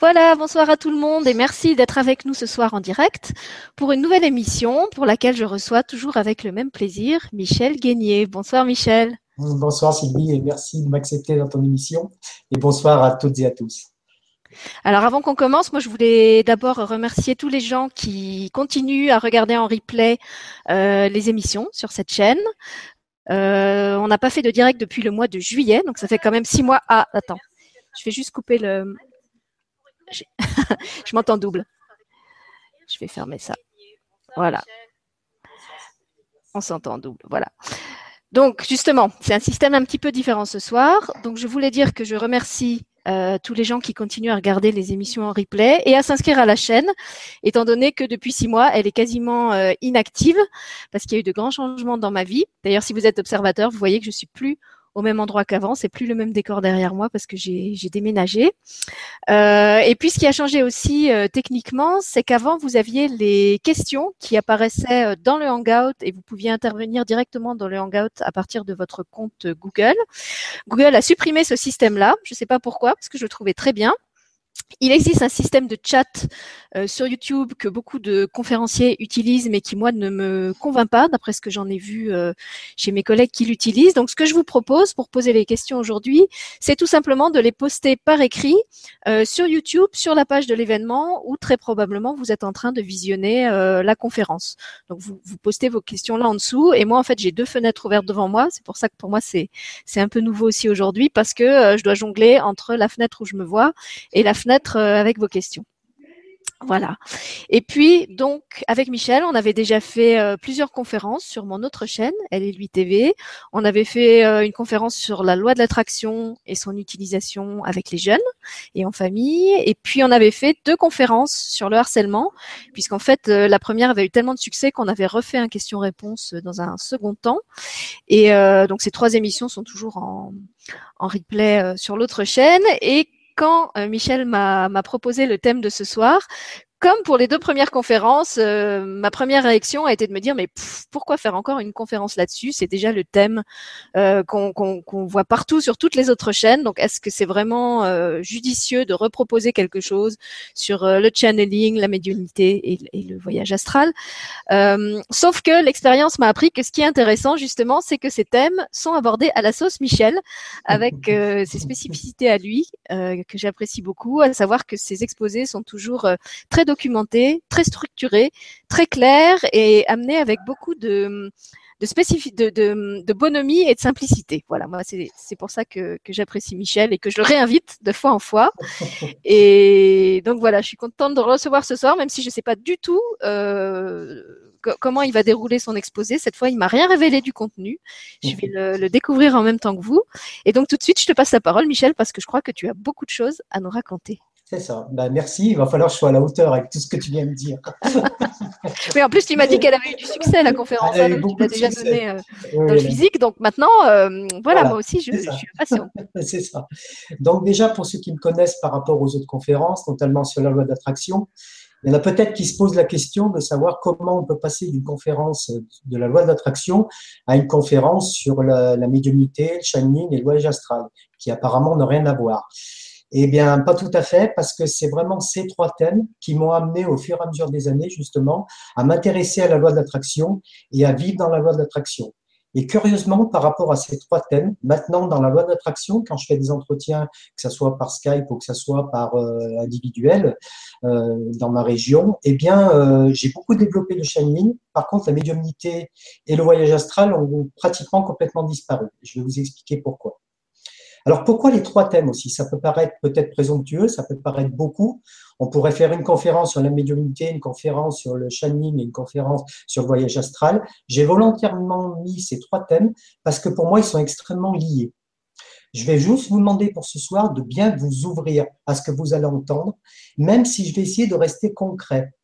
Voilà, bonsoir à tout le monde et merci d'être avec nous ce soir en direct pour une nouvelle émission pour laquelle je reçois toujours avec le même plaisir Michel Guénier. Bonsoir Michel. Bonsoir Sylvie et merci de m'accepter dans ton émission et bonsoir à toutes et à tous. Alors avant qu'on commence, moi je voulais d'abord remercier tous les gens qui continuent à regarder en replay euh, les émissions sur cette chaîne. Euh, on n'a pas fait de direct depuis le mois de juillet, donc ça fait quand même six mois. Ah, attends, je vais juste couper le, je m'entends double. Je vais fermer ça. Voilà. On s'entend double. Voilà. Donc, justement, c'est un système un petit peu différent ce soir. Donc, je voulais dire que je remercie euh, tous les gens qui continuent à regarder les émissions en replay et à s'inscrire à la chaîne, étant donné que depuis six mois, elle est quasiment euh, inactive parce qu'il y a eu de grands changements dans ma vie. D'ailleurs, si vous êtes observateur, vous voyez que je suis plus au même endroit qu'avant. C'est plus le même décor derrière moi parce que j'ai déménagé. Euh, et puis ce qui a changé aussi euh, techniquement, c'est qu'avant vous aviez les questions qui apparaissaient euh, dans le Hangout et vous pouviez intervenir directement dans le Hangout à partir de votre compte Google. Google a supprimé ce système-là. Je ne sais pas pourquoi parce que je le trouvais très bien. Il existe un système de chat euh, sur YouTube que beaucoup de conférenciers utilisent, mais qui moi ne me convainc pas, d'après ce que j'en ai vu euh, chez mes collègues qui l'utilisent. Donc, ce que je vous propose pour poser les questions aujourd'hui, c'est tout simplement de les poster par écrit euh, sur YouTube, sur la page de l'événement, où très probablement vous êtes en train de visionner la conférence. Donc, vous, vous postez vos questions là en dessous, et moi en fait j'ai deux fenêtres ouvertes devant moi. C'est pour ça que pour moi c'est un peu nouveau aussi aujourd'hui parce que je dois jongler entre la fenêtre où je me vois et la fenêtre avec vos questions. Voilà. Et puis, donc, avec Michel, on avait déjà fait euh, plusieurs conférences sur mon autre chaîne, Elle est lui TV. On avait fait euh, une conférence sur la loi de l'attraction et son utilisation avec les jeunes et en famille. Et puis, on avait fait deux conférences sur le harcèlement, puisqu'en fait, euh, la première avait eu tellement de succès qu'on avait refait un question-réponse dans un second temps. Et donc, ces trois émissions sont toujours en, en replay sur l'autre chaîne. Et quand euh, Michel m'a proposé le thème de ce soir, comme pour les deux premières conférences, euh, ma première réaction a été de me dire mais pourquoi faire encore une conférence là-dessus? C'est déjà le thème euh, qu'on voit partout sur toutes les autres chaînes. Donc est-ce que c'est vraiment euh, judicieux de reproposer quelque chose sur le channeling, la médiumnité et, et le voyage astral? Sauf que l'expérience m'a appris que ce qui est intéressant justement, c'est que ces thèmes sont abordés à la sauce Michel, avec ses spécificités à lui que j'apprécie beaucoup, à savoir que ses exposés sont toujours très documenté, très structuré, très clair et amené avec beaucoup de de, de, de, bonhomie et de simplicité. Voilà, moi, c'est pour ça que, que j'apprécie Michel et que je le réinvite de fois en fois. Et donc voilà, je suis contente de le recevoir ce soir, même si je ne sais pas du tout euh, comment il va dérouler son exposé. Cette fois, il m'a rien révélé du contenu. Je vais le, le, découvrir en même temps que vous. Et donc tout de suite, je te passe la parole, Michel, parce que je crois que tu as beaucoup de choses à nous raconter. C'est ça. Ben, merci. Il va falloir que je sois à la hauteur avec tout ce que tu viens de dire. oui, en plus, tu m'as dit qu'elle avait eu du succès, la conférence. Elle a eu tu l'as déjà donné euh, dans le physique. Donc maintenant, euh, voilà, moi aussi, je, je suis impatient. c'est ça. Donc déjà, pour ceux qui me connaissent par rapport aux autres conférences, notamment sur la loi d'attraction, il y en a peut-être qui se posent la question de savoir comment on peut passer d'une conférence de la loi d'attraction à une conférence sur la, la médiumnité, le channeling et le voyage astral, qui apparemment n'ont rien à voir. Eh bien, pas tout à fait, parce que c'est vraiment ces trois thèmes qui m'ont amené au fur et à mesure des années, justement, à m'intéresser à la loi d'attraction et à vivre dans la loi d'attraction. Et curieusement, par rapport à ces trois thèmes, maintenant dans la loi d'attraction, quand je fais des entretiens, que ce soit par Skype ou que ce soit par euh, individuel euh, dans ma région, eh bien, euh, j'ai beaucoup développé le channeling. Par contre, la médiumnité et le voyage astral ont pratiquement complètement disparu. Je vais vous expliquer pourquoi. Alors pourquoi les trois thèmes aussi? Ça peut paraître peut-être présomptueux, ça peut paraître beaucoup. On pourrait faire une conférence sur la médiumnité, une conférence sur le channeling et une conférence sur le voyage astral. J'ai volontairement mis ces trois thèmes parce que pour moi, ils sont extrêmement liés. Je vais juste vous demander pour ce soir de bien vous ouvrir à ce que vous allez entendre, même si je vais essayer de rester concret.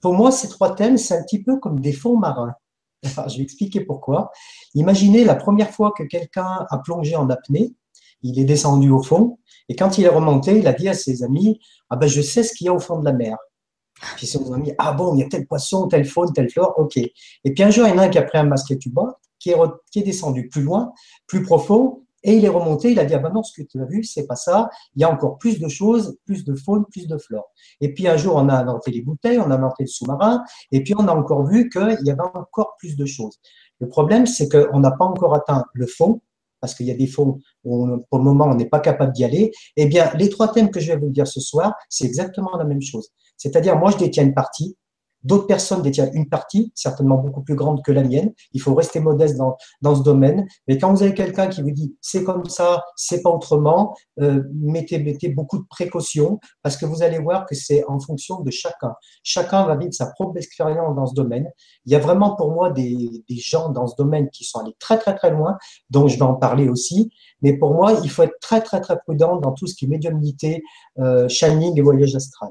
Pour moi, ces trois thèmes, c'est un petit peu comme des fonds marins. je vais expliquer pourquoi. Imaginez la première fois que quelqu'un a plongé en apnée, il est descendu au fond, et quand il est remonté, il a dit à ses amis, ah ben je sais ce qu'il y a au fond de la mer. Puis ils sont mis, ah bon, il y a tel poisson, tel faune, tel flore, ok. Et puis un jour, il y en a un qui a pris un masque tuba, qui est, qui est descendu plus loin, plus profond, et il est remonté, il a dit, ah ben non, ce que tu as vu, c'est pas ça, il y a encore plus de choses, plus de faune, plus de flore. Et puis un jour, on a inventé les bouteilles, on a inventé le sous-marin, et puis on a encore vu qu'il y avait encore plus de choses. Le problème, c'est qu'on n'a pas encore atteint le fond, parce qu'il y a des fonds où pour le moment on n'est pas capable d'y aller. Eh bien, les trois thèmes que je vais vous dire ce soir, c'est exactement la même chose. C'est-à-dire, moi, je détiens une partie, D'autres personnes détiennent une partie, certainement beaucoup plus grande que la mienne. Il faut rester modeste dans, dans ce domaine. Mais quand vous avez quelqu'un qui vous dit c'est comme ça, c'est pas autrement, euh, mettez, mettez beaucoup de précautions parce que vous allez voir que c'est en fonction de chacun. Chacun va vivre sa propre expérience dans ce domaine. Il y a vraiment pour moi des, des gens dans ce domaine qui sont allés très très très loin, donc je vais en parler aussi. Mais pour moi, il faut être très très très prudent dans tout ce qui est médiumnité, euh, shining et voyage astral.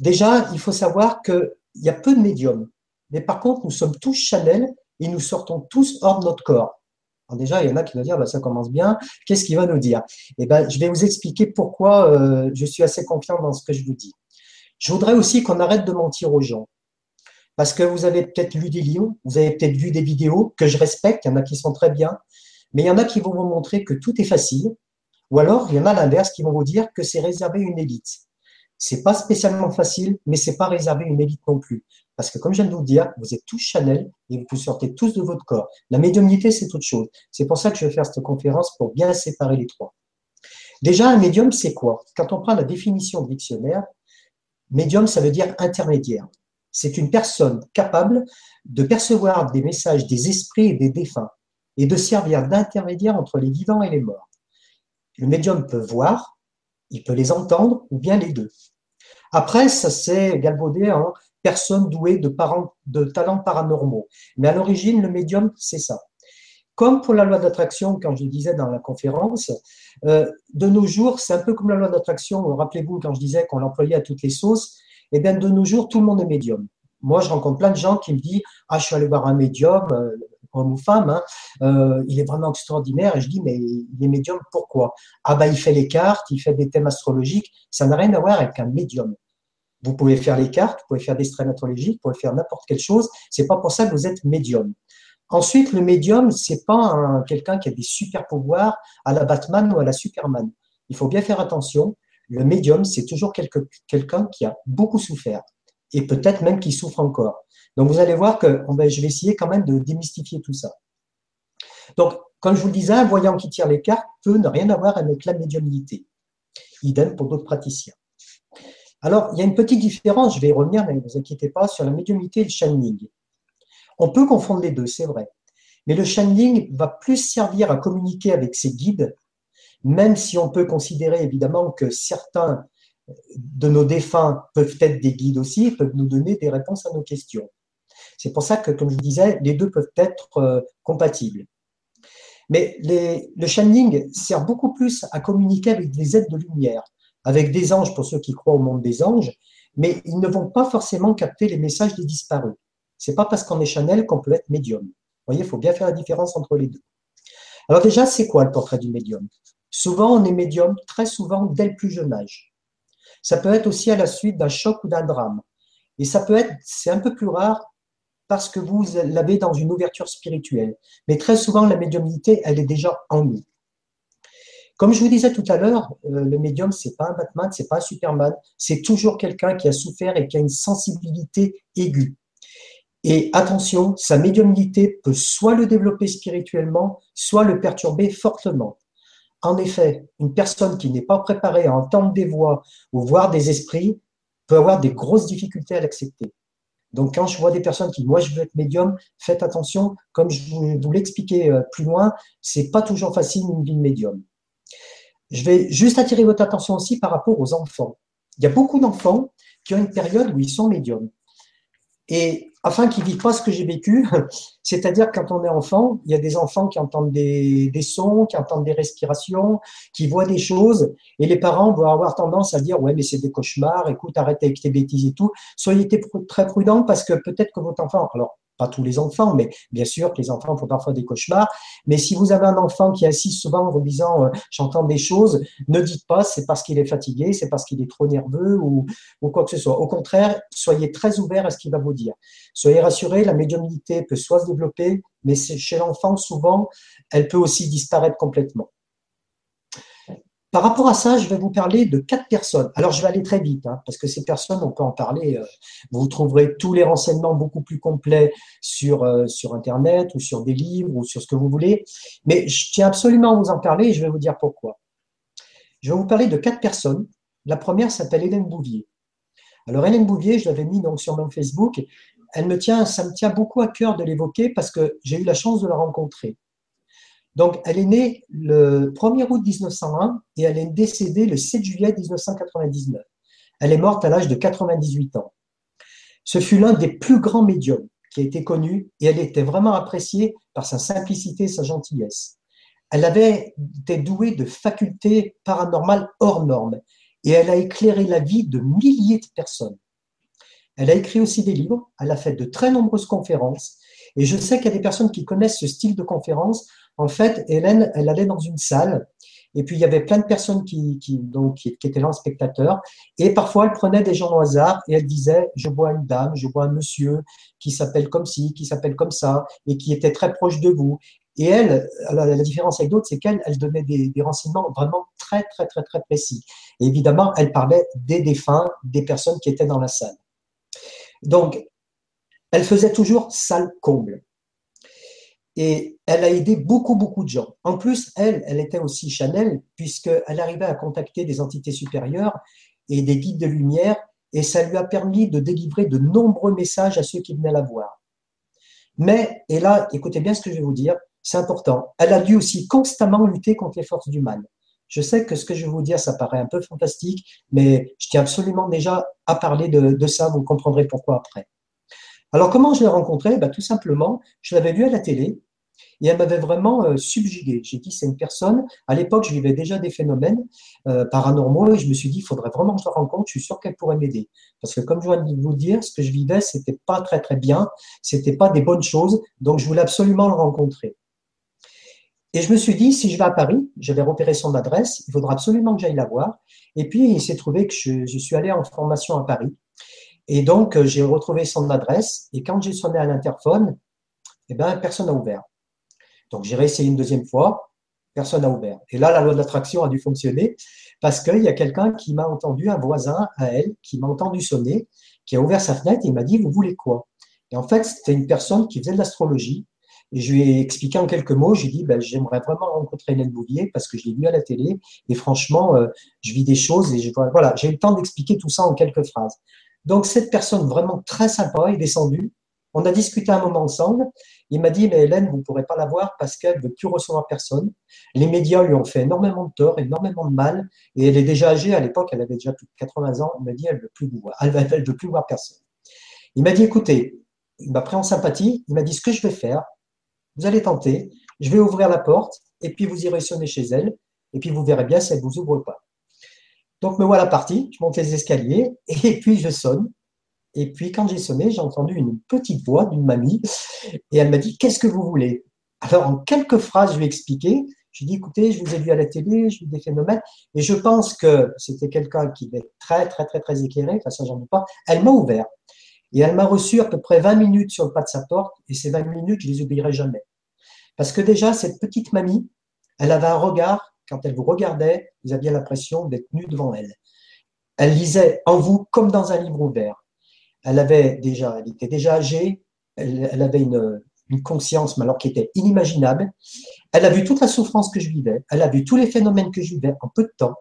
Déjà, il faut savoir qu'il y a peu de médiums. Mais par contre, nous sommes tous Chanel et nous sortons tous hors de notre corps. Alors déjà, il y en a qui vont dire, bah, ça commence bien, qu'est-ce qu'il va nous dire? Eh ben, Je vais vous expliquer pourquoi euh, je suis assez confiant dans ce que je vous dis. Je voudrais aussi qu'on arrête de mentir aux gens. Parce que vous avez peut-être lu des livres, vous avez peut-être vu des vidéos que je respecte, il y en a qui sont très bien, mais il y en a qui vont vous montrer que tout est facile, ou alors il y en a l'inverse qui vont vous dire que c'est réservé à une élite. C'est pas spécialement facile, mais c'est pas réservé à une élite non plus. Parce que comme je viens de vous dire, vous êtes tous Chanel et vous sortez tous de votre corps. La médiumnité, c'est autre chose. C'est pour ça que je vais faire cette conférence pour bien séparer les trois. Déjà, un médium, c'est quoi? Quand on prend la définition du dictionnaire, médium, ça veut dire intermédiaire. C'est une personne capable de percevoir des messages des esprits et des défunts et de servir d'intermédiaire entre les vivants et les morts. Le médium peut voir, il peut les entendre ou bien les deux. Après, ça s'est galvaudé en personne douée de, de talents paranormaux. Mais à l'origine, le médium, c'est ça. Comme pour la loi d'attraction, quand je disais dans la conférence, euh, de nos jours, c'est un peu comme la loi d'attraction. Rappelez-vous, quand je disais qu'on l'employait à toutes les sauces, eh bien, de nos jours, tout le monde est médium. Moi, je rencontre plein de gens qui me disent Ah, je suis allé voir un médium, euh, homme ou femme, hein, euh, il est vraiment extraordinaire. Et je dis, mais il est médium, pourquoi? Ah ben, il fait les cartes, il fait des thèmes astrologiques. Ça n'a rien à voir avec un médium. Vous pouvez faire les cartes, vous pouvez faire des strains astrologiques, vous pouvez faire n'importe quelle chose. C'est pas pour ça que vous êtes médium. Ensuite, le médium, c'est pas quelqu'un qui a des super pouvoirs à la Batman ou à la Superman. Il faut bien faire attention. Le médium, c'est toujours quelqu'un qui a beaucoup souffert et peut-être même qui souffre encore. Donc vous allez voir que je vais essayer quand même de démystifier tout ça. Donc, comme je vous le disais, un voyant qui tire les cartes peut ne rien avoir avec la médiumnité. Idem pour d'autres praticiens. Alors, il y a une petite différence, je vais y revenir, mais ne vous inquiétez pas, sur la médiumnité et le channeling. On peut confondre les deux, c'est vrai. Mais le channeling va plus servir à communiquer avec ses guides, même si on peut considérer évidemment que certains de nos défunts peuvent être des guides aussi, peuvent nous donner des réponses à nos questions. C'est pour ça que, comme je vous disais, les deux peuvent être euh, compatibles. Mais le channeling sert beaucoup plus à communiquer avec des êtres de lumière, avec des anges pour ceux qui croient au monde des anges, mais ils ne vont pas forcément capter les messages des disparus. C'est pas parce qu'on est Chanel qu'on peut être médium. Vous voyez, il faut bien faire la différence entre les deux. Alors déjà, c'est quoi le portrait du médium? Souvent, on est médium, très souvent, dès le plus jeune âge. Ça peut être aussi à la suite d'un choc ou d'un drame. Et ça peut être, c'est un peu plus rare, parce que vous l'avez dans une ouverture spirituelle. Mais très souvent, la médiumnité, elle est déjà en nous. Comme je vous disais tout à l'heure, euh, le médium, c'est pas un Batman, c'est pas un Superman, c'est toujours quelqu'un qui a souffert et qui a une sensibilité aiguë. Et attention, sa médiumnité peut soit le développer spirituellement, soit le perturber fortement. En effet, une personne qui n'est pas préparée à entendre des voix ou voir des esprits peut avoir des grosses difficultés à l'accepter. Donc, quand je vois des personnes qui, moi, je veux être médium, faites attention. Comme je vous l'expliquais euh, plus loin, c'est pas toujours facile une vie de médium. Je vais juste attirer votre attention aussi par rapport aux enfants. Il y a beaucoup d'enfants qui ont une période où ils sont médiums. Et afin qu'ils vivent pas ce que j'ai vécu, c'est-à-dire quand on est enfant, il y a des enfants qui entendent des, des, sons, qui entendent des respirations, qui voient des choses, et les parents vont avoir tendance à dire ouais mais c'est des cauchemars, écoute arrête avec tes bêtises et tout. Soyez très prudents parce que peut-être que votre enfant, alors pas tous les enfants, mais bien sûr que les enfants font parfois des cauchemars. Mais si vous avez un enfant qui insiste souvent en vous disant euh, j'entends des choses, ne dites pas c'est parce qu'il est fatigué, c'est parce qu'il est trop nerveux ou, quoi que ce soit. Au contraire, soyez très ouvert à ce qu'il va vous dire. Soyez rassurés, la médiumnité peut soit se développer, mais chez l'enfant, souvent, elle peut aussi disparaître complètement. Par rapport à ça, je vais vous parler de quatre personnes. Alors, je vais aller très vite, hein, parce que ces personnes, on peut en parler. Euh, vous trouverez tous les renseignements beaucoup plus complets sur, euh, sur Internet ou sur des livres ou sur ce que vous voulez. Mais je tiens absolument à vous en parler et je vais vous dire pourquoi. Je vais vous parler de quatre personnes. La première s'appelle Hélène Bouvier. Alors, Hélène Bouvier, je l'avais mis sur mon Facebook. Elle me tient, ça me tient beaucoup à cœur de l'évoquer parce que j'ai eu la chance de la rencontrer. Donc, elle est née le 1er août 1901 et elle est décédée le 7 juillet 1999. Elle est morte à l'âge de 98 ans. Ce fut l'un des plus grands médiums qui a été connu et elle était vraiment appréciée par sa simplicité et sa gentillesse. Elle avait été douée de facultés paranormales hors normes et elle a éclairé la vie de milliers de personnes. Elle a écrit aussi des livres, elle a fait de très nombreuses conférences et je sais qu'il y a des personnes qui connaissent ce style de conférence en fait, Hélène, elle allait dans une salle et puis il y avait plein de personnes qui, donc, qui, étaient là en spectateur. Et parfois, elle prenait des gens au hasard et elle disait Je vois une dame, je vois un monsieur qui s'appelle comme ci, qui s'appelle comme ça, et qui était très proche de vous. Et elle, la, différence avec d'autres, c'est qu'elle, elle donnait des, des, renseignements vraiment très, très, très, très précis. Et évidemment, elle parlait des défunts, des personnes qui étaient dans la salle. Donc, elle faisait toujours salle comble. Et elle a aidé beaucoup, beaucoup de gens. En plus, elle, elle était aussi Chanel, puisqu'elle arrivait à contacter des entités supérieures et des guides de lumière, et ça lui a permis de délivrer de nombreux messages à ceux qui venaient la voir. Mais, et là, écoutez bien ce que je vais vous dire, c'est important, elle a dû aussi constamment lutter contre les forces du mal. Je sais que ce que je vais vous dire, ça paraît un peu fantastique, mais je tiens absolument déjà à parler de, de ça, vous comprendrez pourquoi après. Alors, comment je l'ai rencontrée? Ben, Tout simplement, je l'avais vue à la télé et elle m'avait vraiment euh, subjugué. J'ai dit, c'est une personne. À l'époque, je vivais déjà des phénomènes euh, paranormaux et je me suis dit, il faudrait vraiment que je la rencontre. Je suis sûr qu'elle pourrait m'aider. Parce que, comme je viens de vous dire, ce que je vivais, c'était pas très, très bien. C'était pas des bonnes choses. Donc, je voulais absolument le rencontrer. Et je me suis dit, si je vais à Paris, j'avais repéré son adresse, il faudra absolument que j'aille la voir. Et puis, il s'est trouvé que je suis allé en formation à Paris. Et donc, euh, j'ai retrouvé son adresse. Et quand j'ai sonné à l'interphone, eh ben, personne n'a ouvert. Donc, j'ai réessayé une deuxième fois. Personne n'a ouvert. Et là, la loi de l'attraction a dû fonctionner parce qu'il y a quelqu'un qui m'a entendu, un voisin à elle, qui m'a entendu sonner, qui a ouvert sa fenêtre et m'a dit, vous voulez quoi? Et en fait, c'était une personne qui faisait de l'astrologie. Et je lui ai expliqué en quelques mots, j'ai dit, ben, j'aimerais vraiment rencontrer Hélène Bouvier parce que je l'ai vu à la télé et franchement, euh, je vis des choses et je, voilà, j'ai eu le temps d'expliquer tout ça en quelques phrases. Donc, cette personne vraiment très sympa est descendue. On a discuté un moment ensemble. Il m'a dit, mais Hélène, vous ne pourrez pas la voir parce qu'elle ne veut plus recevoir personne. Les médias lui ont fait énormément de tort, énormément de mal. Et elle est déjà âgée. À l'époque, elle avait déjà plus de 80 ans. Il m'a dit, elle ne veut plus vous voir. Elle veut plus voir personne. Il m'a dit, écoutez, il m'a pris en sympathie. Il m'a dit, ce que je vais faire, vous allez tenter. Je vais ouvrir la porte et puis vous irez sonner chez elle. Et puis vous verrez bien si elle vous ouvre pas. Donc me voilà parti, je monte les escaliers et puis je sonne. Et puis quand j'ai sonné, j'ai entendu une petite voix d'une mamie et elle m'a dit Qu'est-ce que vous voulez? Alors en quelques phrases, je lui ai expliqué. Je lui ai dit Écoutez, je vous ai vu à la télé, j'ai vu des phénomènes et je pense que c'était quelqu'un qui était très, très, très, très éclairé. Enfin, ça, j'en doute pas. Elle m'a ouvert et elle m'a reçu à peu près 20 minutes sur le pas de sa porte et ces 20 minutes, je les oublierai jamais. Parce que déjà, cette petite mamie, elle avait un regard quand elle vous regardait, vous aviez l'impression d'être nu devant elle. Elle lisait en vous comme dans un livre ouvert. Elle avait déjà, elle était déjà âgée, elle, avait une, conscience, mais qui était inimaginable. Elle a vu toute la souffrance que je vivais, elle a vu tous les phénomènes que je vivais en peu de temps.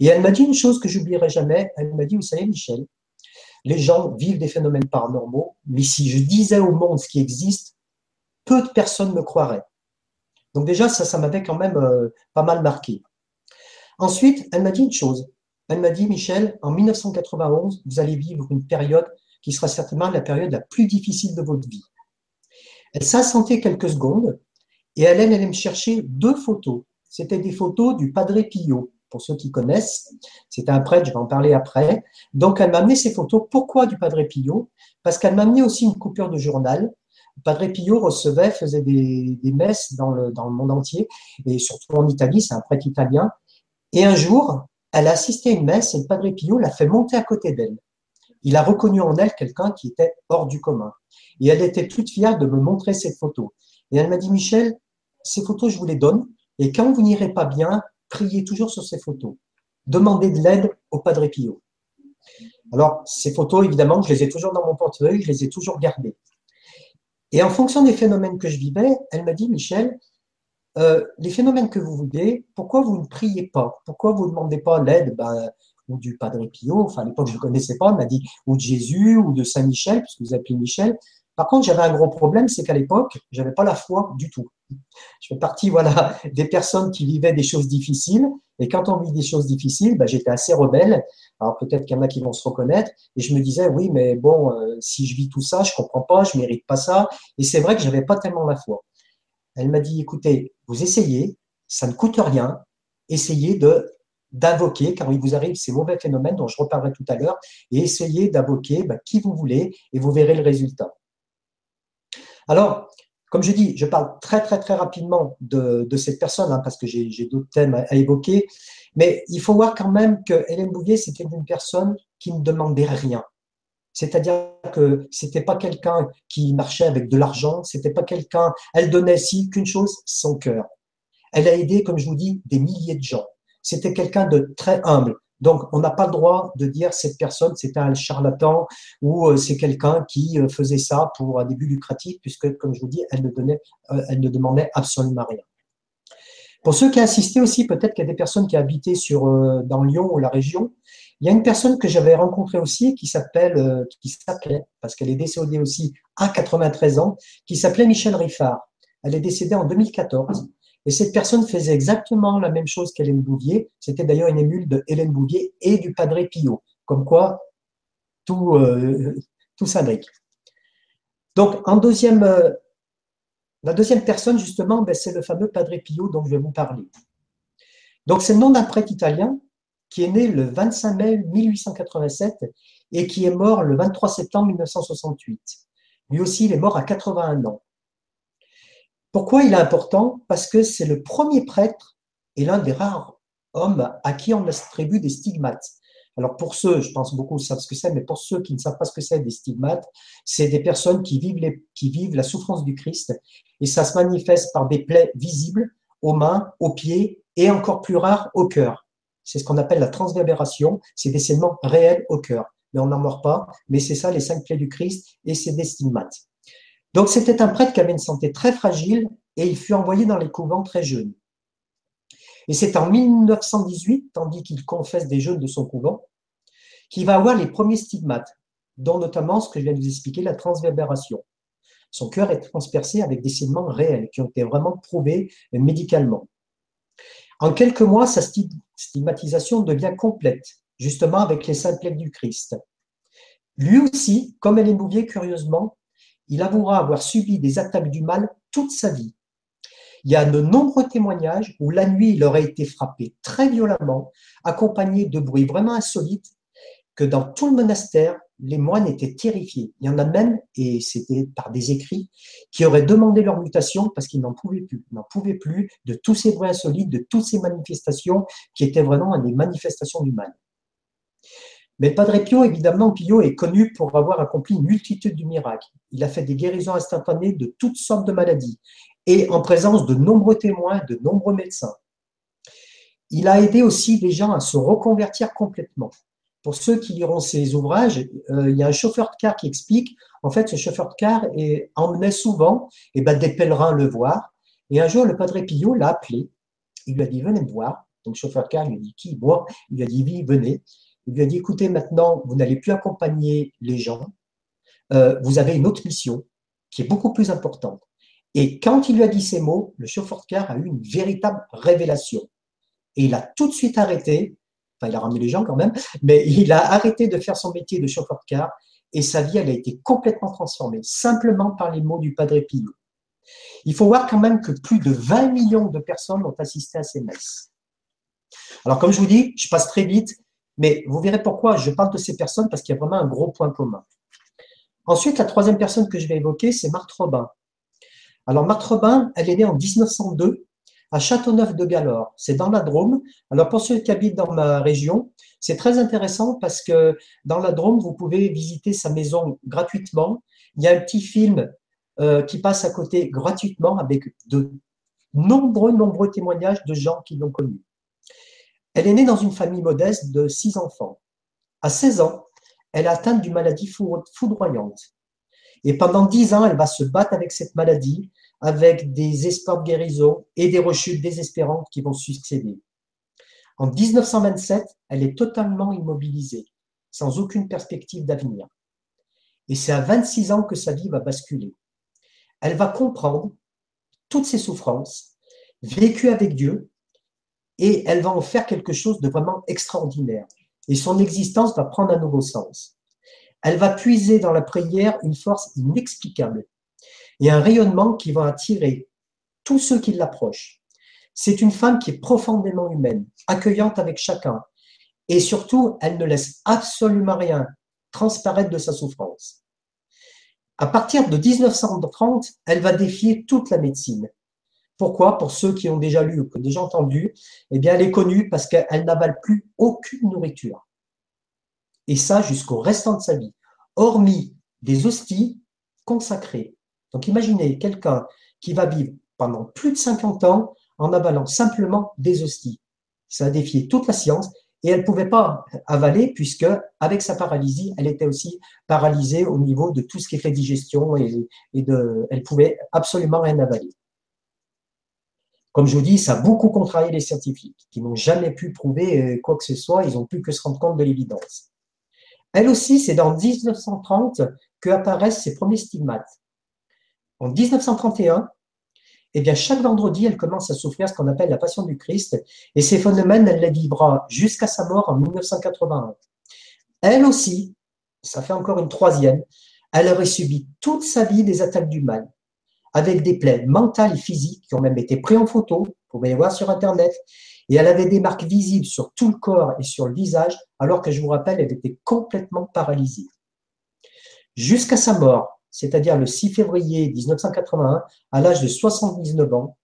Et elle m'a dit une chose que j'oublierai jamais. Elle m'a dit, vous savez, Michel, les gens vivent des phénomènes paranormaux, mais si je disais au monde ce qui existe, peu de personnes me croiraient. Donc déjà, ça, m'avait quand même euh, pas mal marqué. Ensuite, elle m'a dit une chose. Elle m'a dit, Michel, en 1991, vous allez vivre une période qui sera certainement la période la plus difficile de votre vie. Elle s'assentait quelques secondes et elle allait me chercher deux photos. C'était des photos du Padre Pio, pour ceux qui connaissent. C'était un prêtre, je vais en parler après. Donc, elle m'a amené ces photos. Pourquoi du Padre Pio? Parce qu'elle m'a amené aussi une coupure de journal Padre Pio recevait, faisait des, messes dans le, dans le monde entier, et surtout en Italie, c'est un prêtre italien. Et un jour, elle a assisté à une messe et le Padre Pio l'a fait monter à côté d'elle. Il a reconnu en elle quelqu'un qui était hors du commun. Et elle était toute fière de me montrer cette photo. Et elle m'a dit, Michel, ces photos, je vous les donne. Et quand vous n'irez pas bien, priez toujours sur ces photos. Demandez de l'aide au Padre Pio. Alors, ces photos, évidemment, je les ai toujours dans mon portefeuille, je les ai toujours gardées. Et en fonction des phénomènes que je vivais, elle m'a dit, Michel, euh, les phénomènes que vous vivez, pourquoi vous ne priez pas? Pourquoi vous ne demandez pas l'aide ben, ou du Padre Pio Enfin, à l'époque, je ne connaissais pas, elle m'a dit, ou de Jésus, ou de Saint Michel, puisque vous appelez Michel. Par contre, j'avais un gros problème, c'est qu'à l'époque, j'avais pas la foi du tout. Je fais partie, voilà, des personnes qui vivaient des choses difficiles. Et quand on vit des choses difficiles, ben, j'étais assez rebelle. Alors peut-être qu'il y en a qui vont se reconnaître. Et je me disais, oui, mais bon, euh, si je vis tout ça, je comprends pas, je mérite pas ça. Et c'est vrai que j'avais pas tellement la foi. Elle m'a dit, écoutez, vous essayez, ça ne coûte rien. Essayez de d'invoquer quand il vous arrive ces mauvais phénomènes dont je reparlerai tout à l'heure, et essayez d'invoquer ben, qui vous voulez, et vous verrez le résultat. Alors, comme je dis, je parle très très très rapidement de, cette personne hein, parce que j'ai d'autres thèmes à, évoquer, mais il faut voir quand même que Hélène Bouvier c'était une personne qui ne demandait rien. C'est-à-dire que c'était pas quelqu'un qui marchait avec de l'argent, c'était pas quelqu'un. Elle donnait si qu'une chose, son cœur. Elle a aidé, comme je vous dis, des milliers de gens. C'était quelqu'un de très humble. Donc, on n'a pas le droit de dire cette personne, c'est un charlatan ou euh, c'est quelqu'un qui euh, faisait ça pour un début lucratif, puisque, comme je vous dis, elle ne, donnait, euh, elle ne demandait absolument rien. Pour ceux qui assistaient aussi, peut-être qu'il y a des personnes qui habitaient sur, dans Lyon ou la région, il y a une personne que j'avais rencontrée aussi qui s'appelle, qui s'appelait, parce qu'elle est décédée aussi à 93 ans, qui s'appelait Michel Riffard. Elle est décédée en 2014. Et cette personne faisait exactement la même chose qu'Hélène Bouvier. C'était d'ailleurs une émule de Hélène Bouvier et du Padre Pio. Comme quoi, tout, euh, tout. Donc, euh, la deuxième personne, justement, ben, c'est le fameux Padre Pio dont je vais vous parler. Donc, c'est le nom d'un prêtre italien qui est né le 25 mai 1887 et qui est mort le 23 septembre 1968. Lui aussi, il est mort à 81 ans. Pourquoi il est important? Parce que c'est le premier prêtre et l'un des rares hommes à qui on attribue des stigmates. Alors pour ceux, je pense beaucoup savent ce que c'est, mais pour ceux qui ne savent pas ce que c'est des stigmates, c'est des personnes qui vivent, la souffrance du Christ et ça se manifeste par des plaies visibles aux mains, aux pieds et encore plus rare au cœur. C'est ce qu'on appelle la transverbération, c'est des saignements réels au cœur. Mais on n'en meurt pas, mais c'est ça les cinq plaies du Christ et c'est des stigmates. Donc c'était un prêtre qui avait une santé très fragile et il fut envoyé dans les couvents très jeune. Et c'est en 1918, tandis qu'il confesse des jeunes de son couvent, qu'il va avoir les premiers stigmates, dont notamment ce que je viens de vous expliquer, la transverbération. Son cœur est transpercé avec des saignements réels qui ont été vraiment prouvés médicalement. En quelques mois, sa stigmatisation devient complète, justement avec les saints du Christ. Lui aussi, comme Hélène Bouvier, curieusement, il avouera avoir subi des attaques du mal toute sa vie. Il y a de nombreux témoignages où la nuit il aurait été frappé très violemment, accompagné de bruits vraiment insolites, que dans tout le monastère, les moines étaient terrifiés. Il y en a même, et c'était par des écrits, qui auraient demandé leur mutation parce qu'ils n'en pouvaient plus. N'en pouvaient plus de tous ces bruits insolites, de toutes ces manifestations qui étaient vraiment des manifestations du mal. Mais Padre Pio, évidemment, Pio est connu pour avoir accompli une multitude de miracles. Il a fait des guérisons instantanées de toutes sortes de maladies et en présence de nombreux témoins, de nombreux médecins. Il a aidé aussi des gens à se reconvertir complètement. Pour ceux qui liront ses ouvrages, euh, il y a un chauffeur de car qui explique, en fait, ce chauffeur de car est, emmenait souvent eh ben, des pèlerins le voir. Et un jour, le Padre Pio l'a appelé. Il lui a dit, venez me voir. Donc, le chauffeur de car lui a dit, qui Moi? Il lui a dit, oui, venez. Il lui a dit, écoutez, maintenant, vous n'allez plus accompagner les gens, euh, vous avez une autre mission qui est beaucoup plus importante. Et quand il lui a dit ces mots, le chauffeur de car a eu une véritable révélation. Et il a tout de suite arrêté, enfin il a ramené les gens quand même, mais il a arrêté de faire son métier de chauffeur de car et sa vie, elle a été complètement transformée, simplement par les mots du Padre Pio. Il faut voir quand même que plus de 20 millions de personnes ont assisté à ces messes. Alors comme je vous dis, je passe très vite, mais vous verrez pourquoi je parle de ces personnes, parce qu'il y a vraiment un gros point commun. Ensuite, la troisième personne que je vais évoquer, c'est Marthe Robin. Alors, Marthe Robin, elle est née en 1902 à Châteauneuf-de-Galore. C'est dans la Drôme. Alors, pour ceux qui habitent dans ma région, c'est très intéressant parce que dans la Drôme, vous pouvez visiter sa maison gratuitement. Il y a un petit film euh, qui passe à côté gratuitement avec de nombreux, nombreux témoignages de gens qui l'ont connue. Elle est née dans une famille modeste de six enfants. À 16 ans, elle est atteinte d'une maladie foudroyante. Et pendant dix ans, elle va se battre avec cette maladie, avec des espoirs de guérison et des rechutes désespérantes qui vont succéder. En 1927, elle est totalement immobilisée, sans aucune perspective d'avenir. Et c'est à 26 ans que sa vie va basculer. Elle va comprendre toutes ses souffrances, vécues avec Dieu, et elle va en faire quelque chose de vraiment extraordinaire. Et son existence va prendre un nouveau sens. Elle va puiser dans la prière une force inexplicable et un rayonnement qui va attirer tous ceux qui l'approchent. C'est une femme qui est profondément humaine, accueillante avec chacun, et surtout, elle ne laisse absolument rien transparaître de sa souffrance. À partir de 1930, elle va défier toute la médecine. Pourquoi? Pour ceux qui ont déjà lu ou qui ont déjà entendu, eh bien, elle est connue parce qu'elle n'avale plus aucune nourriture. Et ça jusqu'au restant de sa vie, hormis des hosties consacrées. Donc imaginez quelqu'un qui va vivre pendant plus de 50 ans en avalant simplement des hosties. Ça a défié toute la science et elle ne pouvait pas avaler puisque avec sa paralysie, elle était aussi paralysée au niveau de tout ce qui est fait digestion et, et de, elle pouvait absolument rien avaler. Comme je vous dis, ça a beaucoup contrarié les scientifiques qui n'ont jamais pu prouver euh, quoi que ce soit, ils n'ont pu que se rendre compte de l'évidence. Elle aussi, c'est dans 1930 que apparaissent ses premiers stigmates. En 1931, eh bien, chaque vendredi, elle commence à souffrir ce qu'on appelle la passion du Christ, et ces phénomènes, elle les vivra jusqu'à sa mort en 1981. Elle aussi, ça fait encore une troisième, elle aurait subi toute sa vie des attaques du mal avec des plaies mentales et physiques qui ont même été prises en photo, vous pouvez les voir sur Internet, et elle avait des marques visibles sur tout le corps et sur le visage, alors que je vous rappelle, elle était complètement paralysée. Jusqu'à sa mort, c'est-à-dire le 6 février 1981, à l'âge de 79 ans,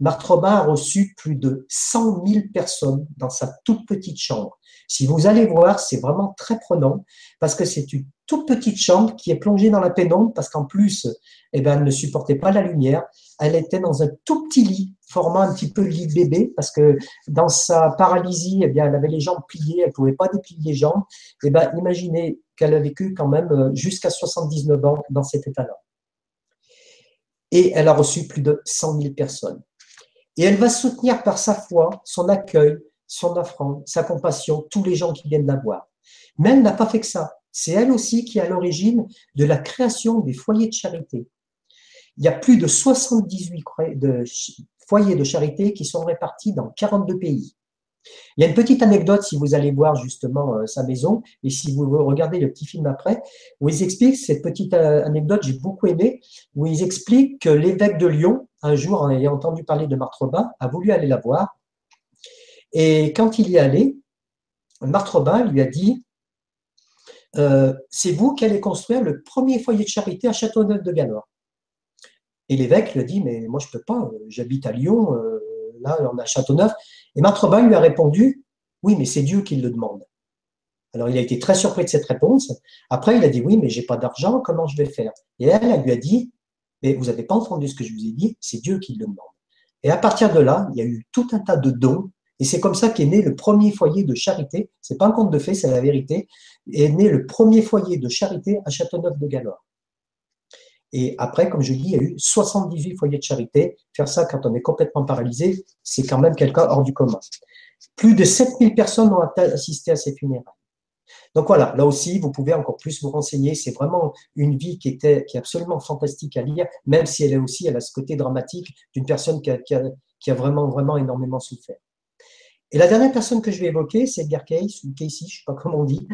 Marthe Robin a reçu plus de 100 000 personnes dans sa toute petite chambre. Si vous allez voir, c'est vraiment très prenant parce que c'est une toute petite chambre qui est plongée dans la pénombre parce qu'en plus, eh ben, elle ne supportait pas la lumière. Elle était dans un tout petit lit, formant un petit peu lit de bébé parce que dans sa paralysie, eh bien, elle avait les jambes pliées, elle ne pouvait pas déplier les jambes. Eh ben, imaginez qu'elle a vécu quand même euh, jusqu'à 79 ans dans cet état-là. Et elle a reçu plus de 100 000 personnes. Et elle va soutenir par sa foi, son accueil, son offrande, sa compassion, tous les gens qui viennent la voir. Mais elle n'a pas fait que ça. C'est elle aussi qui est à l'origine de la création des foyers de charité. Il y a plus de 78 foyers de charité qui sont répartis dans 42 pays. Il y a une petite anecdote si vous allez voir justement euh, sa maison et si vous regardez le petit film après, où ils expliquent cette petite euh, anecdote, j'ai beaucoup aimé, où ils expliquent que l'évêque de Lyon, un jour, ayant entendu parler de Marthe Robin, a voulu aller la voir et quand il y est allé, Marthe lui a dit euh, C'est vous qui allez construire le premier foyer de charité à Châteauneuf de Galore. Et l'évêque lui a dit Mais moi, je peux pas, j'habite à Lyon, euh, là, on a Châteauneuf. Et Marthe Robin lui a répondu Oui, mais c'est Dieu qui le demande. Alors, il a été très surpris de cette réponse. Après, il a dit Oui, mais j'ai pas d'argent, comment je vais faire? Et elle, elle lui a dit Mais vous n'avez pas entendu ce que je vous ai dit, c'est Dieu qui le demande. Et à partir de là, il y a eu tout un tas de dons et c'est comme ça qu'est né le premier foyer de charité. C'est pas un conte de fait, c'est la vérité. Est né le premier foyer de charité à Châteauneuf-de-Galore. Et après, comme je dis, il y a eu 78 foyers de charité. Faire ça quand on est complètement paralysé, c'est quand même quelqu'un hors du commun. Plus de 7000 personnes ont assisté à ces funérailles. Donc voilà, là aussi, vous pouvez encore plus vous renseigner. C'est vraiment une vie qui, était, qui est absolument fantastique à lire, même si elle est aussi, elle a ce côté dramatique d'une personne qui a, qui a vraiment, vraiment énormément souffert. Et la dernière personne que je vais évoquer, c'est Edgar Cayce, ou Casey, je ne sais pas comment on dit,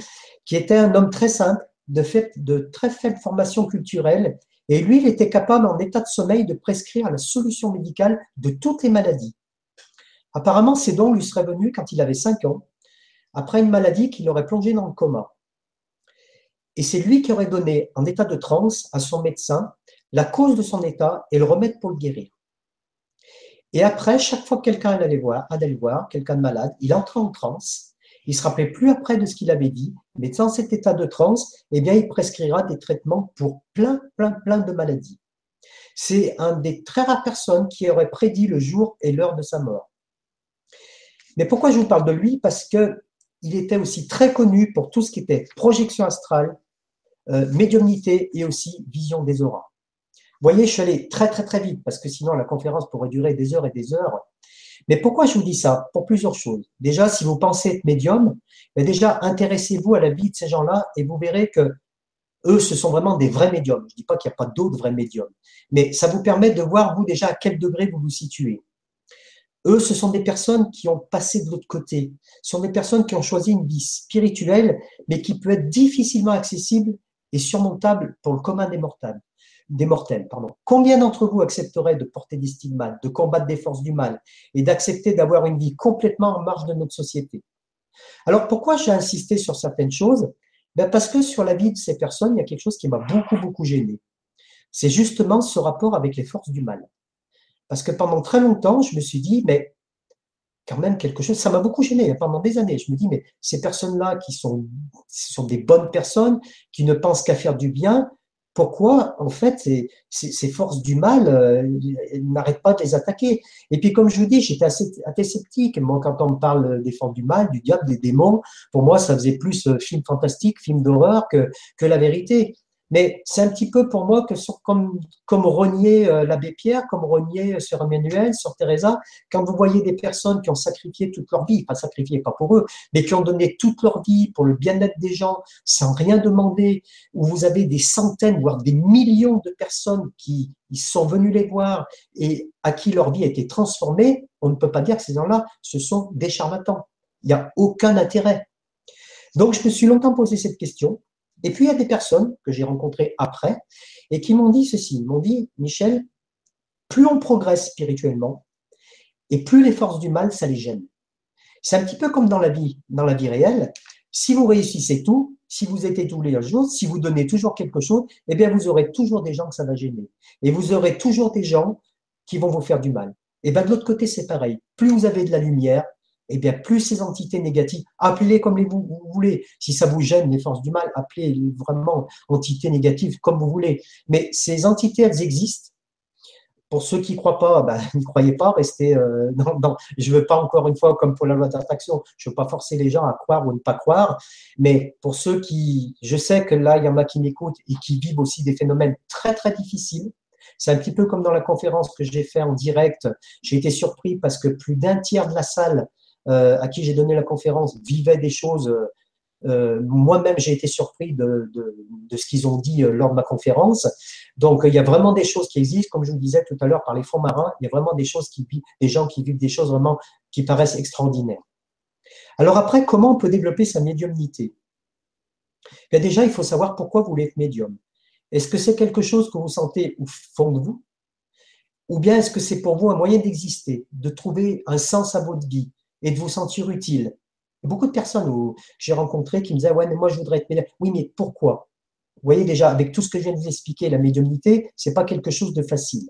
qui était un homme très simple, de, fait, de très faible formation culturelle, et lui, il était capable, en état de sommeil, de prescrire la solution médicale de toutes les maladies. Apparemment, ces dons lui seraient venus quand il avait 5 ans, après une maladie qui l'aurait plongé dans le coma. Et c'est lui qui aurait donné en état de transe à son médecin la cause de son état et le remède pour le guérir. Et après, chaque fois que quelqu'un allait voir, allait voir, quelqu'un de malade, il entrait en transe. Il se rappelait plus après de ce qu'il avait dit, mais dans cet état de transe, eh bien, il prescrira des traitements pour plein, plein, plein de maladies. C'est un des très rares personnes qui aurait prédit le jour et l'heure de sa mort. Mais pourquoi je vous parle de lui? Parce que il était aussi très connu pour tout ce qui était projection astrale, euh, médiumnité et aussi vision des auras. Vous voyez, je suis allé très très très vite parce que sinon la conférence pourrait durer des heures et des heures. Mais pourquoi je vous dis ça? Pour plusieurs choses. Déjà, si vous pensez être médium, ben déjà intéressez-vous à la vie de ces gens-là et vous verrez que eux, ce sont vraiment des vrais médiums. Je ne dis pas qu'il n'y a pas d'autres vrais médiums, mais ça vous permet de voir vous déjà à quel degré vous vous situez. Eux, ce sont des personnes qui ont passé de l'autre côté. Ce sont des personnes qui ont choisi une vie spirituelle, mais qui peut être difficilement accessible et surmontable pour le commun des mortels. Des mortels pardon. Combien d'entre vous accepteraient de porter des stigmates, de combattre des forces du mal et d'accepter d'avoir une vie complètement en marge de notre société? Alors pourquoi j'ai insisté sur certaines choses? Ben Parce que sur la vie de ces personnes, il y a quelque chose qui m'a beaucoup, beaucoup gêné. C'est justement ce rapport avec les forces du mal. Parce que pendant très longtemps, je me suis dit, mais quand même quelque chose, ça m'a beaucoup gêné hein, pendant des années. Je me dis, mais ces personnes-là qui sont, sont des bonnes personnes, qui ne pensent qu'à faire du bien, pourquoi en fait ces, ces, forces du mal euh, n'arrêtent pas de les attaquer Et puis comme je vous dis, j'étais assez, assez, sceptique. Moi, quand on me parle des forces du mal, du diable, des démons, pour moi, ça faisait plus euh, film fantastique, film d'horreur que, que la vérité. Mais c'est un petit peu pour moi que comme, comme renier euh, l'abbé Pierre, comme renier sur Emmanuel, sur Teresa, quand vous voyez des personnes qui ont sacrifié toute leur vie, pas sacrifié pas pour eux, mais qui ont donné toute leur vie pour le bien-être des gens, sans rien demander, où vous avez des centaines, voire des millions de personnes qui sont venus les voir et à qui leur vie a été transformée, on ne peut pas dire que ces gens-là, ce sont des charlatans. Il n'y a aucun intérêt. Donc, je me suis longtemps posé cette question. Et puis, il y a des personnes que j'ai rencontrées après et qui m'ont dit ceci. M'ont dit, Michel, plus on progresse spirituellement et plus les forces du mal, ça les gêne. C'est un petit peu comme dans la vie, dans la vie réelle. Si vous réussissez tout, si vous êtes tous les jours, si vous donnez toujours quelque chose, eh bien, vous aurez toujours des gens que ça va gêner. Et vous aurez toujours des gens qui vont vous faire du mal. Et bien, de l'autre côté, c'est pareil. Plus vous avez de la lumière, eh bien, plus ces entités négatives, appelez-les comme vous, voulez. Si ça vous gêne, les forces du mal, appelez vraiment entités négatives comme vous voulez. Mais ces entités, elles existent. Pour ceux qui ne croient pas, ben, n'y croyez pas, restez euh, dans, Je ne veux pas, encore une fois, comme pour la loi d'attraction, je ne veux pas forcer les gens à croire ou ne pas croire. Mais pour ceux qui. Je sais que là, il y en a qui m'écoutent et qui vivent aussi des phénomènes très, très difficiles. C'est un petit peu comme dans la conférence que j'ai fait en direct. J'ai été surpris parce que plus d'un tiers de la salle à qui j'ai donné la conférence vivaient des choses. Euh, euh, moi-même, j'ai été surpris de, ce qu'ils ont dit lors de ma conférence. Donc, il y a vraiment des choses qui existent, comme je vous disais tout à l'heure, par les fonds marins. Il y a vraiment des choses qui des gens qui vivent des choses vraiment qui paraissent extraordinaires. Alors après, comment on peut développer sa médiumnité? Eh Déjà, il faut savoir pourquoi vous voulez être médium. Est-ce que c'est quelque chose que vous sentez au fond de vous? Ou bien est-ce que c'est pour vous un moyen d'exister, de trouver un sens à votre vie, et de vous sentir utile. Beaucoup de personnes que j'ai rencontrées qui me disaient Ouais, moi je voudrais être médium. Oui, mais pourquoi? Vous voyez déjà, avec tout ce que je viens de vous expliquer, la médiumnité, ce n'est pas quelque chose de facile.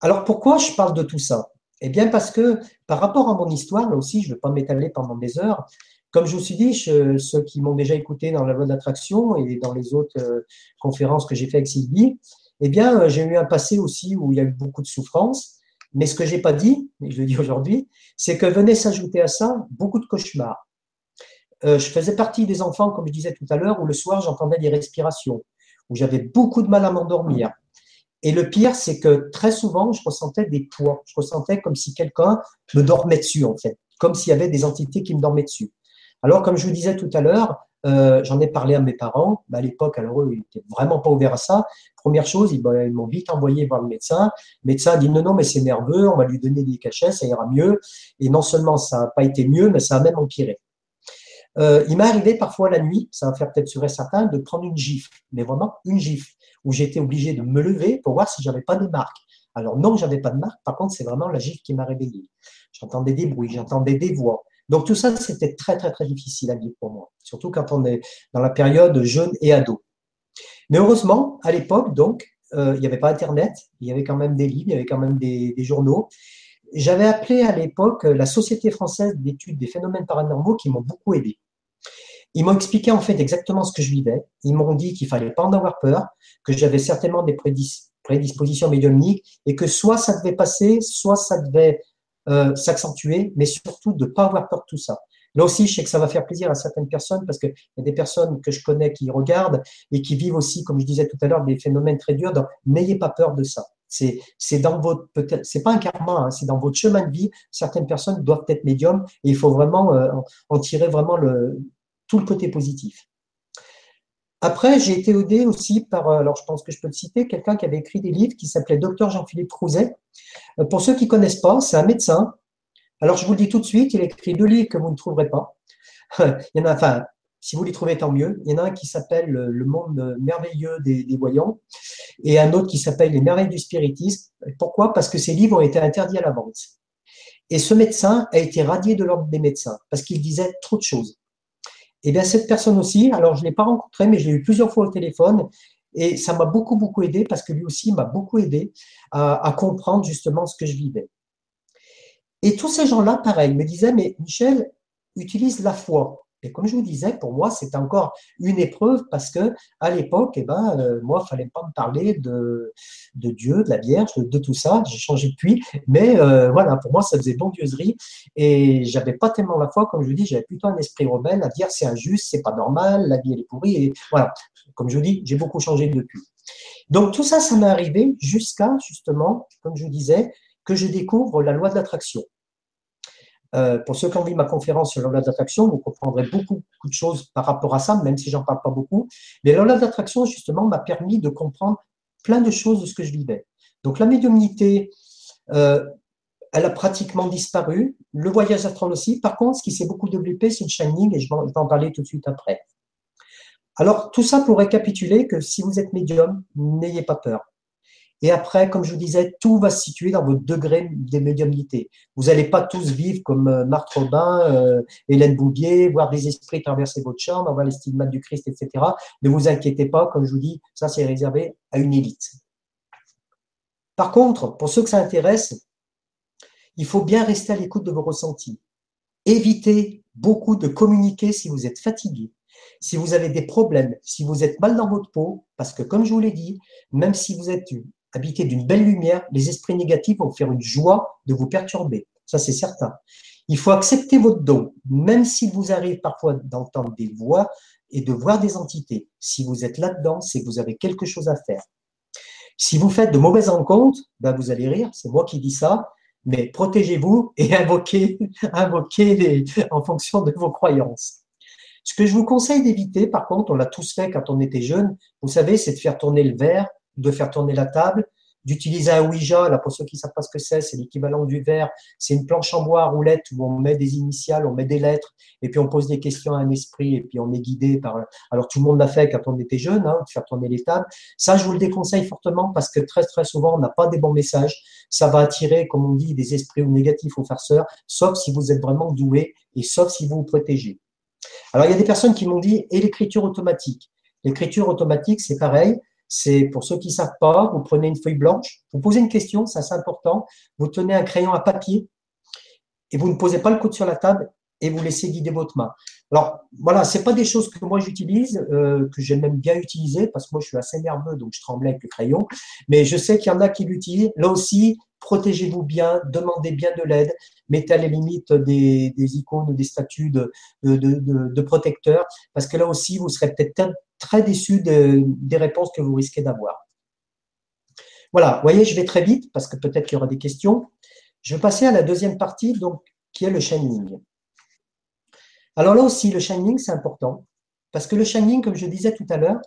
Alors pourquoi je parle de tout ça? Eh bien, parce que par rapport à mon histoire, là aussi, je ne vais pas m'étaler pendant des heures. Comme je vous suis dit, ceux qui m'ont déjà écouté dans la loi d'attraction et dans les autres euh, conférences que j'ai fait avec Sylvie, eh bien, euh, j'ai eu un passé aussi où il y a eu beaucoup de souffrance. Mais ce que j'ai pas dit, et je le dis aujourd'hui, c'est que venait s'ajouter à ça beaucoup de cauchemars. Euh, je faisais partie des enfants, comme je disais tout à l'heure, où le soir j'entendais des respirations, où j'avais beaucoup de mal à m'endormir. Et le pire, c'est que très souvent, je ressentais des poids. Je ressentais comme si quelqu'un me dormait dessus, en fait, comme s'il y avait des entités qui me dormaient dessus. Alors, comme je vous disais tout à l'heure, euh, j'en ai parlé à mes parents. Bah, à l'époque, alors eux, ils n'étaient vraiment pas ouverts à ça. Première chose, ils, m'ont vite envoyé voir le médecin. Le médecin a dit non, non, mais c'est nerveux, on va lui donner des cachets, ça ira mieux. Et non seulement ça n'a pas été mieux, mais ça a même empiré. Euh, il m'est arrivé parfois la nuit, ça va faire peut-être sur certains, de prendre une gifle, mais vraiment une gifle, où j'étais obligé de me lever pour voir si j'avais pas des marques. Alors non, j'avais pas de marques, par contre, c'est vraiment la gifle qui m'a réveillé. J'entendais des bruits, j'entendais des voix, Donc tout ça, c'était très, très, très difficile à vivre pour moi, surtout quand on est dans la période jeune et ado. Mais heureusement, à l'époque, donc, euh, il n'y avait pas Internet, il y avait quand même des livres, il y avait quand même des, journaux. J'avais appelé à l'époque la Société française d'études des phénomènes paranormaux qui m'ont beaucoup aidé. Ils m'ont expliqué en fait exactement ce que je vivais. Ils m'ont dit qu'il fallait pas en avoir peur, que j'avais certainement des prédispositions médiumniques et que soit ça devait passer, soit ça devait euh, s'accentuer, mais surtout de ne pas avoir peur de tout ça. Là aussi, je sais que ça va faire plaisir à certaines personnes parce qu'il y a des personnes que je connais qui regardent et qui vivent aussi, comme je disais tout à l'heure, des phénomènes très durs. Donc, n'ayez pas peur de ça. C'est, c'est dans votre, peut-être, c'est pas un karma, hein, c'est dans votre chemin de vie. Certaines personnes doivent être médiums et il faut vraiment euh, en tirer vraiment le, tout le côté positif. Après, j'ai été aidé aussi par, euh, alors je pense que je peux le citer, quelqu'un qui avait écrit des livres qui s'appelait Docteur Jean-Philippe Crouzet. Euh, pour ceux qui connaissent pas, c'est un médecin alors, je vous le dis tout de suite, il a écrit deux livres que vous ne trouverez pas. il y en a, enfin, si vous les trouvez, tant mieux. Il y en a un qui s'appelle Le monde merveilleux des, voyants et un autre qui s'appelle Les merveilles du spiritisme. Pourquoi? Parce que ces livres ont été interdits à la vente. Et ce médecin a été radié de l'ordre des médecins parce qu'il disait trop de choses. Et eh bien cette personne aussi, alors je ne l'ai pas rencontré, mais je l'ai eu plusieurs fois au téléphone et ça m'a beaucoup, beaucoup aidé parce que lui aussi m'a beaucoup aidé à comprendre justement ce que je vivais. Et tous ces gens-là, pareil, me disaient, mais Michel, utilise la foi. Et comme je vous disais, pour moi, c'était encore une épreuve parce que à l'époque, eh ben, euh, moi, il fallait pas me parler de, de Dieu, de la Vierge, de, tout ça. J'ai changé depuis, mais euh, voilà, pour moi, ça faisait bondieuserie et j'avais pas tellement la foi, comme je vous dis, j'avais plutôt un esprit rebelle à dire c'est injuste, c'est pas normal, la vie elle est pourrie et voilà. Comme je vous dis, j'ai beaucoup changé depuis. Donc tout ça, ça m'est arrivé jusqu'à justement, comme je vous disais, que je découvre la loi de l'attraction. Euh, pour ceux qui ont vu ma conférence sur la d'attraction, vous comprendrez beaucoup, de choses par rapport à ça, même si j'en parle pas beaucoup. Mais la d'attraction, justement, m'a permis de comprendre plein de choses de ce que je vivais. Donc la médiumnité, euh, elle a pratiquement disparu. Le voyage astral aussi. Par contre, ce qui s'est beaucoup développé, c'est le shining, et je vais en parler tout de suite après. Alors, tout ça pour récapituler que si vous êtes médium, n'ayez pas peur. Et après, comme je vous disais, tout va se situer dans votre degré de médiumnité. Vous n'allez pas tous vivre comme euh, Marc Robin, euh, Hélène Bouvier, voir des esprits traverser votre chambre, avoir les stigmates du Christ, etc. Ne vous inquiétez pas, comme je vous dis, ça c'est réservé à une élite. Par contre, pour ceux que ça intéresse, il faut bien rester à l'écoute de vos ressentis. Évitez beaucoup de communiquer si vous êtes fatigué, si vous avez des problèmes, si vous êtes mal dans votre peau, parce que comme je vous l'ai dit, même si vous êtes habité d'une belle lumière, les esprits négatifs vont faire une joie de vous perturber. Ça, c'est certain. Il faut accepter votre don, même s'il vous arrive parfois d'entendre des voix et de voir des entités. Si vous êtes là-dedans, c'est que vous avez quelque chose à faire. Si vous faites de mauvaises rencontres, ben vous allez rire, c'est moi qui dis ça, mais protégez-vous et invoquez, invoquez en fonction de vos croyances. Ce que je vous conseille d'éviter, par contre, on l'a tous fait quand on était jeune, vous savez, c'est de faire tourner le verre de faire tourner la table, d'utiliser un Ouija. Là, pour ceux qui ne savent pas ce que c'est, c'est l'équivalent du verre. C'est une planche en bois à roulette où on met des initiales, on met des lettres, et puis on pose des questions à un esprit, et puis on est guidé par. Alors tout le monde l'a fait quand on était jeune, hein, de faire tourner les tables. Ça, je vous le déconseille fortement parce que très très souvent, on n'a pas des bons messages. Ça va attirer, comme on dit, des esprits négatifs aux farceurs, sauf si vous êtes vraiment doué et sauf si vous vous protégez. Alors, il y a des personnes qui m'ont dit, et l'écriture automatique? L'écriture automatique, c'est pareil c'est pour ceux qui ne savent pas, vous prenez une feuille blanche, vous posez une question, ça c'est important, vous tenez un crayon à papier et vous ne posez pas le coude sur la table et vous laissez guider votre main. Alors voilà, c'est pas des choses que moi j'utilise, euh, que j'aime même bien utiliser parce que moi je suis assez nerveux donc je tremblais avec le crayon, mais je sais qu'il y en a qui l'utilisent. Là aussi, protégez-vous bien, demandez bien de l'aide, mettez à la limite des, icônes ou des statuts de, de, protecteurs parce que là aussi vous serez peut-être très déçu des réponses que vous risquez d'avoir. Voilà, vous voyez, je vais très vite parce que peut-être qu'il y aura des questions. Je vais passer à la deuxième partie, donc, qui est le shining. Alors là aussi, le shining, c'est important parce que le shining, comme je disais tout à l'heure,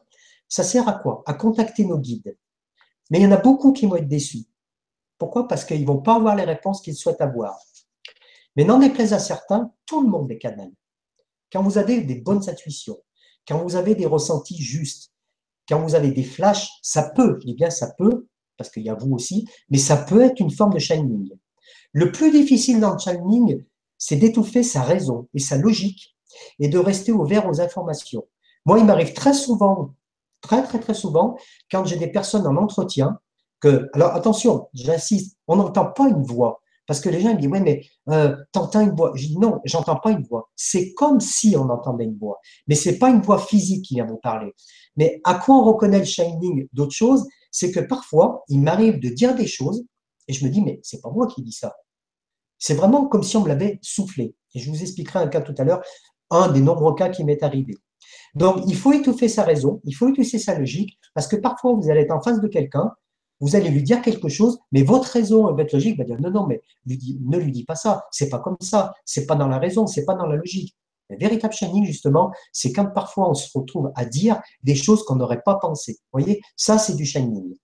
ça sert à quoi? À contacter nos guides. Mais il y en a beaucoup qui vont être déçus. Pourquoi? Parce qu'ils ne vont pas avoir les réponses qu'ils souhaitent avoir. Mais n'en déplaise à certains, tout le monde est canal. Quand vous avez des bonnes intuitions, quand vous avez des ressentis justes, quand vous avez des flashs, ça peut, je bien ça peut, parce qu'il y a vous aussi, mais ça peut être une forme de shining. Le plus difficile dans le shining, c'est d'étouffer sa raison et sa logique et de rester ouvert aux informations. Moi, il m'arrive très souvent, très très très souvent, quand j'ai des personnes en entretien, que, alors attention, j'insiste, on n'entend pas une voix. Parce que les gens disent, oui, mais euh, t'entends une voix. Je dis, non, j'entends pas une voix. C'est comme si on entendait une voix. Mais c'est pas une voix physique qui vient vous parler. Mais à quoi on reconnaît le shining d'autre chose? C'est que parfois, il m'arrive de dire des choses et je me dis, mais c'est pas moi qui dis ça. C'est vraiment comme si on me l'avait soufflé. Et je vous expliquerai un cas tout à l'heure, un des nombreux cas qui m'est arrivé. Donc, il faut étouffer sa raison, il faut étouffer sa logique, parce que parfois, vous allez être en face de quelqu'un vous allez lui dire quelque chose, mais votre raison, votre logique va dire non, non, mais ne lui dis pas ça, c'est pas comme ça, c'est pas dans la raison, c'est pas dans la logique. Le véritable shining, justement, c'est quand parfois on se retrouve à dire des choses qu'on n'aurait pas pensé. Vous voyez, ça, c'est du shining.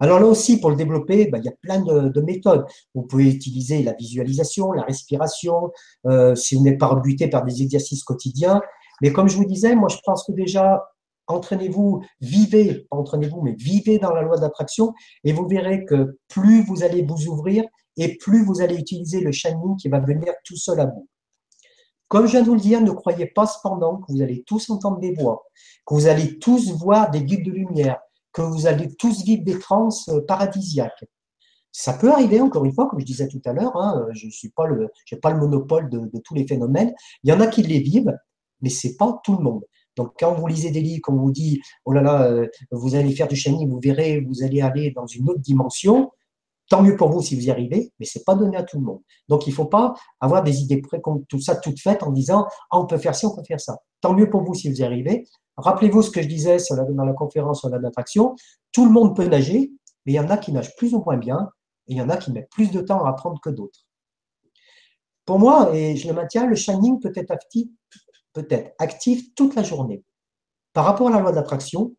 Alors là aussi, pour le développer, ben, il y a plein de, méthodes. Vous pouvez utiliser la visualisation, la respiration, euh, si vous n'êtes pas rebuté par des exercices quotidiens. Mais comme je vous disais, moi, je pense que déjà, entraînez-vous, vivez, pas entraînez-vous, mais vivez dans la loi d'attraction et vous verrez que plus vous allez vous ouvrir et plus vous allez utiliser le shining qui va venir tout seul à vous. Comme je viens de vous le dire, ne croyez pas cependant que vous allez tous entendre des voix, que vous allez tous voir des guides de lumière, que vous allez tous vivre des trans euh, paradisiaques. Ça peut arriver, encore une fois, comme je disais tout à l'heure, hein, je n'ai pas, le, pas le monopole de, de, tous les phénomènes. Il y en a qui les vivent, mais c'est pas tout le monde. Donc, quand vous lisez des livres, qu'on vous dit, oh là là, euh, vous allez faire du shining, vous verrez, vous allez aller dans une autre dimension, tant mieux pour vous si vous y arrivez, mais c'est pas donné à tout le monde. Donc, il ne faut pas avoir des idées près, tout ça toutes faites en disant, ah, on peut faire ci, on peut faire ça. Tant mieux pour vous si vous y arrivez. Rappelez-vous ce que je disais dans la conférence sur la d'attraction. Tout le monde peut nager, mais il y en a qui nagent plus ou moins bien, et il y en a qui mettent plus de temps à apprendre que d'autres. Pour moi, et je le maintiens, le shining peut être actif peut être actif toute la journée. Par rapport à la loi d'attraction,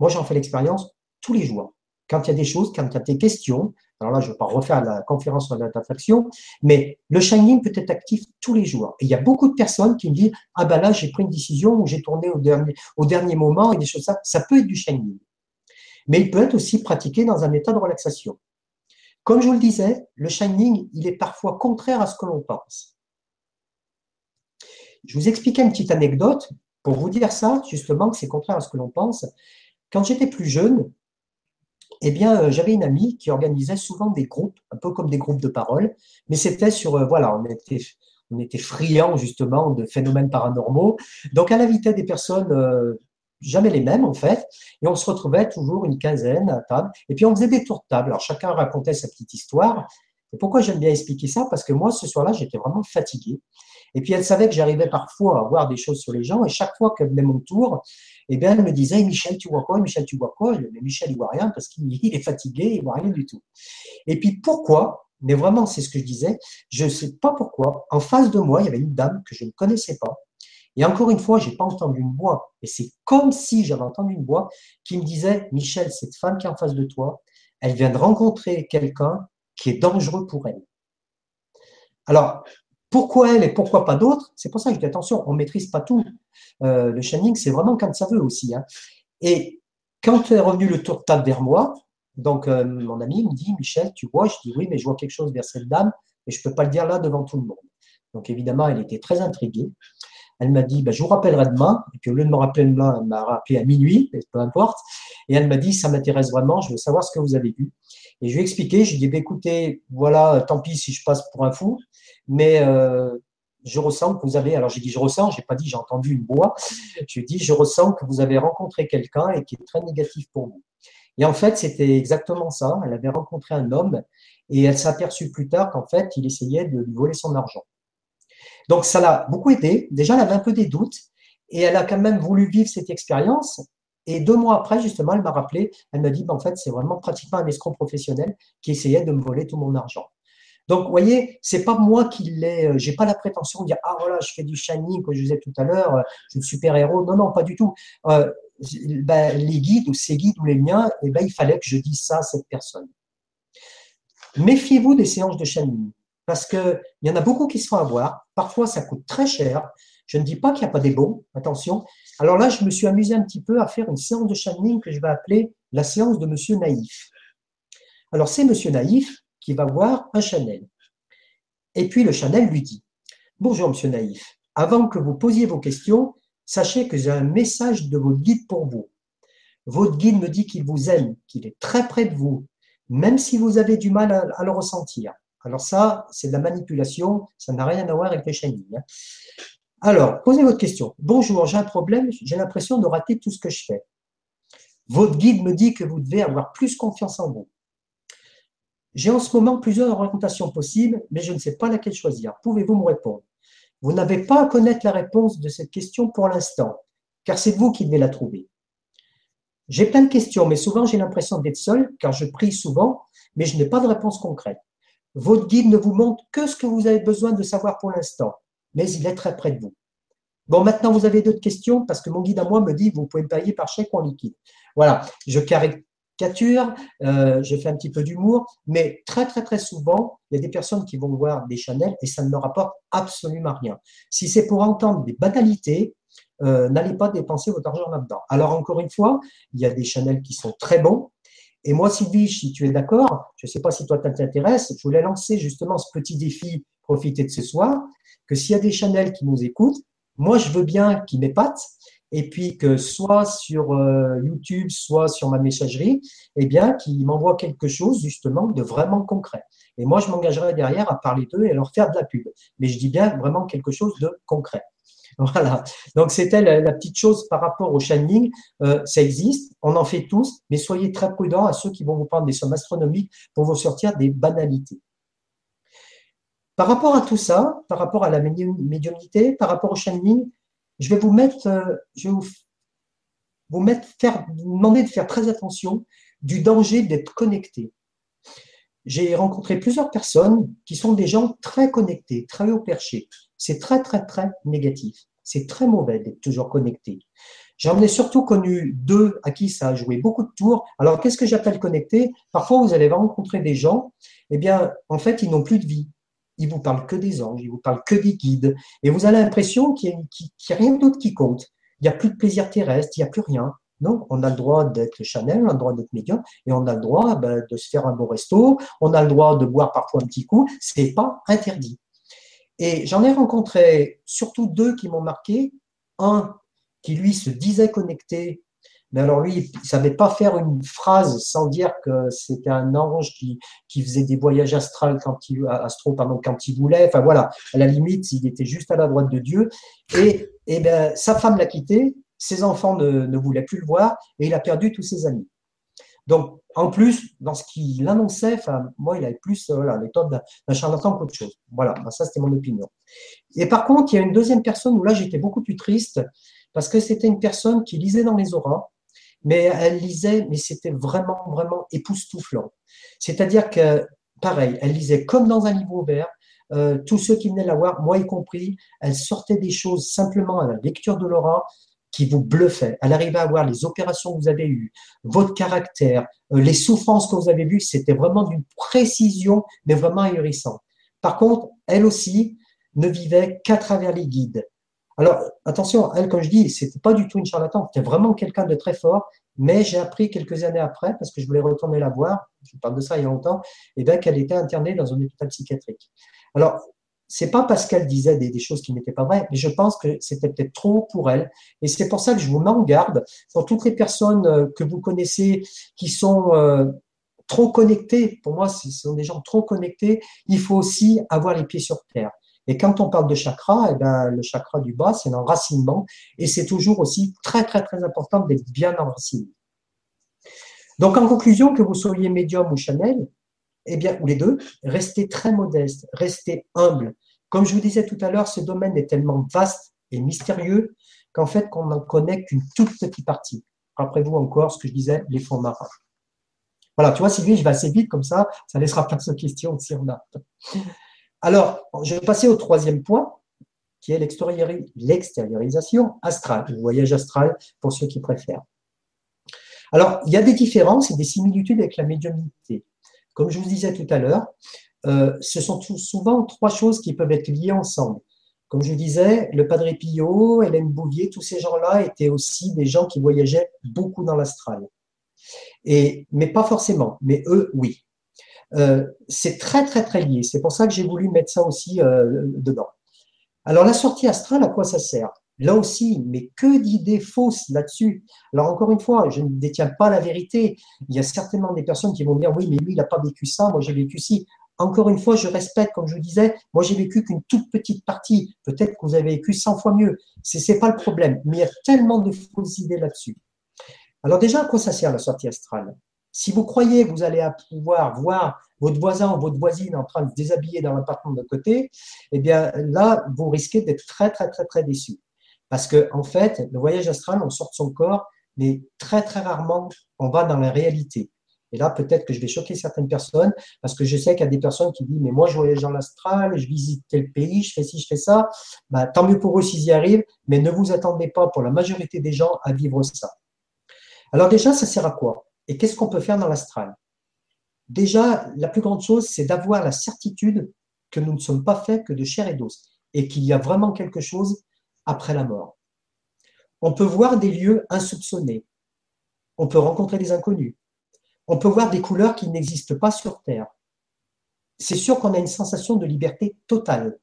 moi j'en fais l'expérience tous les jours. Quand il y a des choses, quand il y a des questions, alors là je ne vais pas refaire la conférence sur la loi d'attraction, mais le shining peut être actif tous les jours. Et il y a beaucoup de personnes qui me disent Ah ben là j'ai pris une décision ou j'ai tourné au dernier, au dernier moment et des choses ça. Ça peut être du shining. Mais il peut être aussi pratiqué dans un état de relaxation. Comme je vous le disais, le shining, il est parfois contraire à ce que l'on pense. Je vous expliquer une petite anecdote pour vous dire ça, justement, que c'est contraire à ce que l'on pense. Quand j'étais plus jeune, eh bien, euh, j'avais une amie qui organisait souvent des groupes, un peu comme des groupes de parole, mais c'était sur, euh, voilà, on était, on friands justement de phénomènes paranormaux. Donc, elle invitait des personnes, euh, jamais les mêmes en fait, et on se retrouvait toujours une quinzaine à table, et puis on faisait des tours de table. Alors, chacun racontait sa petite histoire. Et pourquoi j'aime bien expliquer ça? Parce que moi, ce soir-là, j'étais vraiment fatigué. Et puis elle savait que j'arrivais parfois à voir des choses sur les gens, et chaque fois qu'elle venait mon tour, eh bien, elle me disait Michel, tu vois quoi? Michel, tu vois quoi Mais Michel, il voit rien parce qu'il est fatigué, il voit rien du tout. Et puis pourquoi? Mais vraiment, c'est ce que je disais. Je ne sais pas pourquoi. En face de moi, il y avait une dame que je ne connaissais pas. Et encore une fois, je n'ai pas entendu une voix. Et c'est comme si j'avais entendu une voix qui me disait Michel, cette femme qui est en face de toi, elle vient de rencontrer quelqu'un qui est dangereux pour elle. Alors, pourquoi elle et pourquoi pas d'autres? C'est pour ça que je dis attention, on ne maîtrise pas tout. Euh, le shining, c'est vraiment quand ça veut aussi. Hein. Et quand est revenu le tour de table vers moi, donc euh, mon ami me dit Michel, tu vois? Je dis oui, mais je vois quelque chose vers cette dame, mais je ne peux pas le dire là devant tout le monde. Donc évidemment, elle était très intriguée. Elle m'a dit, ben, je vous rappellerai demain. Et puis au lieu de me rappeler demain, elle m'a rappelé à minuit, peu importe. Et elle m'a dit, ça m'intéresse vraiment, je veux savoir ce que vous avez vu. Et je lui ai expliqué, je lui ai dit, ben, écoutez, voilà, tant pis si je passe pour un fou mais euh, je ressens que vous avez, alors j'ai dit je ressens, j'ai pas dit j'ai entendu une voix, je dis je ressens que vous avez rencontré quelqu'un et qui est très négatif pour vous. Et en fait, c'était exactement ça. Elle avait rencontré un homme et elle s'est aperçue plus tard qu'en fait, il essayait de lui voler son argent. Donc, ça l'a beaucoup aidé. Déjà, elle avait un peu des doutes et elle a quand même voulu vivre cette expérience. Et deux mois après, justement, elle m'a rappelé, elle m'a dit, ben, en fait, c'est vraiment pratiquement un escroc professionnel qui essayait de me voler tout mon argent. Donc, vous voyez, c'est pas moi qui l'ai, euh, j'ai pas la prétention de dire, ah voilà, je fais du shining, comme je disais tout à l'heure, euh, je suis super-héros. Non, non, pas du tout. Euh, ben, les guides ou ces guides ou les miens, eh ben, il fallait que je dise ça à cette personne. Méfiez-vous des séances de shining, parce qu'il y en a beaucoup qui se font avoir. Parfois, ça coûte très cher. Je ne dis pas qu'il n'y a pas des bons, attention. Alors là, je me suis amusé un petit peu à faire une séance de shining que je vais appeler la séance de Monsieur Naïf. Alors, c'est Monsieur Naïf qui va voir un Chanel. Et puis le Chanel lui dit, Bonjour, monsieur Naïf. Avant que vous posiez vos questions, sachez que j'ai un message de votre guide pour vous. Votre guide me dit qu'il vous aime, qu'il est très près de vous, même si vous avez du mal à, le ressentir. Alors ça, c'est de la manipulation, ça n'a rien à voir avec les shining. Hein. Alors, posez votre question. Bonjour, j'ai un problème, j'ai l'impression de rater tout ce que je fais. Votre guide me dit que vous devez avoir plus confiance en vous. J'ai en ce moment plusieurs orientations possibles, mais je ne sais pas laquelle choisir. Pouvez-vous me répondre? Vous n'avez pas à connaître la réponse de cette question pour l'instant, car c'est vous qui devez la trouver. J'ai plein de questions, mais souvent j'ai l'impression d'être seul, car je prie souvent, mais je n'ai pas de réponse concrète. Votre guide ne vous montre que ce que vous avez besoin de savoir pour l'instant, mais il est très près de vous. Bon, maintenant, vous avez d'autres questions parce que mon guide à moi me dit vous pouvez payer par chèque ou en liquide. Voilà, je caricature, euh, je fais un petit peu d'humour, mais très, très, très souvent, il y a des personnes qui vont voir des Chanel et ça ne leur apporte absolument rien. Si c'est pour entendre des banalités, euh, n'allez pas dépenser votre argent là-dedans. Alors, encore une fois, il y a des Chanel qui sont très bons. Et moi, Sylvie, si tu es d'accord, je ne sais pas si toi, t'intéresse, je voulais lancer justement ce petit défi, profiter de ce soir, que s'il y a des Chanel qui nous écoutent, moi, je veux bien qu'ils m'épatent et puis que soit sur euh, YouTube, soit sur ma messagerie, eh bien, qu'ils m'envoient quelque chose justement de vraiment concret. Et moi, je m'engagerai derrière à parler d'eux et à leur faire de la pub. Mais je dis bien vraiment quelque chose de concret. Voilà. Donc c'était la, petite chose par rapport au shining. Euh, ça existe, on en fait tous, mais soyez très prudents à ceux qui vont vous prendre des sommes astronomiques pour vous sortir des banalités. Par rapport à tout ça, par rapport à la médiumnité, par rapport au shining, je vais vous mettre, euh, je vais vous, mettre, faire, demander de faire très attention du danger d'être connecté. J'ai rencontré plusieurs personnes qui sont des gens très connectés, très haut perché. C'est très, très, très négatif. C'est très mauvais d'être toujours connecté. J'en ai surtout connu deux à qui ça a joué beaucoup de tours. Alors, qu'est-ce que j'appelle connecté? Parfois, vous allez rencontrer des gens, eh bien, en fait, ils n'ont plus de vie. Ils vous parlent que des anges, ils vous parlent que des guides. Et vous avez l'impression qu'il n'y a, rien d'autre qui compte. Il n'y a plus de plaisir terrestre, il n'y a plus rien. Non, on a le droit d'être Chanel, on a le droit d'être médium, et on a le droit ben, de se faire un bon resto, on a le droit de boire parfois un petit coup, c'est pas interdit. Et j'en ai rencontré surtout deux qui m'ont marqué. Un qui lui se disait connecté mais alors lui, il savait pas faire une phrase sans dire que c'était un ange qui, qui faisait des voyages astrales quand il, astro, pardon, quand il voulait. Enfin voilà, à la limite, il était juste à la droite de Dieu. Et, et ben, sa femme l'a quitté, ses enfants ne, ne voulaient plus le voir et il a perdu tous ses amis. Donc, en plus, dans ce qu'il annonçait, enfin, moi, il avait plus euh, voilà, l'état d'un charlatan qu'autre chose. Voilà, ben, ça, c'était mon opinion. Et par contre, il y a une deuxième personne où là, j'étais beaucoup plus triste parce que c'était une personne qui lisait dans les auras mais elle lisait, mais c'était vraiment, vraiment époustouflant. C'est-à-dire que, pareil, elle lisait comme dans un livre ouvert, euh, tous ceux qui venaient la voir, moi y compris, elle sortait des choses simplement à la lecture de l'aura qui vous bluffaient. Elle arrivait à voir les opérations que vous avez eues, votre caractère, euh, les souffrances que vous avez vues, c'était vraiment d'une précision, mais vraiment ahurissante. Par contre, elle aussi ne vivait qu'à travers les guides. Alors, attention, elle, comme je dis, c'était pas du tout une charlatan, c'était vraiment quelqu'un de très fort, mais j'ai appris quelques années après, parce que je voulais retourner la voir, je parle de ça il y a longtemps, et eh bien qu'elle était internée dans un hôpital psychiatrique. Alors, c'est pas parce qu'elle disait des, choses qui n'étaient pas vraies, mais je pense que c'était peut-être trop pour elle. Et c'est pour ça que je vous mets en garde pour toutes les personnes euh, que vous connaissez qui sont euh, trop connectées. Pour moi, ce sont des gens trop connectés. Il faut aussi avoir les pieds sur terre. Et quand on parle de chakra, eh ben, le chakra du bas, c'est l'enracinement. Et c'est toujours aussi très, très, très important d'être bien enraciné. Donc, en conclusion, que vous soyez médium ou Chanel, eh bien, ou les deux, restez très modeste, restez humble. Comme je vous disais tout à l'heure, ce domaine est tellement vaste et mystérieux qu'en fait, qu'on n'en connaît qu'une toute petite partie. Rappelez-vous encore ce que je disais, les fonds marins. Voilà, tu vois, Sylvie, je vais assez vite comme ça, ça laissera plein de questions si on a. Alors, je vais passer au troisième point, qui est l'extériorisation astrale, le voyage astral pour ceux qui préfèrent. Alors, il y a des différences et des similitudes avec la médiumnité. Comme je vous disais tout à l'heure, euh, ce sont souvent trois choses qui peuvent être liées ensemble. Comme je disais, le Padre Pio, Hélène Bouvier, tous ces gens-là étaient aussi des gens qui voyageaient beaucoup dans l'astral. Mais pas forcément, mais eux, oui. Euh, c'est très, très, très lié. C'est pour ça que j'ai voulu mettre ça aussi euh, dedans. Alors la sortie astrale, à quoi ça sert? Là aussi, mais que d'idées fausses là-dessus. Alors encore une fois, je ne détiens pas la vérité. Il y a certainement des personnes qui vont dire oui, mais lui, il n'a pas vécu ça, moi j'ai vécu ci. Encore une fois, je respecte, comme je vous disais, moi j'ai vécu qu'une toute petite partie. Peut-être que vous avez vécu 100 fois mieux. Ce n'est pas le problème. Mais il y a tellement de fausses idées là-dessus. Alors déjà, à quoi ça sert la sortie astrale? Si vous croyez que vous allez pouvoir voir votre voisin ou votre voisine en train de se déshabiller dans l'appartement de côté, eh bien là, vous risquez d'être très, très, très, très déçu. Parce que, en fait, le voyage astral, on sort de son corps, mais très, très rarement, on va dans la réalité. Et là, peut-être que je vais choquer certaines personnes, parce que je sais qu'il y a des personnes qui disent, mais moi, je voyage dans l'astral, je visite tel pays, je fais ci, je fais ça. Bah, tant mieux pour eux s'ils y arrivent, mais ne vous attendez pas, pour la majorité des gens, à vivre ça. Alors déjà, ça sert à quoi? Et qu'est-ce qu'on peut faire dans l'astral? Déjà, la plus grande chose, c'est d'avoir la certitude que nous ne sommes pas faits que de chair et d'os, et qu'il y a vraiment quelque chose après la mort. On peut voir des lieux insoupçonnés. On peut rencontrer des inconnus. On peut voir des couleurs qui n'existent pas sur Terre. C'est sûr qu'on a une sensation de liberté totale.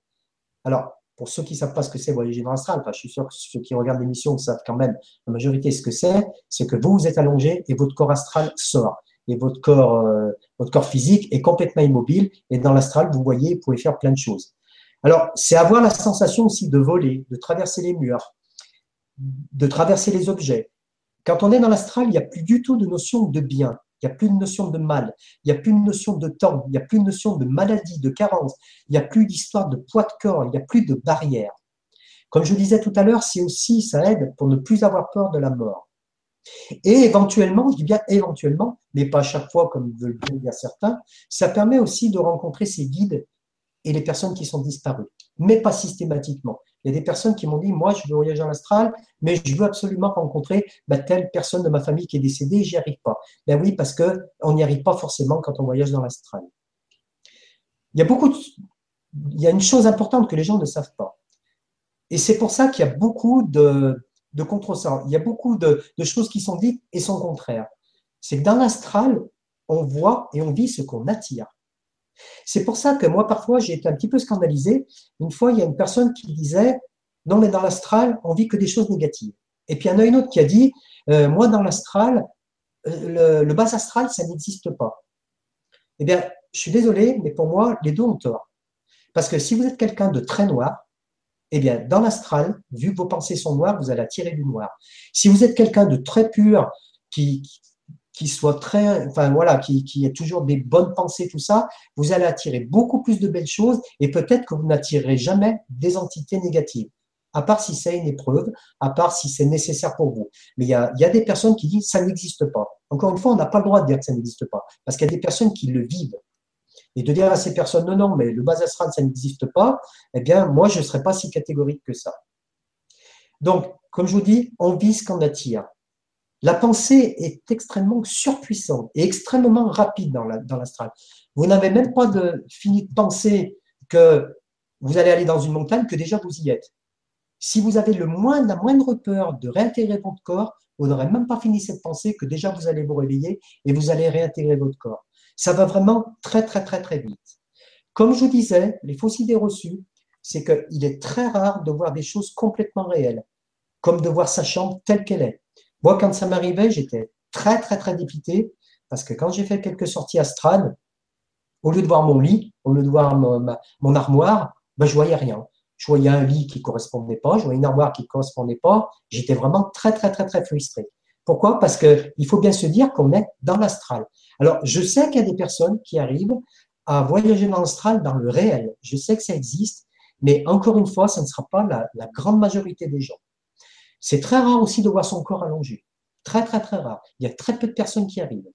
Alors, pour ceux qui ne savent pas ce que c'est voyager dans l'astral, je suis sûr que ceux qui regardent l'émission savent quand même la majorité ce que c'est, c'est que vous, vous êtes allongé et votre corps astral sort. Et votre corps, euh, votre corps physique est complètement immobile. Et dans l'astral, vous voyez, vous pouvez faire plein de choses. Alors, c'est avoir la sensation aussi de voler, de traverser les murs, de traverser les objets. Quand on est dans l'astral, il n'y a plus du tout de notion de bien, il n'y a plus de notion de mal, il n'y a plus de notion de temps, il n'y a plus de notion de maladie, de carence, il n'y a plus d'histoire de poids de corps, il n'y a plus de barrière. Comme je disais tout à l'heure, c'est aussi, ça aide pour ne plus avoir peur de la mort. Et éventuellement, je dis bien éventuellement, mais pas à chaque fois comme veulent dire certains, ça permet aussi de rencontrer ces guides et les personnes qui sont disparues, mais pas systématiquement. Il y a des personnes qui m'ont dit, moi, je veux voyager en astral, mais je veux absolument rencontrer bah, telle personne de ma famille qui est décédée, j'y arrive pas. Ben oui, parce que on n'y arrive pas forcément quand on voyage dans l'astral. Il y a beaucoup il y a une chose importante que les gens ne savent pas. Et c'est pour ça qu'il y a beaucoup de, de contresens. Il y a beaucoup de, de choses qui sont dites et sont contraires. C'est que dans l'astral, on voit et on vit ce qu'on attire. C'est pour ça que moi, parfois, j'ai été un petit peu scandalisé. Une fois, il y a une personne qui disait Non, mais dans l'astral, on vit que des choses négatives. Et puis, il y en a une autre qui a dit euh, Moi, dans l'astral, euh, le, bas astral, ça n'existe pas. Eh bien, je suis désolé, mais pour moi, les deux ont tort. Parce que si vous êtes quelqu'un de très noir, eh bien, dans l'astral, vu que vos pensées sont noires, vous allez attirer du noir. Si vous êtes quelqu'un de très pur, qui, qui soit très, enfin voilà, qui, qui ait toujours des bonnes pensées, tout ça, vous allez attirer beaucoup plus de belles choses et peut-être que vous n'attirerez jamais des entités négatives. À part si c'est une épreuve, à part si c'est nécessaire pour vous. Mais il y a, y a des personnes qui disent ça n'existe pas. Encore une fois, on n'a pas le droit de dire que ça n'existe pas, parce qu'il y a des personnes qui le vivent. Et de dire à ces personnes non, non, mais le bas astral, ça n'existe pas, eh bien, moi, je ne serais pas si catégorique que ça. Donc, comme je vous dis, on vit ce qu'on attire. La pensée est extrêmement surpuissante et extrêmement rapide dans l'astral. La, vous n'avez même pas fini de penser que vous allez aller dans une montagne que déjà vous y êtes. Si vous avez le moins, la moindre peur de réintégrer votre corps, vous n'aurez même pas fini cette pensée que déjà vous allez vous réveiller et vous allez réintégrer votre corps. Ça va vraiment très très très très vite. Comme je vous disais, les fausses idées reçues, c'est qu'il est très rare de voir des choses complètement réelles, comme de voir sa chambre telle qu'elle est. Moi, quand ça m'arrivait, j'étais très, très, très dépité parce que quand j'ai fait quelques sorties astrales, au lieu de voir mon lit, au lieu de voir mon, armoire, ben, je voyais rien. Je voyais un lit qui correspondait pas, je voyais une armoire qui correspondait pas. J'étais vraiment très, très, très, très frustré. Pourquoi? Parce que il faut bien se dire qu'on est dans l'astral. Alors, je sais qu'il y a des personnes qui arrivent à voyager dans l'astral, dans le réel. Je sais que ça existe, mais encore une fois, ça ne sera pas la grande majorité des gens. C'est très rare aussi de voir son corps allongé. Très, très, très rare. Il y a très peu de personnes qui arrivent.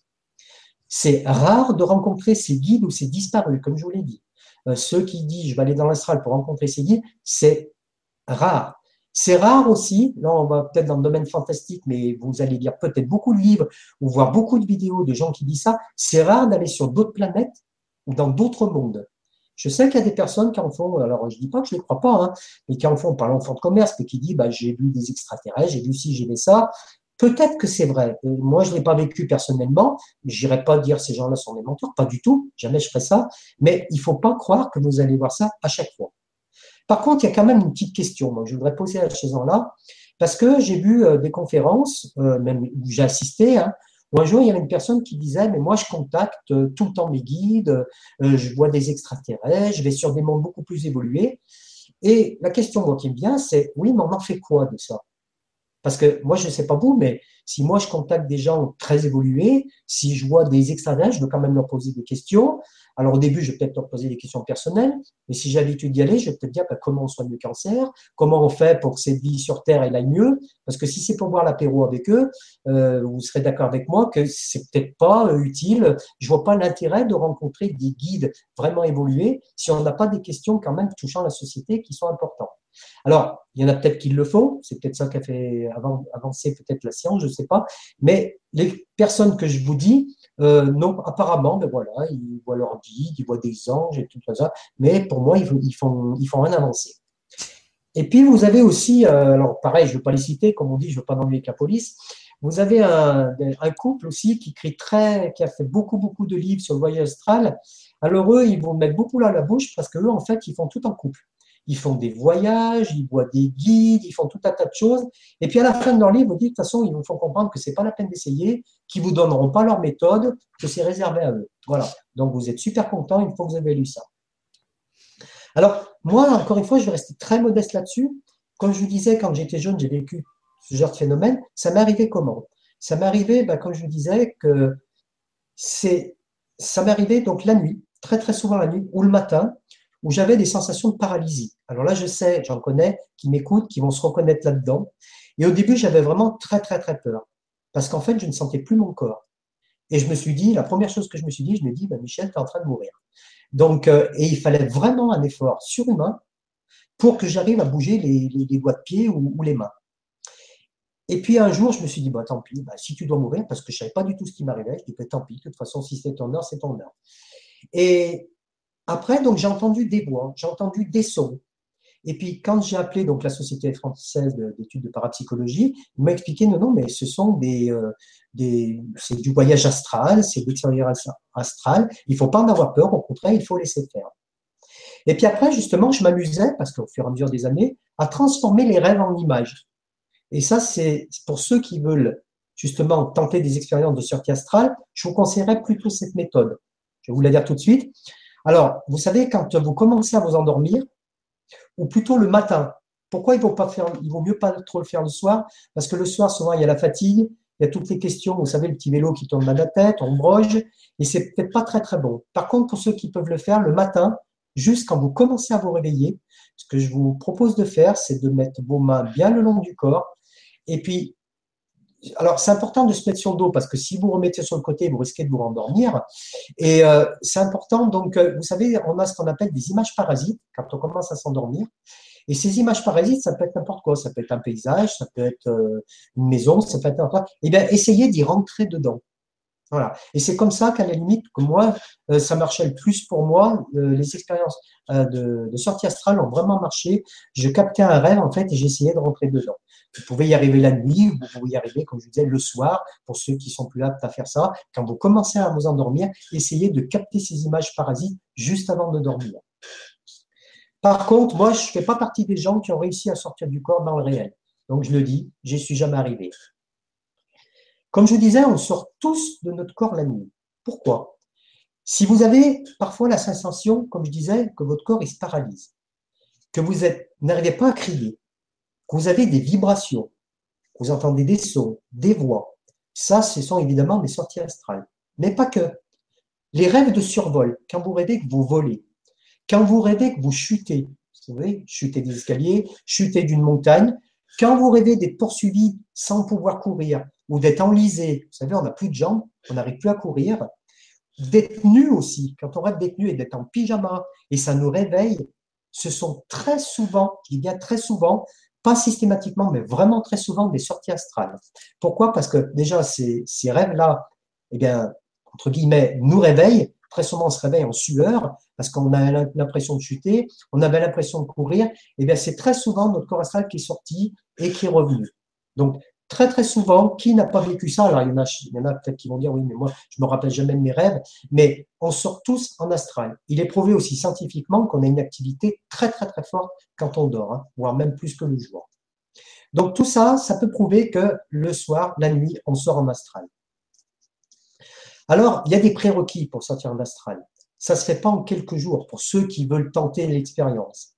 C'est rare de rencontrer ces guides ou ces disparus, comme je vous l'ai dit. Euh, ceux qui disent je vais aller dans l'astral pour rencontrer ces guides, c'est rare. C'est rare aussi, là on va peut-être dans le domaine fantastique, mais vous allez lire peut-être beaucoup de livres ou voir beaucoup de vidéos de gens qui disent ça, c'est rare d'aller sur d'autres planètes ou dans d'autres mondes. Je sais qu'il y a des personnes qui en font, alors je dis pas que je ne les crois pas, hein, mais qui en font par l'enfant de commerce, mais qui dit bah, j'ai vu des extraterrestres, j'ai vu ci, j'ai vu ça. Peut-être que c'est vrai. Moi, je ne l'ai pas vécu personnellement. Je n'irai pas dire ces gens-là sont des menteurs, pas du tout. Jamais je ferai ça. Mais il ne faut pas croire que vous allez voir ça à chaque fois. Par contre, il y a quand même une petite question moi, que je voudrais poser à ces gens-là, parce que j'ai vu euh, des conférences, euh, même où j'ai assisté, hein, un jour, il y avait une personne qui disait, mais moi, je contacte euh, tout le temps mes guides, je vois des extraterrestres, je vais sur des mondes beaucoup plus évolués. Et la question, moi, qui me vient, c'est, oui, mais on en fait quoi de ça? Parce que moi, je ne sais pas vous, mais si moi, je contacte des gens très évolués, si je vois des extraterrestres, je veux quand même leur poser des questions. Alors au début, je vais peut-être leur poser des questions personnelles, mais si j'ai l'habitude d'y aller, je vais peut-être dire bah, comment on soigne le cancer, comment on fait pour que cette vie sur Terre elle aille mieux, parce que si c'est pour boire l'apéro avec eux, euh, vous serez d'accord avec moi que c'est peut-être pas euh, utile. Je vois pas l'intérêt de rencontrer des guides vraiment évolués si on n'a pas des questions quand même touchant la société qui sont importantes. Alors, il y en a peut-être qui le font, c'est peut-être ça qui a fait avancer peut-être la science, je ne sais pas, mais les personnes que je vous dis, euh, non, apparemment, ben voilà, ils voient leur guide, ils voient des anges et tout ça, mais pour moi, ils, ils font, ils font rien avancer. Et puis, vous avez aussi, euh, alors pareil, je ne veux pas les citer, comme on dit, je ne veux pas nommer la police, vous avez un, couple aussi qui écrit très, qui a fait beaucoup, beaucoup de livres sur le voyage astral. Alors eux, ils vont mettre beaucoup là la bouche parce que eux, en fait, ils font tout en couple ils font des voyages, ils voient des guides, ils font tout un tas de choses. Et puis à la fin de leur livre, ils disent de toute façon, ils vous font comprendre que c'est pas la peine d'essayer, qu'ils vous donneront pas leur méthode, que c'est réservé à eux. Voilà. Donc vous êtes super content une fois que vous avez lu ça. Alors moi, encore une fois, je vais rester très modeste là-dessus. Comme je vous disais, quand j'étais jeune, j'ai vécu ce genre de phénomène. Ça m'est arrivé comment? Ça m'est arrivé, ben, comme je vous disais, que c'est, ça m'est arrivé donc la nuit, très très souvent la nuit ou le matin où j'avais des sensations de paralysie. Alors là, je sais, j'en connais, qui m'écoutent, qui vont se reconnaître là-dedans. Et au début, j'avais vraiment très, très, très peur. Parce qu'en fait, je ne sentais plus mon corps. Et je me suis dit, la première chose que je me suis dit, je me dis, bah, Michel, tu es en train de mourir. Donc, euh, et il fallait vraiment un effort surhumain pour que j'arrive à bouger les, les, doigts de pied ou, les mains. Et puis un jour, je me suis dit, bah, tant pis, bah, si tu dois mourir, parce que je ne savais pas du tout ce qui m'arrivait, je dis, bah, tant pis, de toute façon, si c'est ton heure, c'est ton heure. Et après, donc, j'ai entendu des voix, j'ai entendu des sons. Et puis, quand j'ai appelé donc la Société française d'études de parapsychologie, ils m'ont expliqué non, non, mais ce sont des, euh, des c'est du voyage astral, c'est de l'expérience astrale. Il faut pas en avoir peur, au contraire, il faut laisser faire. Et puis après, justement, je m'amusais, parce qu'au fur et à mesure des années, à transformer les rêves en images. Et ça, c'est pour ceux qui veulent justement tenter des expériences de sortie astrale, je vous conseillerais plutôt cette méthode. Je vais vous la dire tout de suite. Alors, vous savez, quand vous commencez à vous endormir, ou plutôt le matin, pourquoi il vaut, pas faire, il vaut mieux pas trop le faire le soir? Parce que le soir, souvent, il y a la fatigue, il y a toutes les questions, vous savez, le petit vélo qui tourne dans la tête, on broge, et c'est peut-être pas très très bon. Par contre, pour ceux qui peuvent le faire le matin, juste quand vous commencez à vous réveiller, ce que je vous propose de faire, c'est de mettre vos mains bien le long du corps, et puis alors, c'est important de se mettre sur le dos parce que si vous remettez sur le côté, vous risquez de vous rendormir. Et euh, c'est important, donc, euh, vous savez, on a ce qu'on appelle des images parasites quand on commence à s'endormir. Et ces images parasites, ça peut être n'importe quoi. Ça peut être un paysage, ça peut être euh, une maison, ça peut être n'importe quoi. Eh bien, essayez d'y rentrer dedans. Voilà. Et c'est comme ça qu'à la limite, que moi, ça marchait le plus pour moi. les expériences de, de sortie astrale ont vraiment marché. Je captais un rêve, en fait, et j'essayais de rentrer dedans. Vous pouvez y arriver la nuit, vous pouvez y arriver, comme je disais, le soir, pour ceux qui sont plus aptes à faire ça. Quand vous commencez à vous endormir, essayez de capter ces images parasites juste avant de dormir. Par contre, moi, je ne fais pas partie des gens qui ont réussi à sortir du corps dans le réel. Donc, je le dis, j'y suis jamais arrivé. Comme je disais, on sort tous de notre corps la nuit. Pourquoi? Si vous avez parfois la sensation, comme je disais, que votre corps se paralyse, que vous n'arrivez pas à crier, que vous avez des vibrations, que vous entendez des sons, des voix, ça, ce sont évidemment des sorties astrales. Mais pas que. Les rêves de survol, quand vous rêvez que vous volez, quand vous rêvez que vous chutez, vous savez, chuter des escaliers, chuter d'une montagne, quand vous rêvez d'être poursuivi sans pouvoir courir ou d'être enlisé, vous savez, on n'a plus de jambes, on n'arrive plus à courir, d'être nu aussi, quand on rêve d'être nu et d'être en pyjama et ça nous réveille, ce sont très souvent, je dis bien très souvent, pas systématiquement, mais vraiment très souvent des sorties astrales. Pourquoi? Parce que déjà, ces, ces rêves-là, eh bien, entre guillemets, nous réveillent. Très souvent, on se réveille en sueur parce qu'on a l'impression de chuter, on avait l'impression de courir. Eh bien, c'est très souvent notre corps astral qui est sorti et qui est revenu. Donc, très très souvent, qui n'a pas vécu ça? Alors il y en a, peut-être qui vont dire oui, mais moi je me rappelle jamais de mes rêves, mais on sort tous en astral. Il est prouvé aussi scientifiquement qu'on a une activité très très très forte quand on dort, hein, voire même plus que le jour. Donc tout ça, ça peut prouver que le soir, la nuit, on sort en astral. Alors, il y a des prérequis pour sortir en astral. Ça se fait pas en quelques jours pour ceux qui veulent tenter l'expérience.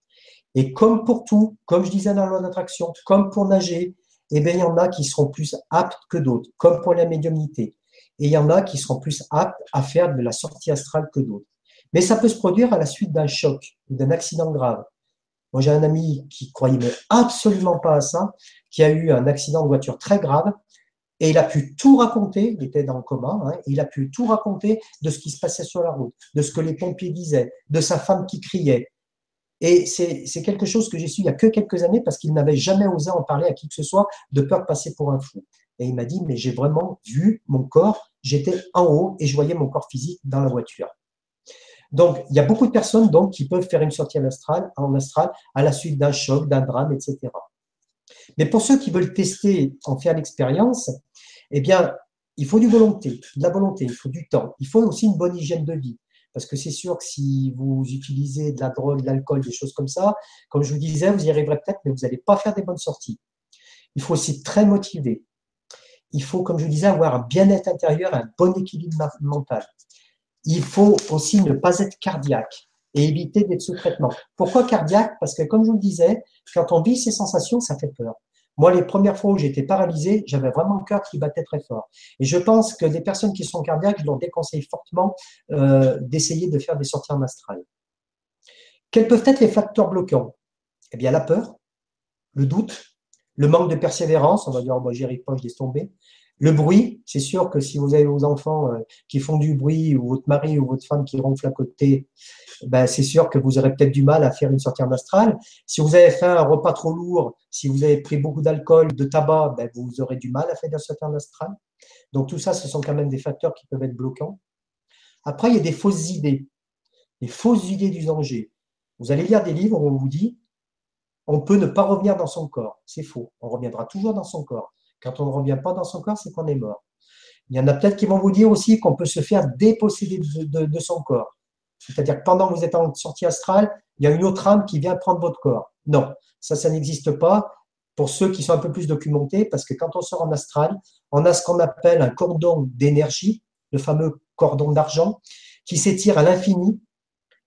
Et comme pour tout, comme je disais dans la loi d'attraction, comme pour nager, eh bien, il y en a qui seront plus aptes que d'autres, comme pour la médiumnité. Et il y en a qui seront plus aptes à faire de la sortie astrale que d'autres. Mais ça peut se produire à la suite d'un choc ou d'un accident grave. Moi, j'ai un ami qui croyait absolument pas à ça, qui a eu un accident de voiture très grave, et il a pu tout raconter, il était dans le coma, hein, il a pu tout raconter de ce qui se passait sur la route, de ce que les pompiers disaient, de sa femme qui criait, et c'est quelque chose que j'ai su il y a que quelques années parce qu'il n'avait jamais osé en parler à qui que ce soit de peur de passer pour un fou. Et il m'a dit, mais j'ai vraiment vu mon corps, j'étais en haut et je voyais mon corps physique dans la voiture. Donc, il y a beaucoup de personnes donc, qui peuvent faire une sortie en astral, en astral à la suite d'un choc, d'un drame, etc. Mais pour ceux qui veulent tester, en faire l'expérience, eh bien, il faut du volonté, de la volonté, il faut du temps, il faut aussi une bonne hygiène de vie. Parce que c'est sûr que si vous utilisez de la drogue, de l'alcool, des choses comme ça, comme je vous disais, vous y arriverez peut-être, mais vous n'allez pas faire des bonnes sorties. Il faut aussi être très motivé. Il faut, comme je vous disais, avoir un bien-être intérieur, un bon équilibre mental. Il faut aussi ne pas être cardiaque et éviter d'être sous traitement. Pourquoi cardiaque? Parce que, comme je vous le disais, quand on vit ces sensations, ça fait peur. Moi, les premières fois où j'étais paralysé, j'avais vraiment le cœur qui battait très fort. Et je pense que des personnes qui sont cardiaques, je leur déconseille fortement euh, d'essayer de faire des sorties en astral. Quels peuvent être les facteurs bloquants? Eh bien, la peur, le doute, le manque de persévérance, on va dire, oh, moi, j'y arrive pas, je laisse tomber, le bruit, c'est sûr que si vous avez vos enfants euh, qui font du bruit ou votre mari ou votre femme qui ronfle à côté, ben c'est sûr que vous aurez peut-être du mal à faire une sortie en astral. Si vous avez fait un repas trop lourd, si vous avez pris beaucoup d'alcool, de tabac, ben vous aurez du mal à faire une sortie en astral. Donc tout ça, ce sont quand même des facteurs qui peuvent être bloquants. Après, il y a des fausses idées, des fausses idées du danger. Vous allez lire des livres où on vous dit on peut ne pas revenir dans son corps. C'est faux. On reviendra toujours dans son corps. Quand on ne revient pas dans son corps, c'est qu'on est mort. Il y en a peut-être qui vont vous dire aussi qu'on peut se faire déposséder de, son corps. C'est-à-dire que pendant que vous êtes en sortie astrale, il y a une autre âme qui vient prendre votre corps. Non, ça, ça n'existe pas pour ceux qui sont un peu plus documentés, parce que quand on sort en astral, on a ce qu'on appelle un cordon d'énergie, le fameux cordon d'argent, qui s'étire à l'infini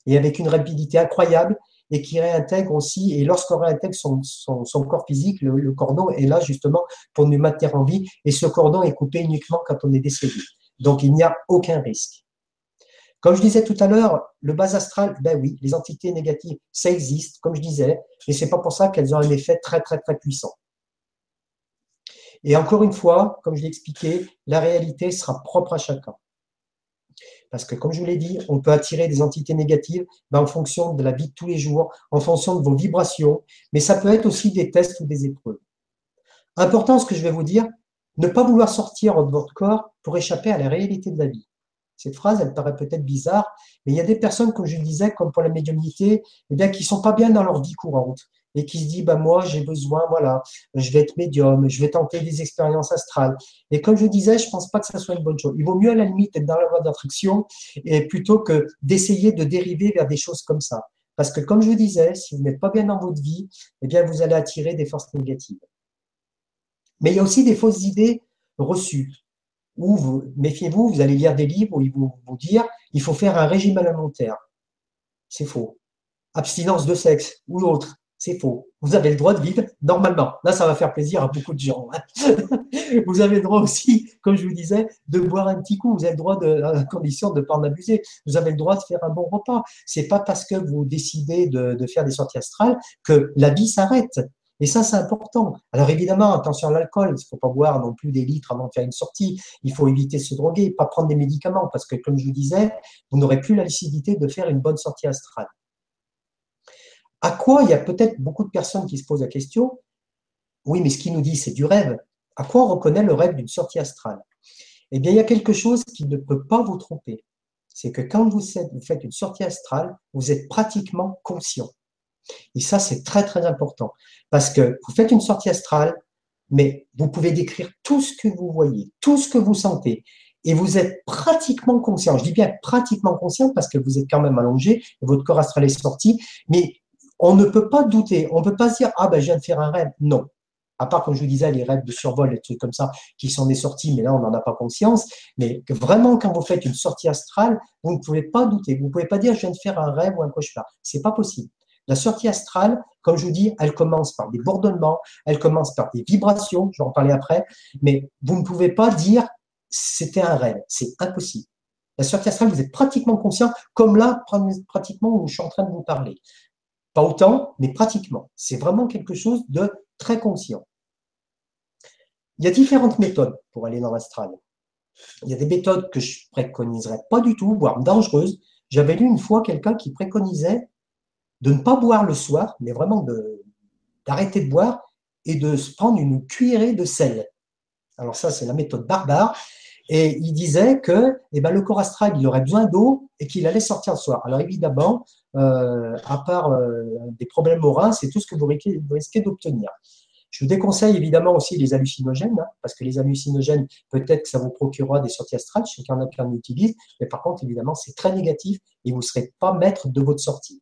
et avec une rapidité incroyable et qui réintègre aussi, et lorsqu'on réintègre son, corps physique, le, cordon est là justement pour nous maintenir en vie, et ce cordon est coupé uniquement quand on est décédé. Donc il n'y a aucun risque. Comme je disais tout à l'heure, le bas astral, ben oui, les entités négatives, ça existe, comme je disais, mais c'est pas pour ça qu'elles ont un effet très très très puissant. Et encore une fois, comme je l'ai expliqué, la réalité sera propre à chacun. Parce que, comme je vous l'ai dit, on peut attirer des entités négatives ben, en fonction de la vie de tous les jours, en fonction de vos vibrations, mais ça peut être aussi des tests ou des épreuves. Important ce que je vais vous dire, ne pas vouloir sortir de votre corps pour échapper à la réalité de la vie. Cette phrase, elle paraît peut-être bizarre, mais il y a des personnes, comme je le disais, comme pour la médiumnité, eh bien, qui sont pas bien dans leur vie courante et qui se dit bah moi j'ai besoin voilà je vais être médium je vais tenter des expériences astrales. Et comme je disais je pense pas que ça soit une bonne chose. Il vaut mieux à la limite être dans la voie d'attraction et plutôt que d'essayer de dériver vers des choses comme ça. Parce que comme je disais si vous n'êtes pas bien dans votre vie eh bien vous allez attirer des forces négatives. Mais il y a aussi des fausses idées reçues. Où vous méfiez-vous vous allez lire des livres où ils vont vous dire il faut faire un régime alimentaire. C'est faux. Abstinence de sexe ou autre c'est faux. Vous avez le droit de vivre normalement. Là, ça va faire plaisir à beaucoup de gens. Hein. vous avez le droit aussi, comme je vous disais, de boire un petit coup. Vous avez le droit, de, à condition de ne pas en abuser. Vous avez le droit de faire un bon repas. C'est pas parce que vous décidez de, de faire des sorties astrales que la vie s'arrête. Et ça, c'est important. Alors évidemment, attention à l'alcool. Il ne faut pas boire non plus des litres avant de faire une sortie. Il faut éviter de se droguer, pas prendre des médicaments, parce que comme je vous disais, vous n'aurez plus la lucidité de faire une bonne sortie astrale. À quoi il y a peut-être beaucoup de personnes qui se posent la question, oui, mais ce qu'il nous dit, c'est du rêve. À quoi on reconnaît le rêve d'une sortie astrale? Eh bien, il y a quelque chose qui ne peut pas vous tromper. C'est que quand vous faites une sortie astrale, vous êtes pratiquement conscient. Et ça, c'est très, très important. Parce que vous faites une sortie astrale, mais vous pouvez décrire tout ce que vous voyez, tout ce que vous sentez. Et vous êtes pratiquement conscient. Je dis bien pratiquement conscient parce que vous êtes quand même allongé, votre corps astral est sorti, mais on ne peut pas douter. On ne peut pas dire, ah ben je viens de faire un rêve. Non. À part, comme je vous disais, les rêves de survol, les trucs comme ça, qui sont des sorties, mais là, on n'en a pas conscience. Mais vraiment, quand vous faites une sortie astrale, vous ne pouvez pas douter. Vous ne pouvez pas dire, je viens de faire un rêve ou un cauchemar. C'est pas possible. La sortie astrale, comme je vous dis, elle commence par des bourdonnements, elle commence par des vibrations, je vais en parler après, mais vous ne pouvez pas dire c'était un rêve, c'est impossible. La sortie astrale, vous êtes pratiquement conscient, comme là, pratiquement où je suis en train de vous parler. Pas autant, mais pratiquement. C'est vraiment quelque chose de très conscient. Il y a différentes méthodes pour aller dans l'astral. Il y a des méthodes que je préconiserais pas du tout, voire dangereuses. J'avais lu une fois quelqu'un qui préconisait de ne pas boire le soir, mais vraiment d'arrêter de, boire et de se prendre une cuillerée de sel. Alors ça, c'est la méthode barbare. Et il disait que eh ben, le corps astral, il aurait besoin d'eau et qu'il allait sortir le soir. Alors évidemment, euh, à part euh, des problèmes au rein, c'est tout ce que vous risquez, d'obtenir. Je vous déconseille évidemment aussi les hallucinogènes, hein, parce que les hallucinogènes, peut-être que ça vous procurera des sorties astrales, je sais qu'il y en a qui en utilisent, mais par contre, évidemment, c'est très négatif et vous ne serez pas maître de votre sortie.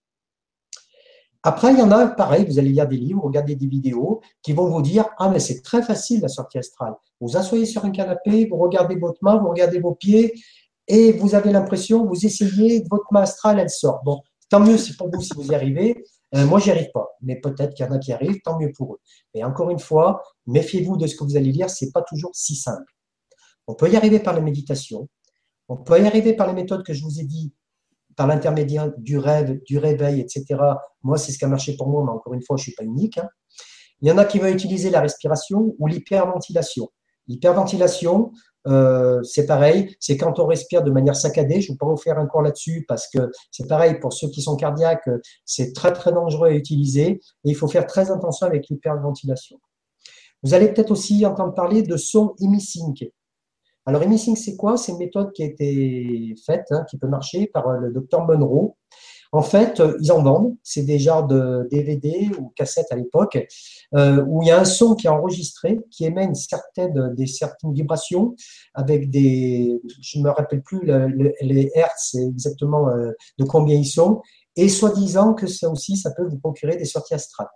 Après, il y en a, pareil, vous allez lire des livres, regarder des vidéos qui vont vous dire Ah, mais c'est très facile la sortie astrale. Vous asseyez sur un canapé, vous regardez votre main, vous regardez vos pieds, et vous avez l'impression, vous essayez, votre main astrale, elle sort. Bon, tant mieux c'est pour vous si vous y arrivez. Euh, moi, j'y arrive pas, mais peut-être qu'il y en a qui arrivent, tant mieux pour eux. Et encore une fois, méfiez-vous de ce que vous allez lire, c'est pas toujours si simple. On peut y arriver par la méditation, on peut y arriver par les méthodes que je vous ai dit par l'intermédiaire du rêve, du réveil, etc. Moi, c'est ce qui a marché pour moi, mais encore une fois, je suis pas unique. Hein. Il y en a qui vont utiliser la respiration ou l'hyperventilation. L'hyperventilation, euh, c'est pareil, c'est quand on respire de manière saccadée. Je ne vais pas vous faire un cours là-dessus parce que c'est pareil pour ceux qui sont cardiaques, c'est très très dangereux à utiliser et il faut faire très attention avec l'hyperventilation. Vous allez peut-être aussi entendre parler de son emisync. Alors, emising, c'est quoi? C'est une méthode qui a été faite, hein, qui peut marcher par le docteur Monroe. En fait, euh, ils en vendent. C'est des genres de DVD ou cassettes à l'époque euh, où il y a un son qui est enregistré, qui émet une certaine, des certaines vibrations avec des, je ne me rappelle plus les hertz exactement de combien ils sont, et soi-disant que ça aussi, ça peut vous procurer des sorties astrales.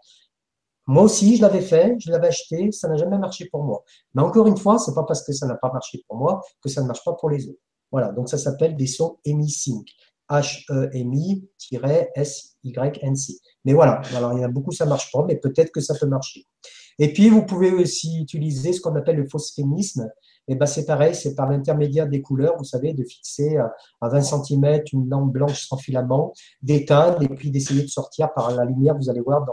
Moi aussi, je l'avais fait, je l'avais acheté, ça n'a jamais marché pour moi. Mais encore une fois, c'est pas parce que ça n'a pas marché pour moi que ça ne marche pas pour les autres. Voilà, donc ça s'appelle des sons EMI-Sync. H-E-M-I-S-Y-N-C. Mais voilà, alors il y en a beaucoup, ça marche pas, mais peut-être que ça peut marcher. Et puis, vous pouvez aussi utiliser ce qu'on appelle le phosphénisme, et ben c'est pareil, c'est par l'intermédiaire des couleurs, vous savez, de fixer à 20 cm une lampe blanche sans filament, d'éteindre et puis d'essayer de sortir par la lumière, vous allez voir,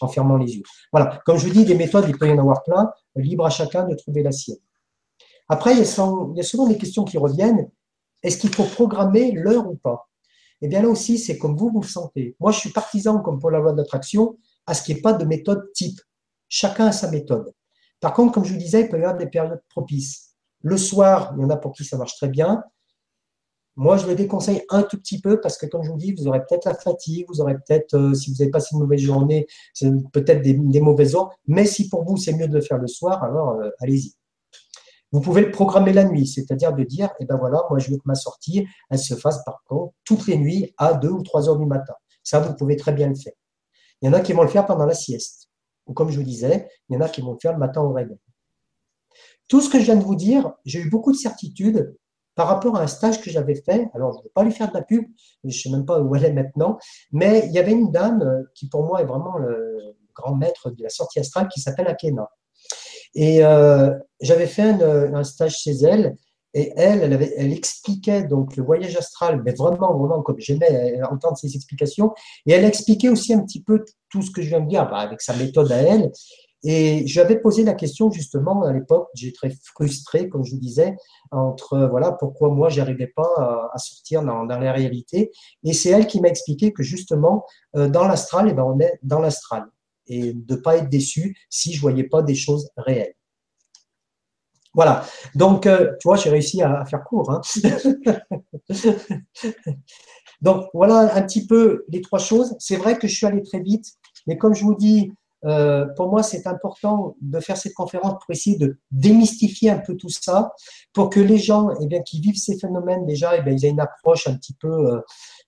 en fermant les yeux. Voilà, comme je vous dis, des méthodes, il peut y en avoir plein, libre à chacun de trouver la sienne. Après, il y a souvent des questions qui reviennent. Est-ce qu'il faut programmer l'heure ou pas? Eh bien là aussi, c'est comme vous, vous sentez. Moi, je suis partisan, comme pour la loi d'attraction, à ce qu'il n'y ait pas de méthode type. Chacun a sa méthode. Par contre, comme je vous disais, il peut y avoir des périodes propices. Le soir, il y en a pour qui ça marche très bien. Moi, je le déconseille un tout petit peu parce que, comme je vous dis, vous aurez peut-être la fatigue, vous aurez peut-être, euh, si vous avez passé une mauvaise journée, peut-être des, mauvaises heures. Mais si pour vous, c'est mieux de le faire le soir, alors euh, allez-y. Vous pouvez le programmer la nuit, c'est-à-dire de dire, eh ben voilà, moi je veux que ma sortie, elle se fasse par contre toutes les nuits à 2 ou 3 heures du matin. Ça, vous pouvez très bien le faire. Il y en a qui vont le faire pendant la sieste. Ou comme je vous disais, il y en a qui vont le faire le matin au réveil. Tout ce que je viens de vous dire, j'ai eu beaucoup de certitudes par rapport à un stage que j'avais fait. Alors, je ne vais pas lui faire de la pub, je ne sais même pas où elle est maintenant, mais il y avait une dame qui, pour moi, est vraiment le grand maître de la sortie astrale qui s'appelle Akena. Et euh, j'avais fait un, stage chez elle, et elle, elle, avait, elle, expliquait donc le voyage astral, mais vraiment, vraiment comme j'aimais entendre ses explications. Et elle expliquait aussi un petit peu tout ce que je viens de dire, bah, avec sa méthode à elle. Et j'avais posé la question justement à l'époque, j'étais très frustré, comme je vous disais, entre voilà pourquoi moi j'arrivais pas à, sortir dans, la réalité. Et c'est elle qui m'a expliqué que justement euh, dans l'astral, eh ben on est dans l'astral et de pas être déçu si je voyais pas des choses réelles. Voilà. Donc, euh, tu vois, j'ai réussi à, faire court. Hein. Donc, voilà un petit peu les trois choses. C'est vrai que je suis allé très vite, mais comme je vous dis, euh, pour moi, c'est important de faire cette conférence pour essayer de démystifier un peu tout ça, pour que les gens eh bien, qui vivent ces phénomènes déjà, eh bien, ils aient une approche un petit peu euh,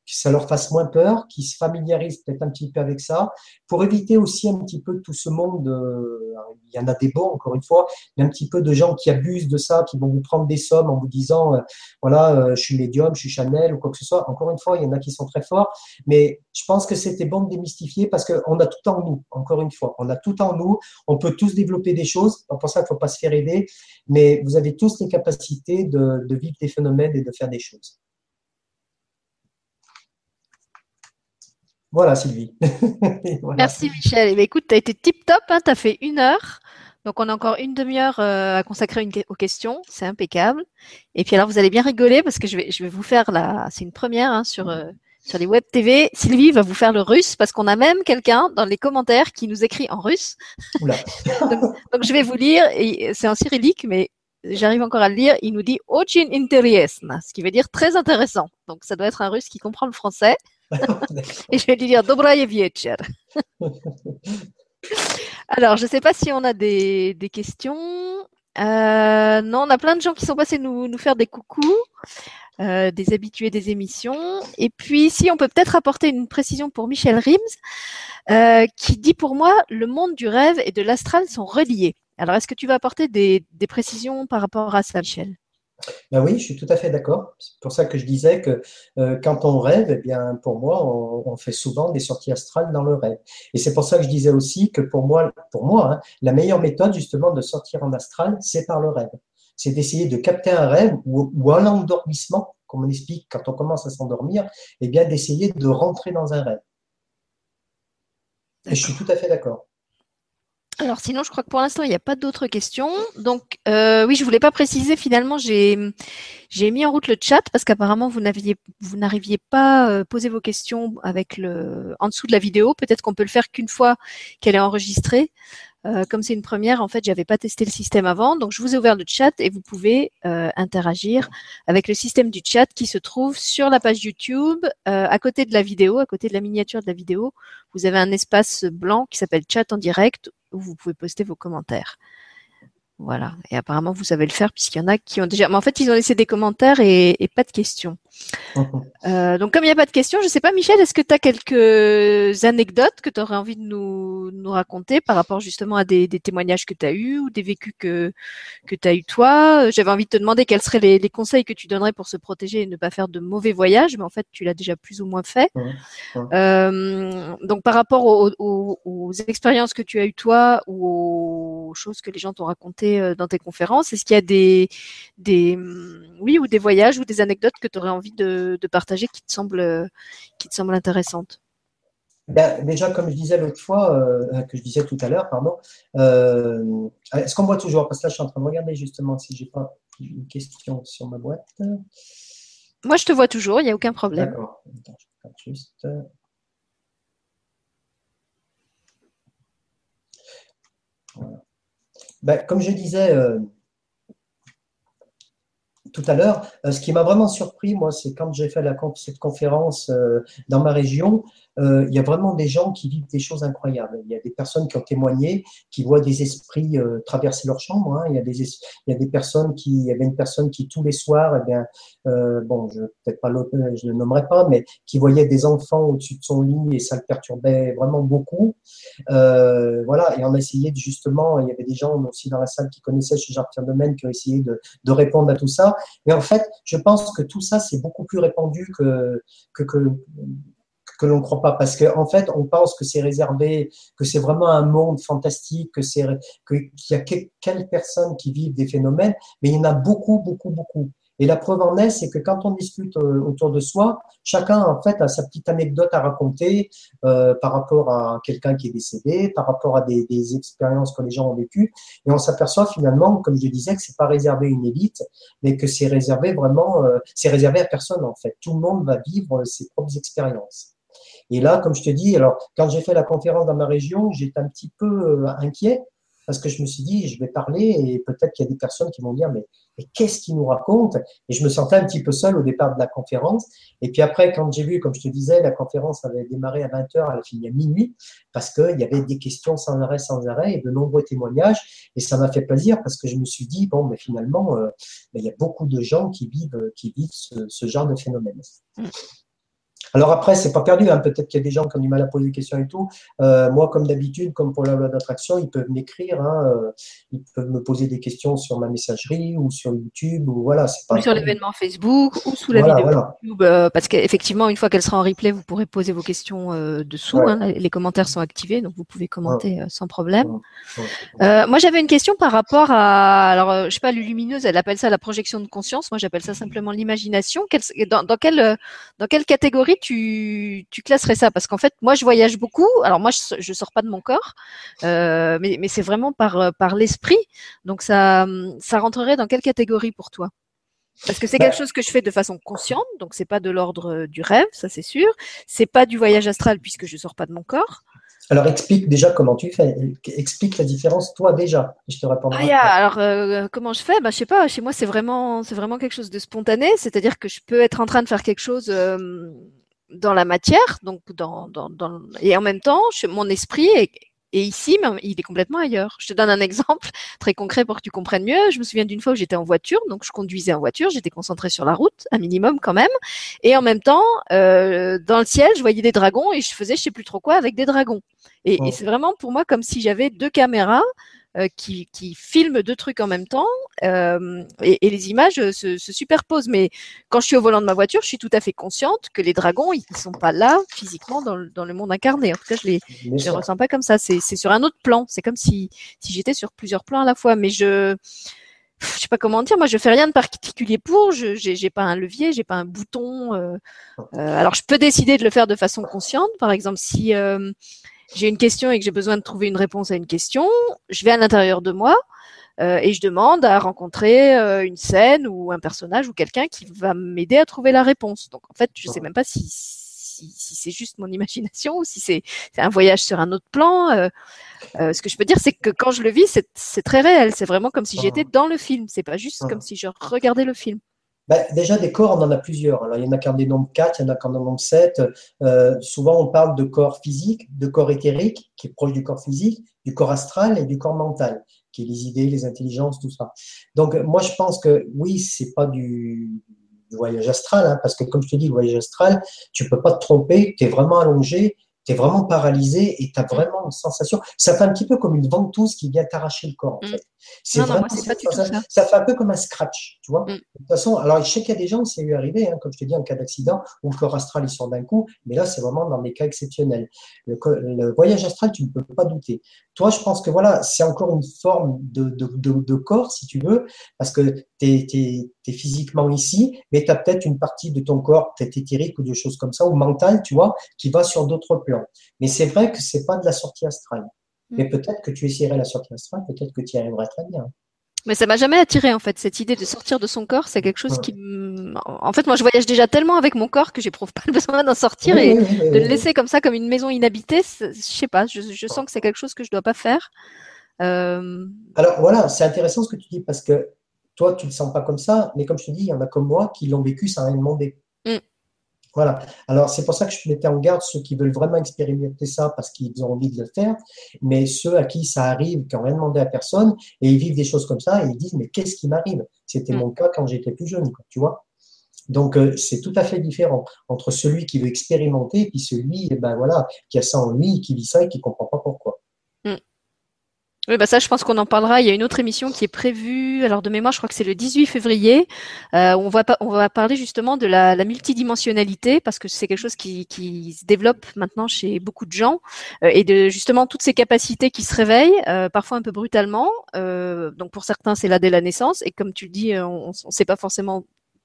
que ça leur fasse moins peur, qu'ils se familiarisent peut-être un petit peu avec ça, pour éviter aussi un petit peu tout ce monde, euh, il y en a des bons encore une fois, il a un petit peu de gens qui abusent de ça, qui vont vous prendre des sommes en vous disant, euh, voilà, euh, je suis médium, je suis Chanel ou quoi que ce soit. Encore une fois, il y en a qui sont très forts, mais je pense que c'était bon de démystifier parce qu'on a tout en nous, encore une fois, on a tout en nous, on peut tous développer des choses, pour ça qu'il ne faut pas se faire aider, mais vous avez tous les capacités de vivre des phénomènes et de faire des choses. Voilà, Sylvie. Merci, Michel. Eh écoute, tu as été tip top, hein, tu as fait une heure. Donc, on a encore une demi-heure euh, à consacrer aux questions. C'est impeccable. Et puis, alors, vous allez bien rigoler parce que je vais, je vais vous faire la. C'est une première hein, sur, euh, sur les web TV. Sylvie va vous faire le russe parce qu'on a même quelqu'un dans les commentaires qui nous écrit en russe. donc, je vais vous lire. C'est en cyrillique, mais j'arrive encore à le lire. Il nous dit Очень интересно, ce qui veut dire très intéressant. Donc, ça doit être un russe qui comprend le français. Et je vais lui dire Dobraye Vietcher. Alors, je ne sais pas si on a des, des questions. Euh, non, on a plein de gens qui sont passés nous, nous faire des coucous, euh, des habitués des émissions. Et puis, si on peut peut-être apporter une précision pour Michel Rims, euh, qui dit pour moi, le monde du rêve et de l'astral sont reliés. Alors, est-ce que tu vas apporter des, des précisions par rapport à ça, Michel? Ben oui, je suis tout à fait d'accord. C'est pour ça que je disais que euh, quand on rêve, eh bien, pour moi, on, fait souvent des sorties astrales dans le rêve. Et c'est pour ça que je disais aussi que pour moi, pour moi, hein, la meilleure méthode justement de sortir en astral, c'est par le rêve. C'est d'essayer de capter un rêve ou, ou un endormissement, comme on explique quand on commence à s'endormir, eh bien, d'essayer de rentrer dans un rêve. Et je suis tout à fait d'accord. Alors sinon, je crois que pour l'instant, il n'y a pas d'autres questions. Donc euh, oui, je voulais pas préciser. Finalement, j'ai j'ai mis en route le chat parce qu'apparemment vous n'aviez vous n'arriviez pas euh, poser vos questions avec le en dessous de la vidéo. Peut-être qu'on peut le faire qu'une fois qu'elle est enregistrée. Euh, comme c'est une première, en fait, j'avais pas testé le système avant, donc je vous ai ouvert le chat et vous pouvez euh, interagir avec le système du chat qui se trouve sur la page YouTube, à côté de la vidéo, à côté de la miniature de la vidéo. Vous avez un espace blanc qui s'appelle chat en direct où vous pouvez poster vos commentaires. Voilà. Et apparemment, vous savez le faire puisqu'il y en a qui ont déjà. Mais en fait, ils ont laissé des commentaires et, pas de questions. Euh, donc, comme il n'y a pas de questions, je ne sais pas, Michel, est-ce que tu as quelques anecdotes que tu aurais envie de nous, nous, raconter par rapport justement à des, témoignages que tu as eus ou des vécus que, que tu as eu toi J'avais envie de te demander quels seraient les, conseils que tu donnerais pour se protéger et ne pas faire de mauvais voyages, mais en fait, tu l'as déjà plus ou moins fait. Euh, donc, par rapport aux, aux expériences que tu as eues toi ou aux choses que les gens t'ont racontées, euh, dans tes conférences Est-ce qu'il y a des, des, oui, ou des voyages ou des anecdotes que tu aurais envie de, partager qui te semblent, qui te semblent intéressantes ben, déjà, comme je disais l'autre fois, euh, que je disais tout à l'heure, pardon, euh, est-ce qu'on voit toujours? Parce que là, je suis en train de regarder justement si j'ai pas une question sur ma boîte. Moi, je te vois toujours, il n'y a aucun problème. D'accord. je juste. Voilà. Ben, comme je disais euh, tout à l'heure, euh, ce qui m'a vraiment surpris, moi, c'est quand j'ai fait la, cette conférence euh, dans ma région, euh, il y a vraiment des gens qui vivent des choses incroyables. Il y a des personnes qui ont témoigné, qui voient des esprits euh, traverser leur chambre. Hein. Il, y a des, il y a des personnes qui, il y avait une personne qui tous les soirs, eh bien, euh, bon, je peut-être pas je le nommerai pas, mais qui voyait des enfants au-dessus de son lit et ça le perturbait vraiment beaucoup. Voilà, et on a essayé de justement, il y avait des gens aussi dans la salle qui connaissaient ce genre de phénomène qui ont essayé de, de répondre à tout ça. Mais en fait, je pense que tout ça, c'est beaucoup plus répandu que, que que l'on ne croit pas parce qu'en en fait on pense que c'est réservé que c'est vraiment un monde fantastique que c'est qu'il y a quelques personnes qui vivent des phénomènes mais il y en a beaucoup beaucoup beaucoup et la preuve en est, c'est que quand on discute euh, autour de soi, chacun en fait a sa petite anecdote à raconter euh, par rapport à quelqu'un qui est décédé, par rapport à des, des, expériences que les gens ont vécues, et on s'aperçoit finalement, comme je disais, que c'est pas réservé à une élite, mais que c'est réservé vraiment, euh, c'est réservé à personne en fait. Tout le monde va vivre ses propres expériences. Et là, comme je te dis, alors quand j'ai fait la conférence dans ma région, j'étais un petit peu euh, inquiet parce que je me suis dit, je vais parler et peut-être qu'il y a des personnes qui vont dire, mais, qu'est-ce qu'il nous raconte Et je me sentais un petit peu seul au départ de la conférence. Et puis après, quand j'ai vu, comme je te disais, la conférence avait démarré à 20h, elle a fini à minuit, parce qu'il y avait des questions sans arrêt, sans arrêt, et de nombreux témoignages. Et ça m'a fait plaisir parce que je me suis dit, bon, mais finalement, euh, il y a beaucoup de gens qui vivent, qui vivent ce, genre de phénomène. Alors après, c'est pas perdu. Hein. Peut-être qu'il y a des gens qui ont du mal à poser des questions et tout. Euh, moi, comme d'habitude, comme pour la loi d'attraction, ils peuvent m'écrire. Hein, euh, ils peuvent me poser des questions sur ma messagerie ou sur YouTube ou voilà. Pas ou sur l'événement Facebook ou sous la vidéo YouTube. Euh, parce qu'effectivement, une fois qu'elle sera en replay, vous pourrez poser vos questions dessous. Hein. les commentaires sont activés, donc vous pouvez commenter sans problème. moi, j'avais une question par rapport à, alors, je sais pas, lumineuse, elle appelle ça la projection de conscience. Moi, j'appelle ça simplement l'imagination. Dans, dans quelle dans quelle catégorie tu, tu classerais ça? Parce qu'en fait, moi, je voyage beaucoup. Alors moi, je, je sors pas de mon corps, euh, mais, mais c'est vraiment par, par l'esprit. Donc ça, ça rentrerait dans quelle catégorie pour toi? Parce que c'est quelque bah chose que je fais de façon consciente, donc c'est pas de l'ordre du rêve, ça c'est sûr. C'est pas du voyage astral puisque je sors pas de mon corps. Alors explique déjà comment tu fais. Explique la différence toi déjà. Je te répondrai. Ah, alors euh, comment je fais? Bah je sais pas. Chez moi c'est vraiment c'est vraiment quelque chose de spontané. C'est-à-dire que je peux être en train de faire quelque chose. Euh, dans la matière, donc dans, dans, dans et en même temps, mon esprit est, est, ici, mais il est complètement ailleurs. Je te donne un exemple très concret pour que tu comprennes mieux. Je me souviens d'une fois où j'étais en voiture, donc je conduisais en voiture, j'étais concentrée sur la route, un minimum quand même, et en même temps, euh, dans le ciel, je voyais des dragons et je faisais je sais plus trop quoi avec des dragons. Et, et oh. c'est vraiment pour moi comme si j'avais deux caméras qui, qui filment deux trucs en même temps euh, et, et, les images se, se, superposent. Mais quand je suis au volant de ma voiture, je suis tout à fait consciente que les dragons, ils sont pas là physiquement dans le, dans le monde incarné. En tout cas, je les, je les ressens pas comme ça. C'est sur un autre plan. C'est comme si, si j'étais sur plusieurs plans à la fois. Mais je je sais pas comment dire, moi je fais rien de particulier pour, je j'ai pas un levier, j'ai pas un bouton. Euh, euh, alors je peux décider de le faire de façon consciente, par exemple si euh, j'ai une question et que j'ai besoin de trouver une réponse à une question, je vais à l'intérieur de moi euh, et je demande à rencontrer euh, une scène ou un personnage ou quelqu'un qui va m'aider à trouver la réponse. Donc en fait, je sais même pas si, si, si c'est juste mon imagination ou si c'est un voyage sur un autre plan. Euh, euh, ce que je peux dire, c'est que quand je le vis, c'est très réel. C'est vraiment comme si j'étais dans le film. C'est pas juste comme si je regardais le film. Ben, déjà, des corps, on en a plusieurs. Alors, il y en a qui ont des nombres 4, il y en a qui en ont 7. Euh, souvent, on parle de corps physique, de corps éthérique, qui est proche du corps physique, du corps astral et du corps mental, qui est les idées, les intelligences, tout ça. Donc, moi, je pense que oui, c'est pas du, voyage astral, hein, parce que comme je te dis, le voyage astral, tu peux pas te tromper, tu es vraiment allongé, tu es vraiment paralysé et tu as vraiment une sensation. Ça fait un petit peu comme une ventouse qui vient t'arracher le corps, en mm. fait. C'est vraiment, ça, ça. fait un peu comme un scratch, tu vois. Mm. De toute façon, alors je sais qu'il y a des gens, c'est lui arrivé, hein, comme je te dis, en cas d'accident, où le corps astral, il sort d'un coup, mais là, c'est vraiment dans des cas exceptionnels. Le, voyage astral, tu ne peux pas douter. Toi, je pense que voilà, c'est encore une forme de, de, de, corps, si tu veux, parce que tu es, physiquement ici, mais tu as peut-être une partie de ton corps, peut-être éthérique ou des choses comme ça, ou mental, tu vois, qui va sur d'autres plans. Mais c'est vrai que c'est pas de la sortie astrale. Mais mm. peut-être que tu essaierais la sortie astrale, peut-être que tu y arriverais très bien. Mais ça m'a jamais attiré en fait cette idée de sortir de son corps. C'est quelque chose qui, en fait, moi je voyage déjà tellement avec mon corps que j'éprouve pas le besoin d'en sortir et de le laisser comme ça, comme une maison inhabitée. Je sais pas, je, je, sens que c'est quelque chose que je dois pas faire. Euh... Alors voilà, c'est intéressant ce que tu dis parce que toi tu le sens pas comme ça, mais comme je te dis, il y en a comme moi qui l'ont vécu sans rien demander. Mm. Voilà. Alors, c'est pour ça que je mettais en garde ceux qui veulent vraiment expérimenter ça parce qu'ils ont envie de le faire, mais ceux à qui ça arrive, qui n'ont rien demandé à personne, et ils vivent des choses comme ça, et ils disent, mais qu'est-ce qui m'arrive? C'était mm. mon cas quand j'étais plus jeune, tu vois donc euh, c'est tout à fait différent entre celui qui veut expérimenter et puis celui eh ben voilà qui a ça en lui, qui vit ça et qui comprend pas pourquoi. Oui, bah ça, je pense qu'on en parlera. Il y a une autre émission qui est prévue. Alors de mémoire, je crois que c'est le 18 février. Euh, on va parler justement de la, multidimensionnalité parce que c'est quelque chose qui, qui, se développe maintenant chez beaucoup de gens euh, et de justement toutes ces capacités qui se réveillent, euh, parfois un peu brutalement. Euh, donc pour certains, c'est là dès la naissance et comme tu le dis, on ne sait pas forcément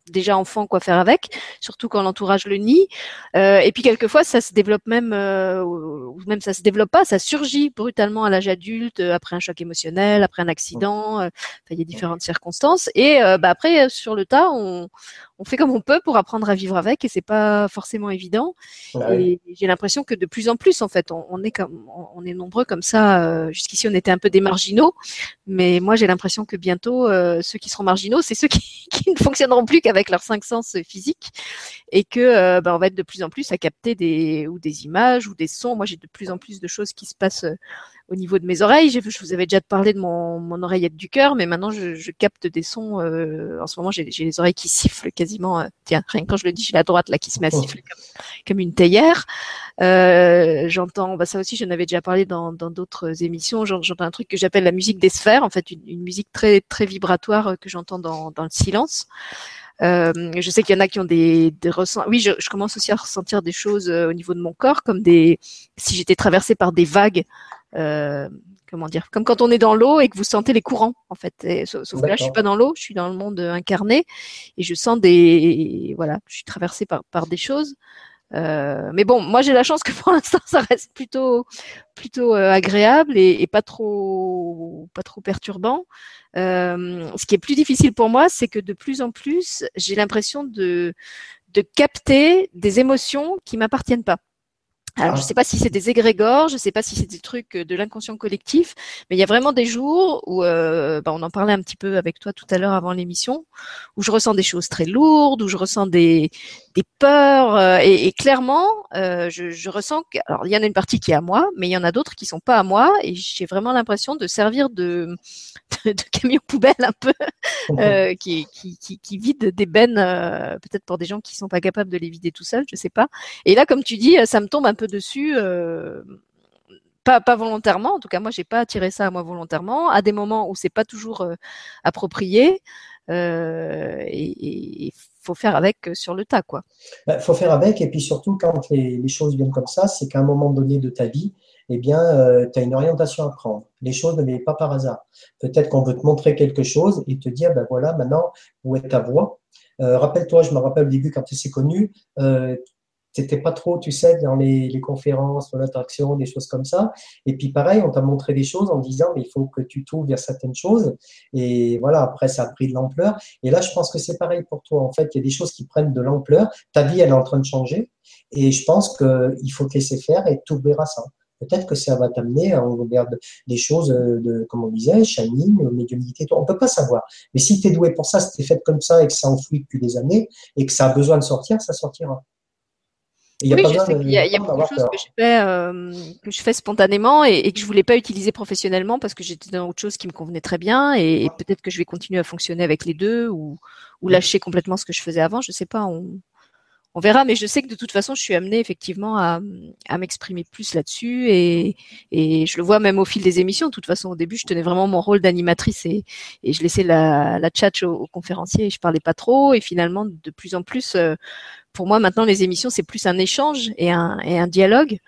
déjà enfant quoi faire avec, surtout quand l'entourage le nie. Euh, et puis quelquefois ça se développe même, euh, ou même ça se développe pas, ça surgit brutalement à l'âge adulte euh, après un choc émotionnel, après un accident. Euh, il y a différentes circonstances. Et bah, après sur le tas, on, on fait comme on peut pour apprendre à vivre avec et c'est pas forcément évident. et j'ai l'impression que de plus en plus, en fait, on, est comme, on est nombreux comme ça. Euh, jusqu'ici, on était un peu des marginaux, mais moi, j'ai l'impression que bientôt, euh, ceux qui seront marginaux, c'est ceux qui, qui, ne fonctionneront plus qu'avec leurs cinq sens physiques et que euh, ben, on va être de plus en plus à capter des ou des images ou des sons. Moi, j'ai de plus en plus de choses qui se passent au niveau de mes oreilles. Je vous avais déjà parlé de mon, mon oreillette du cœur, mais maintenant je, je capte des sons. Euh, en ce moment, j'ai les oreilles qui sifflent quasiment. Euh, tiens, rien que quand je le dis, j'ai la droite là qui se met à oh. siffler comme, comme une théière. Euh, j'entends, bah ça aussi, j'en avais déjà parlé dans d'autres émissions. J'entends un truc que j'appelle la musique des sphères, en fait, une, une musique très très vibratoire que j'entends dans, dans le silence. Euh, je sais qu'il y en a qui ont des, des ressentis. Oui, je, je, commence aussi à ressentir des choses euh, au niveau de mon corps, comme des si j'étais traversée par des vagues euh, comment dire, comme quand on est dans l'eau et que vous sentez les courants en fait. sauf, que là, je suis pas dans l'eau, je suis dans le monde incarné et je sens des, voilà, je suis traversée par, par des choses. Euh, mais bon, moi j'ai la chance que pour l'instant ça reste plutôt plutôt euh, agréable et, et, pas trop pas trop perturbant. Euh, ce qui est plus difficile pour moi, c'est que de plus en plus j'ai l'impression de de capter des émotions qui m'appartiennent pas. Alors, je ne sais pas si c'est des égrégores, je ne sais pas si c'est des trucs de l'inconscient collectif, mais il y a vraiment des jours où, euh, bah, on en parlait un petit peu avec toi tout à l'heure avant l'émission, où je ressens des choses très lourdes, où je ressens des, des peurs, euh, et, et, clairement, euh, je, je, ressens que, alors il y en a une partie qui est à moi, mais il y en a d'autres qui sont pas à moi, et j'ai vraiment l'impression de servir de, de, de, camion poubelle un peu, euh, qui, qui, qui, qui, vide des bennes, euh, peut-être pour des gens qui sont pas capables de les vider tout seuls, je sais pas. Et là, comme tu dis, ça me tombe un peu dessus. Euh, pas, pas, volontairement, en tout cas moi j'ai pas attiré ça à moi volontairement, à des moments où c'est pas toujours euh, approprié, euh, et il faut faire avec sur le tas quoi. Il bah, faut faire avec et puis surtout quand les, choses viennent comme ça, c'est qu'à un moment donné de ta vie, eh bien tu as une orientation à prendre. Les choses ne viennent pas par hasard. Peut-être qu'on veut te montrer quelque chose et te dire ben voilà maintenant où est ta voix. Rappelle-toi, je me rappelle au début quand tu s'est connu, c'était pas trop, tu sais, dans les, conférences, dans l'attraction, des choses comme ça. Et puis pareil, on t'a montré des choses en disant, mais il faut que tu t'ouvres vers certaines choses. Et voilà, après, ça a pris de l'ampleur. Et là, je pense que c'est pareil pour toi. En fait, il y a des choses qui prennent de l'ampleur. Ta vie, elle est en train de changer. Et je pense qu'il faut te laisser faire et tu verras ça. Peut-être que ça va t'amener à vers des choses de, comme on disait, shining, médiumnité. On peut pas savoir. Mais si tu es doué pour ça, si tu es fait comme ça et que ça enfouit depuis des années et que ça a besoin de sortir, ça sortira oui, je sais qu'il y a, beaucoup de choses que je, fais, euh, que je fais spontanément et, et, que je voulais pas utiliser professionnellement parce que j'étais dans autre chose qui me convenait très bien et, peut-être que je vais continuer à fonctionner avec les deux ou, ou lâcher complètement ce que je faisais avant. Je sais pas, on, on verra. Mais je sais que de toute façon, je suis amenée effectivement à, à m'exprimer plus là-dessus et, et je le vois même au fil des émissions. De toute façon, au début, je tenais vraiment mon rôle d'animatrice et, et je laissais la, la chat aux, conférenciers et je parlais pas trop. Et finalement, de plus en plus, euh, pour moi, maintenant, les émissions, c'est plus un échange et un, et un dialogue.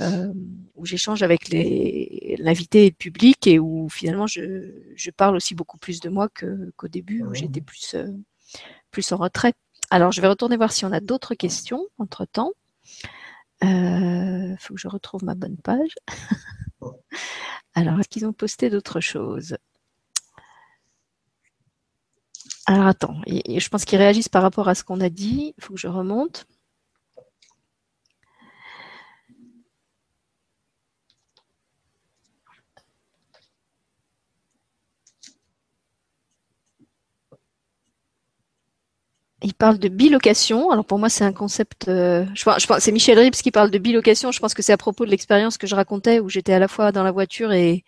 Euh, où j'échange avec l'invité et le public et où finalement je, je parle aussi beaucoup plus de moi qu'au début où j'étais plus, euh, plus en retrait. Alors, je vais retourner voir si on a d'autres questions entre-temps. Il euh, faut que je retrouve ma bonne page. Alors, est-ce qu'ils ont posté d'autres choses? Alors, attends, je pense qu'ils réagissent par rapport à ce qu'on a dit. Il faut que je remonte. il parle de bilocation. Alors pour moi, c'est un concept. Euh, c'est Michel Rips qui parle de bilocation. Je pense que c'est à propos de l'expérience que je racontais où j'étais à la fois dans la voiture et,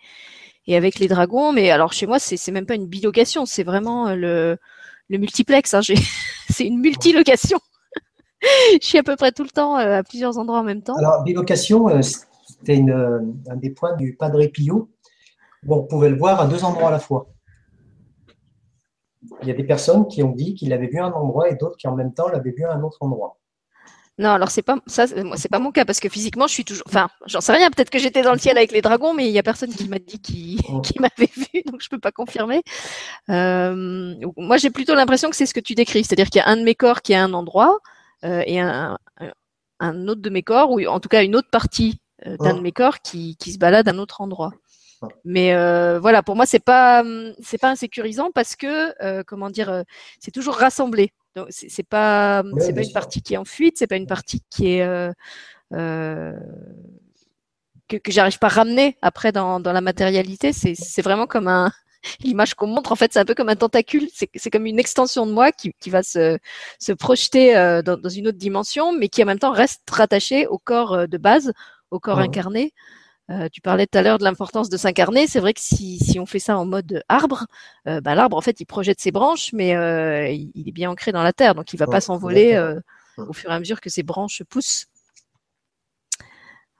et avec les dragons. Mais alors chez moi, c'est même pas une bilocation, c'est vraiment euh, le le multiplex. Hein. c'est une multilocation. je suis à peu près tout le temps euh, à plusieurs endroits en même temps. Alors bilocation, c'était un des points du Padre Pio. Bon, on pouvait le voir à deux endroits à la fois il y a des personnes qui ont dit qu'ils l'avaient vu à un endroit et d'autres qui en même temps l'avaient vu à un autre endroit. Non, alors c'est pas ça, c'est pas mon cas parce que physiquement je suis toujours, enfin, j'en sais rien. Peut-être que j'étais dans le ciel avec les dragons, mais il y a personne qui m'a dit qui, oh. qui m'avait vu, donc je peux pas confirmer. Euh, moi, j'ai plutôt l'impression que c'est ce que tu décris, c'est-à-dire qu'il y a un de mes corps qui est à un endroit euh, et un, un, autre de mes corps, ou en tout cas une autre partie euh, d'un oh. de mes corps qui, qui se balade à un autre endroit. Mais euh, voilà, pour moi, c'est pas c'est pas insécurisant parce que euh, comment dire, c'est toujours rassemblé. Donc c'est pas c'est pas une partie qui est en fuite, c'est pas une partie qui est euh, euh, que, que j'arrive pas à ramener après dans, dans la matérialité. C'est vraiment comme un l'image qu'on montre, en fait, c'est un peu comme un tentacule. C'est comme une extension de moi qui, qui va se, se projeter euh, dans, dans, une autre dimension, mais qui en même temps reste rattaché au corps euh, de base, au corps incarné. Euh, tu parlais tout à l'heure de l'importance de s'incarner. C'est vrai que si, si, on fait ça en mode arbre, euh, bah, l'arbre en fait il projette ses branches, mais euh, il, est bien ancré dans la terre, donc il va pas s'envoler au fur et à mesure que ses branches poussent.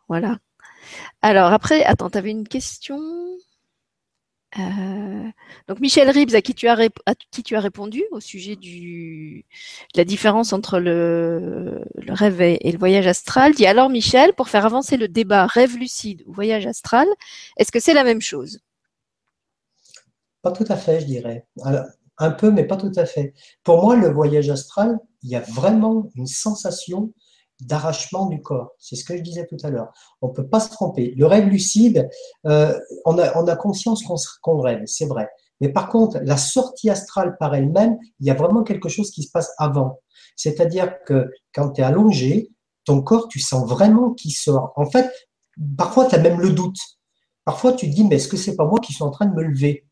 Voilà. Alors après, attends, tu avais une question? Euh, donc Michel Ribs, à qui, tu as qui tu as répondu au sujet du, de la différence entre le, le rêve et, le voyage astral, dit alors Michel, pour faire avancer le débat rêve lucide ou voyage astral, est-ce que c'est la même chose? Pas tout à fait, je dirais. un peu, mais pas tout à fait. Pour moi, le voyage astral, il y a vraiment une sensation d'arrachement du corps. C'est ce que je disais tout à l'heure. On ne peut pas se tromper. Le rêve lucide, euh, on, a, on, a, conscience qu'on rêve, c'est vrai. Mais par contre, la sortie astrale par elle-même, il y a vraiment quelque chose qui se passe avant. C'est-à-dire que quand tu es allongé, ton corps, tu sens vraiment qu'il sort. En fait, parfois, tu as même le doute. Parfois, tu te dis, mais est-ce que c'est pas moi qui suis en train de me lever?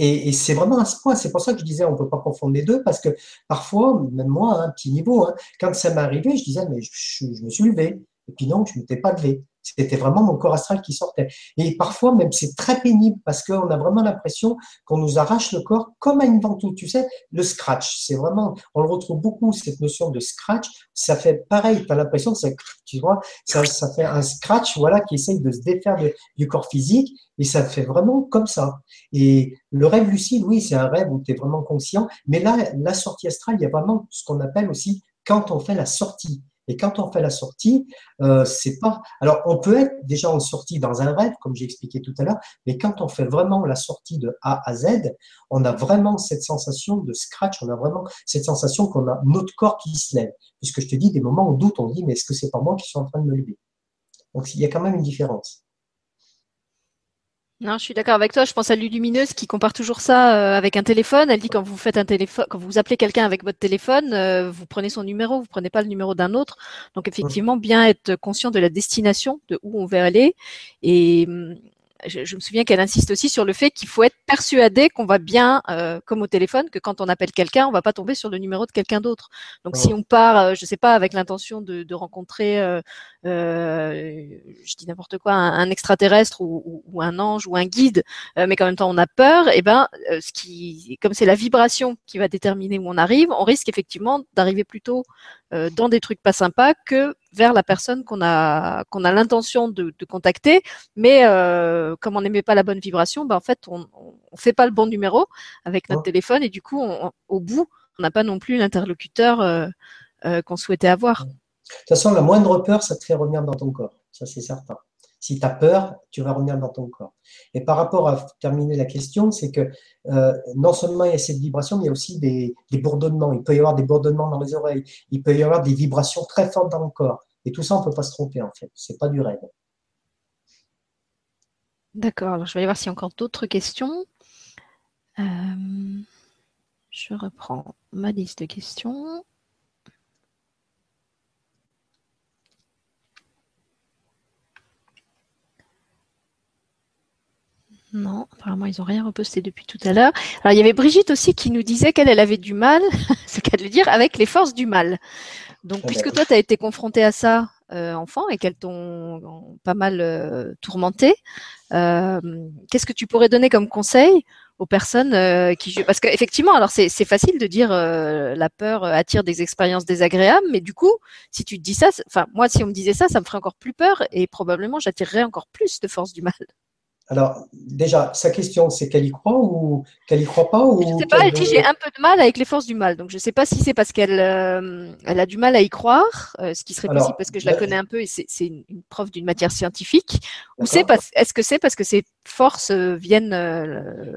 Et, c'est vraiment à ce point. C'est pour ça que je disais, on ne peut pas confondre les deux, parce que parfois, même moi, à un petit niveau, hein, quand ça m'est arrivé, je disais, mais je, je, me suis levé. Et puis non, je ne m'étais pas levé. C'était vraiment mon corps astral qui sortait. Et parfois, même, c'est très pénible parce qu'on a vraiment l'impression qu'on nous arrache le corps comme à une ventouse. Tu sais, le scratch, c'est vraiment, on le retrouve beaucoup, cette notion de scratch. Ça fait pareil, tu as l'impression que ça, tu vois, ça, ça fait un scratch, voilà, qui essaye de se défaire du corps physique et ça fait vraiment comme ça. Et le rêve lucide, oui, c'est un rêve où tu es vraiment conscient. Mais là, la sortie astrale, il y a vraiment ce qu'on appelle aussi quand on fait la sortie. Et quand on fait la sortie, euh, c'est pas. Alors, on peut être déjà en sortie dans un rêve, comme j'ai expliqué tout à l'heure, mais quand on fait vraiment la sortie de A à Z, on a vraiment cette sensation de scratch, on a vraiment cette sensation qu'on a notre corps qui se lève. Puisque je te dis, des moments où on doute, on dit, mais est-ce que c'est pas moi qui suis en train de me lever? Donc, il y a quand même une différence. Non, je suis d'accord avec toi. Je pense à Lulumineuse qui compare toujours ça euh, avec un téléphone. Elle dit quand vous faites un téléphone, quand vous appelez quelqu'un avec votre téléphone, euh, vous prenez son numéro, vous prenez pas le numéro d'un autre. Donc effectivement, bien être conscient de la destination, de où on veut aller. Et hum, je, me souviens qu'elle insiste aussi sur le fait qu'il faut être persuadé qu'on va bien, euh, comme au téléphone, que quand on appelle quelqu'un, on va pas tomber sur le numéro de quelqu'un d'autre. Donc si on part, euh, je sais pas, avec l'intention de, de, rencontrer, euh je dis n'importe quoi, un, extraterrestre ou, ou, un ange ou un guide, euh, mais qu'en même temps on a peur, et eh ben, ce qui, comme c'est la vibration qui va déterminer où on arrive, on risque effectivement d'arriver plutôt dans des trucs pas sympas que vers la personne qu'on a qu'on a l'intention de, de, contacter, mais euh, comme on n'aimait pas la bonne vibration, ben en fait on, on fait pas le bon numéro avec notre téléphone et du coup au bout on n'a pas non plus l'interlocuteur euh, euh, qu'on souhaitait avoir. De toute façon, la moindre peur, ça te fait revenir dans ton corps, ça c'est certain. Si tu as peur, tu vas revenir dans ton corps. Et par rapport à terminer la question, c'est que euh, non seulement il y a cette vibration, mais il y a aussi des, bourdonnements. Il peut y avoir des bourdonnements dans les oreilles. Il peut y avoir des vibrations très fortes dans le corps. Et tout ça, on ne peut pas se tromper en fait. C'est pas du rêve. D'accord. Alors je vais aller voir s'il y a encore d'autres questions. Euh, je reprends ma liste de questions. Non, apparemment, ils n'ont rien reposté depuis tout à l'heure. Alors, il y avait Brigitte aussi qui nous disait qu'elle elle avait du mal, c'est qu'à le dire, avec les forces du mal. Donc, puisque toi, tu as été confronté à ça euh, enfant et qu'elles t'ont pas mal euh, tourmenté, euh, qu'est-ce que tu pourrais donner comme conseil aux personnes euh, qui jouent Parce qu'effectivement, alors c'est facile de dire euh, la peur attire des expériences désagréables, mais du coup, si tu te dis ça, enfin moi, si on me disait ça, ça me ferait encore plus peur et probablement j'attirerais encore plus de forces du mal. Alors, déjà, sa question, c'est qu'elle y croit ou qu'elle y croit pas ou Je sais pas, elle dit j'ai un peu de mal avec les forces du mal. Donc, je ne sais pas si c'est parce qu'elle euh, elle a du mal à y croire, euh, ce qui serait possible parce que je la connais un peu et c'est une, une prof d'une matière scientifique, ou c'est parce est-ce que c'est parce que ces forces euh, viennent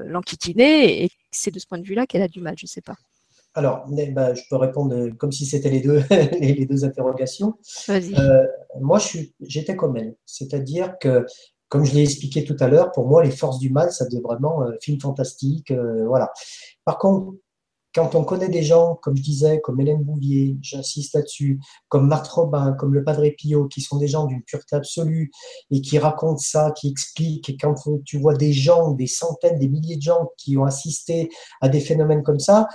l'enquiquiner et c'est de ce point de vue-là qu'elle a du mal, je ne sais pas. Alors, bah, je peux répondre comme si c'était les deux, les deux interrogations. moi, j'étais comme elle. C'est-à-dire que comme je l'ai expliqué tout à l'heure, pour moi, les forces du mal, ça devient vraiment euh, film fantastique. Euh, voilà. Par contre, quand on connaît des gens, comme je disais, comme Hélène Bouvier, j'insiste là-dessus, comme Marthe Robin, comme le Padre Pio, qui sont des gens d'une pureté absolue et qui racontent ça, qui expliquent, et quand tu vois des gens, des centaines, des milliers de gens qui ont assisté à des phénomènes comme ça,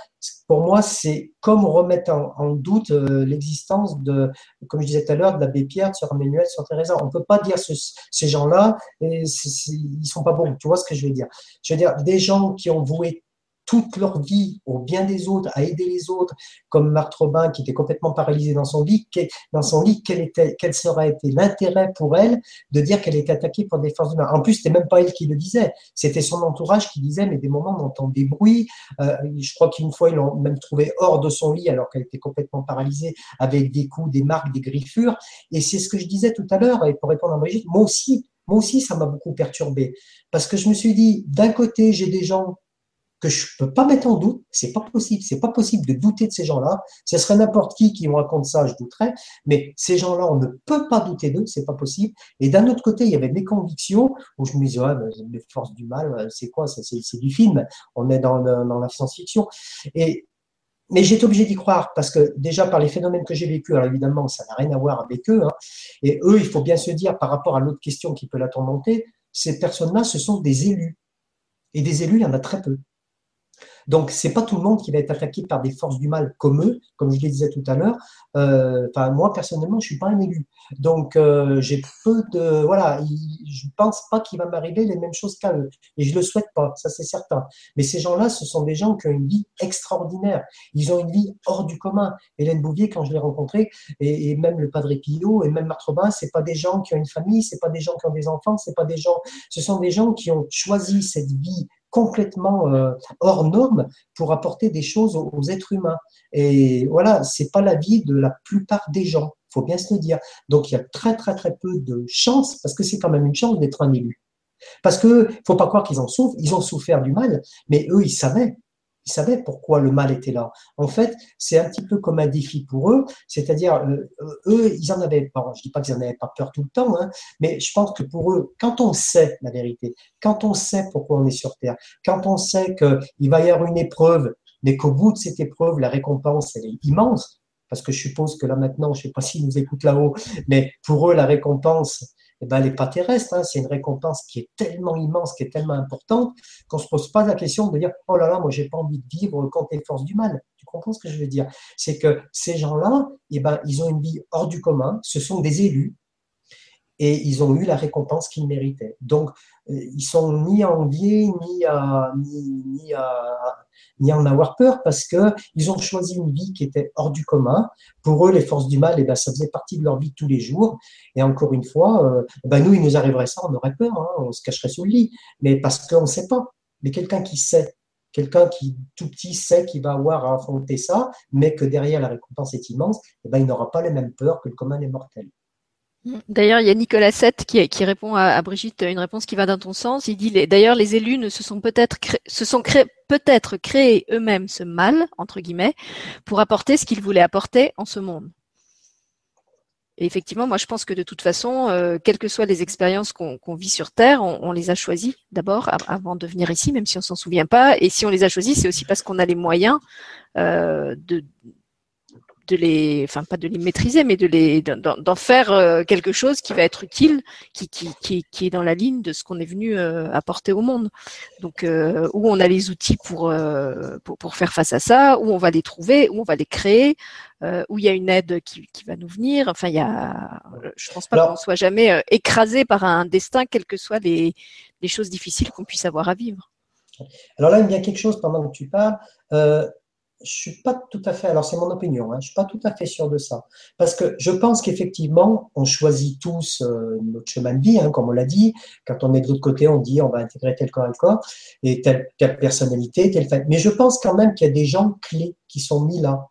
pour moi, c'est comme remettre en, doute euh, l'existence de, comme je disais tout à l'heure, de l'abbé Pierre, de Sœur Emmanuel, sur Teresa. On ne peut pas dire ces gens-là, ils sont pas bons. Tu vois ce que je veux dire? Je veux dire, des gens qui ont voué toute leur vie au bien des autres, à aider les autres, comme Marthe Robin qui était complètement paralysée dans son lit, dans son lit, quel, était, quel serait été l'intérêt pour elle de dire qu'elle était attaquée par des forces humaines En plus, c'était même pas elle qui le disait, c'était son entourage qui disait, mais des moments on entend des bruits. Je crois qu'une fois, ils l'ont même trouvé hors de son lit alors qu'elle était complètement paralysée, avec des coups, des marques, des griffures. Et c'est ce que je disais tout à l'heure, et pour répondre à Brigitte, moi aussi, moi aussi, ça m'a beaucoup perturbé. Parce que je me suis dit, d'un côté, j'ai des gens que je peux pas mettre en doute. C'est pas possible. C'est pas possible de douter de ces gens-là. Ce serait n'importe qui qui me raconte ça, je douterais. Mais ces gens-là, on ne peut pas douter d'eux. C'est pas possible. Et d'un autre côté, il y avait mes convictions où je me disais, les forces du mal, c'est quoi? C'est du film. On est dans, dans la science-fiction. Et, mais j'étais obligé d'y croire parce que déjà par les phénomènes que j'ai vécus, alors évidemment, ça n'a rien à voir avec eux. Hein, et eux, il faut bien se dire par rapport à l'autre question qui peut la tourmenter, ces personnes-là, ce sont des élus. Et des élus, il y en a très peu. Donc, c'est pas tout le monde qui va être attaqué par des forces du mal comme eux, comme je le disais tout à l'heure. Euh, enfin, moi personnellement, je suis pas un élu, donc euh, j'ai peu de voilà. Je pense pas qu'il va m'arriver les mêmes choses qu'à eux, et je le souhaite pas, ça c'est certain. Mais ces gens-là, ce sont des gens qui ont une vie extraordinaire. Ils ont une vie hors du commun. Hélène Bouvier, quand je l'ai rencontrée, et, même le Padre Pio, et même Marthe Robin, c'est pas des gens qui ont une famille, c'est pas des gens qui ont des enfants, c'est pas des gens. Ce sont des gens qui ont choisi cette vie complètement euh, hors norme pour apporter des choses aux, êtres humains. Et voilà, c'est pas la vie de la plupart des gens, faut bien se le dire. Donc il y a très très très peu de chance, parce que c'est quand même une chance d'être un élu. Parce que faut pas croire qu'ils en souffrent, ils ont souffert du mal, mais eux ils savaient ils savaient pourquoi le mal était là. En fait, c'est un petit peu comme un défi pour eux, c'est-à-dire, euh, eux, ils en avaient, pas. je dis pas qu'ils en avaient pas peur tout le temps, hein, mais je pense que pour eux, quand on sait la vérité, quand on sait pourquoi on est sur Terre, quand on sait qu'il va y avoir une épreuve, mais qu'au bout de cette épreuve, la récompense, elle est immense, parce que je suppose que là maintenant, je sais pas s'ils nous écoutent là-haut, mais pour eux, la récompense, eh ben, elle n'est pas terrestre. Hein. C'est une récompense qui est tellement immense, qui est tellement importante, qu'on ne se pose pas la question de dire Oh là là, moi, j'ai pas envie de vivre contre les forces du mal. Tu comprends ce que je veux dire? C'est que ces gens-là, eh ben, ils ont une vie hors du commun. Ce sont des élus et ils ont eu la récompense qu'ils méritaient. Donc, euh, ils sont ni à envier, ni à, ni, à, ni en avoir peur parce que ils ont choisi une vie qui était hors du commun. Pour eux, les forces du mal, eh ben, ça faisait partie de leur vie de tous les jours. Et encore une fois, euh, ben, nous, il nous arriverait ça, on aurait peur, hein, on se cacherait sous le lit. Mais parce qu'on ne sait pas. Mais quelqu'un qui sait, quelqu'un qui tout petit sait qu'il va avoir à affronter ça, mais que derrière la récompense est immense, eh ben, il n'aura pas les mêmes peurs que le commun des mortels. D'ailleurs, il y a Nicolas Sett qui, répond à, Brigitte une réponse qui va dans ton sens. Il dit d'ailleurs les élus ne se sont peut-être se sont peut-être créés eux-mêmes ce mal entre guillemets pour apporter ce qu'ils voulaient apporter en ce monde. Et effectivement, moi je pense que de toute façon, euh, quelles que soient les expériences qu'on vit sur Terre, on, les a choisies d'abord avant de venir ici, même si on s'en souvient pas. Et si on les a choisis, c'est aussi parce qu'on a les moyens euh, de de les, enfin pas de les maîtriser, mais de les, d'en faire euh, quelque chose qui va être utile, qui, qui, qui, qui est dans la ligne de ce qu'on est venu euh, apporter au monde. Donc euh, où on a les outils pour, pour, pour faire face à ça, où on va les trouver, où on va les créer, où il y a une aide qui, qui va nous venir. Enfin, il y a, je pense pas qu'on soit jamais écrasé par un destin, quelles que soient les, les choses difficiles qu'on puisse avoir à vivre. Alors là, il y a quelque chose pendant que tu parles je suis pas tout à fait, alors c'est mon opinion, hein, je suis pas tout à fait sûr de ça. Parce que je pense qu'effectivement, on choisit tous euh, notre chemin de vie, hein, comme on l'a dit. Quand on est de l'autre côté, on dit on va intégrer tel corps et corps, et telle, personnalité, telle. Mais je pense quand même qu'il y a des gens clés qui sont mis là.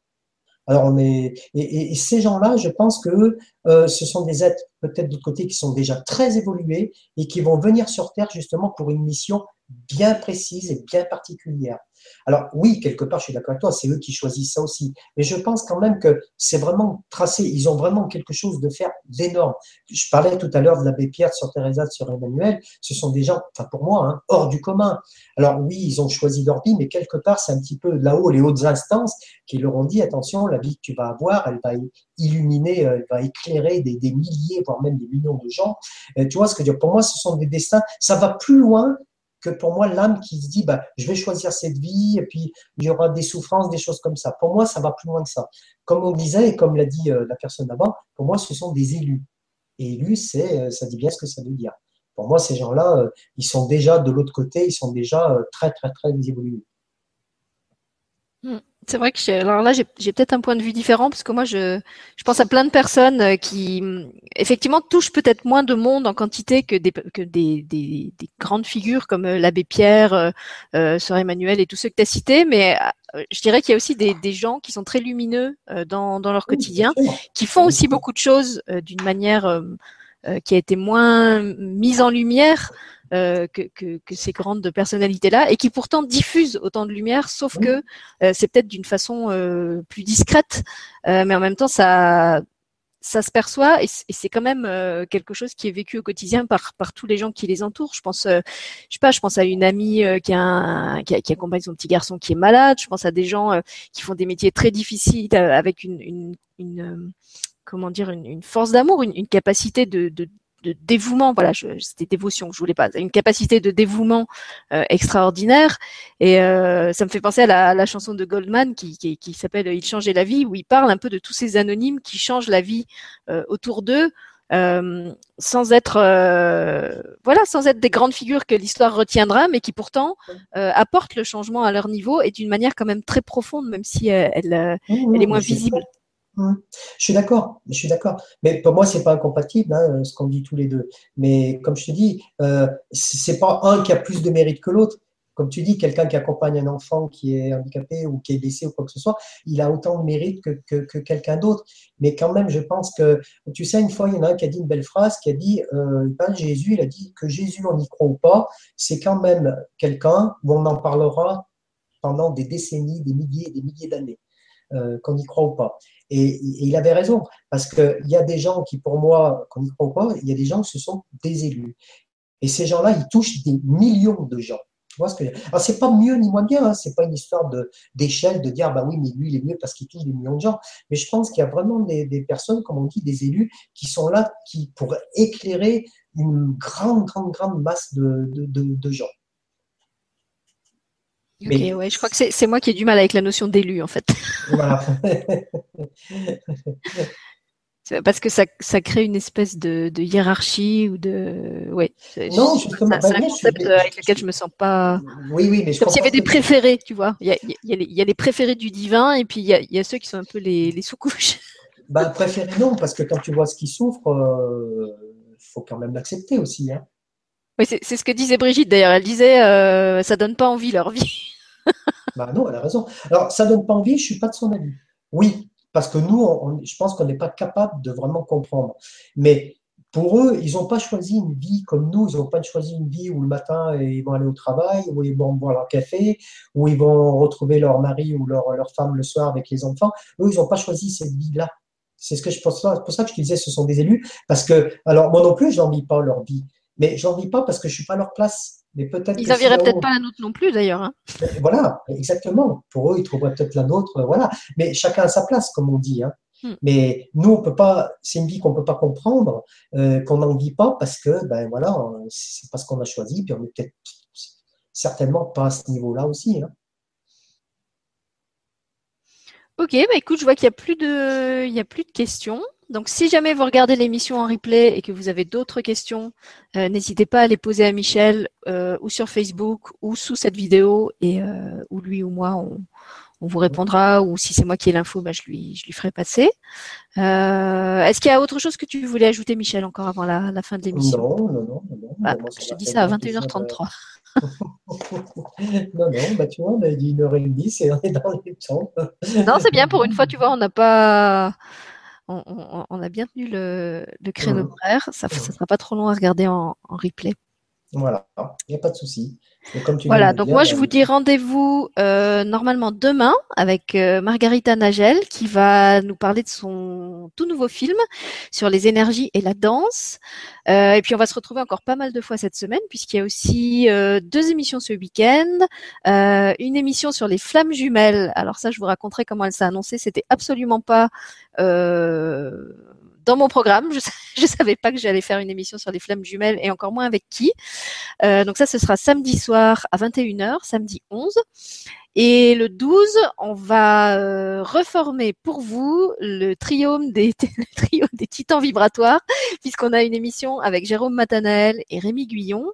Alors on est, et, et, ces gens-là, je pense que euh, ce sont des êtres peut-être de l'autre côté qui sont déjà très évolués et qui vont venir sur Terre justement pour une mission bien précises et bien particulières. Alors oui, quelque part, je suis d'accord avec toi, c'est eux qui choisissent ça aussi. Mais je pense quand même que c'est vraiment tracé. Ils ont vraiment quelque chose de faire d'énorme. Je parlais tout à l'heure de l'abbé Pierre sur Teresa, sur Emmanuel. Ce sont des gens, enfin pour moi, hein, hors du commun. Alors oui, ils ont choisi leur vie, mais quelque part, c'est un petit peu là-haut les hautes instances qui leur ont dit attention, la vie que tu vas avoir, elle va illuminer, euh, elle va éclairer des, milliers, voire même des millions de gens. Euh, tu vois ce que je veux dire? Pour moi, ce sont des destins. Ça va plus loin que pour moi, l'âme qui se dit, bah, je vais choisir cette vie, et puis il y aura des souffrances, des choses comme ça. Pour moi, ça va plus loin que ça. Comme on disait, et comme l'a dit euh, la personne d'avant, pour moi, ce sont des élus. Et élus, c'est, euh, ça dit bien ce que ça veut dire. Pour moi, ces gens-là, euh, ils sont déjà de l'autre côté, ils sont déjà très, très, très évolués. Hmm. C'est vrai que alors là j'ai peut-être un point de vue différent parce que moi je, je pense à plein de personnes euh, qui effectivement touchent peut-être moins de monde en quantité que des que des, des, des grandes figures comme euh, l'abbé Pierre, euh, euh, Sœur Emmanuel et tous ceux que tu as cités, mais je dirais qu'il y a aussi des, des gens qui sont très lumineux dans, dans leur quotidien, qui font aussi beaucoup. de choses d'une manière qui a été moins mise en lumière euh, que, que, que, ces grandes personnalités-là, et qui pourtant diffusent autant de lumière, sauf que euh, c'est peut-être d'une façon euh, plus discrète, mais en même temps ça ça se perçoit et c'est quand même quelque chose qui est vécu au quotidien par par tous les gens qui les entourent. Je pense, je sais pas, je pense à une amie qui a un, qui, qui, accompagne son petit garçon qui est malade. Je pense à des gens qui font des métiers très difficiles avec une, une, une comment dire une, une force d'amour, une, une, capacité de, de, de dévouement, voilà, c'était dévotion, je voulais pas, une capacité de dévouement euh, extraordinaire. Et euh, ça me fait penser à la, la chanson de Goldman qui, qui, qui s'appelle Il changeait la vie, où il parle un peu de tous ces anonymes qui changent la vie euh, autour d'eux. sans être voilà sans être des grandes figures que l'histoire retiendra mais qui pourtant apportent le changement à leur niveau et d'une manière quand même très profonde même si elle, elle est moins visible je suis d'accord, je suis d'accord. Mais pour moi, c'est pas incompatible, hein, ce qu'on dit tous les deux. Mais comme je te dis, euh, c'est pas un qui a plus de mérite que l'autre. Comme tu dis, quelqu'un qui accompagne un enfant qui est handicapé ou qui est blessé ou quoi que ce soit, il a autant de mérite que, que, quelqu'un d'autre. Mais quand même, je pense que, tu sais, une fois, il y en a un qui a dit une belle phrase, qui a dit, euh, Jésus, il a dit que Jésus, on y croit ou pas, c'est quand même quelqu'un où on en parlera pendant des décennies, des milliers des milliers d'années. Euh, qu'on y croit ou pas. Et, il avait raison, parce qu'il y a des gens qui, pour moi, qu'on y croit ou pas, il y a des gens qui se sont des élus. Et ces gens-là, ils touchent des millions de gens. Tu vois ce que Alors, c'est pas mieux ni moins bien, hein. c'est pas une histoire d'échelle de, dire, bah oui, mais lui, il est mieux parce qu'il touche des millions de gens. Mais je pense qu'il y a vraiment des, personnes, comme on dit, des élus, qui sont là qui, pour éclairer une grande, grande, grande masse de gens. Ok, ouais, je crois que c'est moi qui ai du mal avec la notion d'élu en fait. Voilà. Parce que ça, ça, crée une espèce de, de hiérarchie ou de. Ouais. Non, justement. C'est un concept avec lequel je me sens pas. Oui, oui, mais je Comme s'il y avait des préférés, tu vois. Il y, a, il, y a les, il y, a, les, préférés du divin et puis il y a, il y a ceux qui sont un peu les, les sous-couches. Bah, préférés, non, parce que quand tu vois ce qu'ils souffrent, il euh, faut quand même l'accepter aussi. Hein. Oui, c'est ce que disait Brigitte d'ailleurs. Elle disait euh, ça donne pas envie leur vie. bah non, elle a raison. Alors, ça donne pas envie, je suis pas de son avis. Oui, parce que nous, je pense qu'on n'est pas capable de vraiment comprendre. Mais pour eux, ils n'ont pas choisi une vie comme nous. Ils n'ont pas choisi une vie où le matin, ils vont aller au travail, où ils vont boire leur café, où ils vont retrouver leur mari ou leur, femme le soir avec les enfants. Eux, ils n'ont pas choisi cette vie-là. C'est ce que je pense. C'est pour ça que je disais, ce sont des élus. Parce que, alors, moi non plus, je n'envie pas leur vie. Mais je n'envie pas parce que je ne suis pas à leur place. Mais peut-être ils n'enverraient peut-être pas la nôtre non plus d'ailleurs. Hein. Voilà, exactement. Pour eux, ils trouveraient peut-être la nôtre. Voilà. Mais chacun a sa place, comme on dit. Hein. Hmm. Mais nous, on peut pas. C'est une vie qu'on peut pas comprendre, euh, qu'on n'en vit pas parce que, ben voilà, c'est pas ce qu'on a choisi. Puis on est peut-être certainement pas à ce niveau-là aussi. Hein. Ok, bah écoute, je vois qu'il n'y a plus de, il y a plus de questions. Donc, si jamais vous regardez l'émission en replay et que vous avez d'autres questions, euh, n'hésitez pas à les poser à Michel euh, ou sur Facebook ou sous cette vidéo et euh, ou lui ou moi, on, vous répondra. Ou si c'est moi qui ai l'info, bah, je lui je lui ferai passer. Est-ce qu'il y a autre chose que tu voulais ajouter, Michel, encore avant la, fin de l'émission? Non, non, non. non, ah, je te dis ça à 21h33. non, non, bah tu vois, on a dit une heure et demie, c'est on est dans les temps. non, c'est bien pour une fois, tu vois, on n'a pas on, a bien tenu le, créneau horaire. Ça ne sera pas trop long à regarder en, replay. Voilà, il n'y a pas de souci. Voilà, donc moi je vous dis rendez-vous euh, normalement demain avec euh, Margarita Nagel qui va nous parler de son tout nouveau film sur les énergies et la danse. Euh, et puis on va se retrouver encore pas mal de fois cette semaine puisqu'il y a aussi deux émissions ce week-end, une émission sur les flammes jumelles. Alors ça je vous raconterai comment elle s'est annoncée. C'était absolument pas dans mon programme. Je ne savais pas que j'allais faire une émission sur les flammes jumelles et encore moins avec qui. Euh, donc ça, ce sera samedi soir à 21h, samedi 11. Et le 12, on va euh, reformer pour vous le trio des, trio des titans vibratoires, puisqu'on a une émission avec Jérôme Matanael et Rémi Guyon.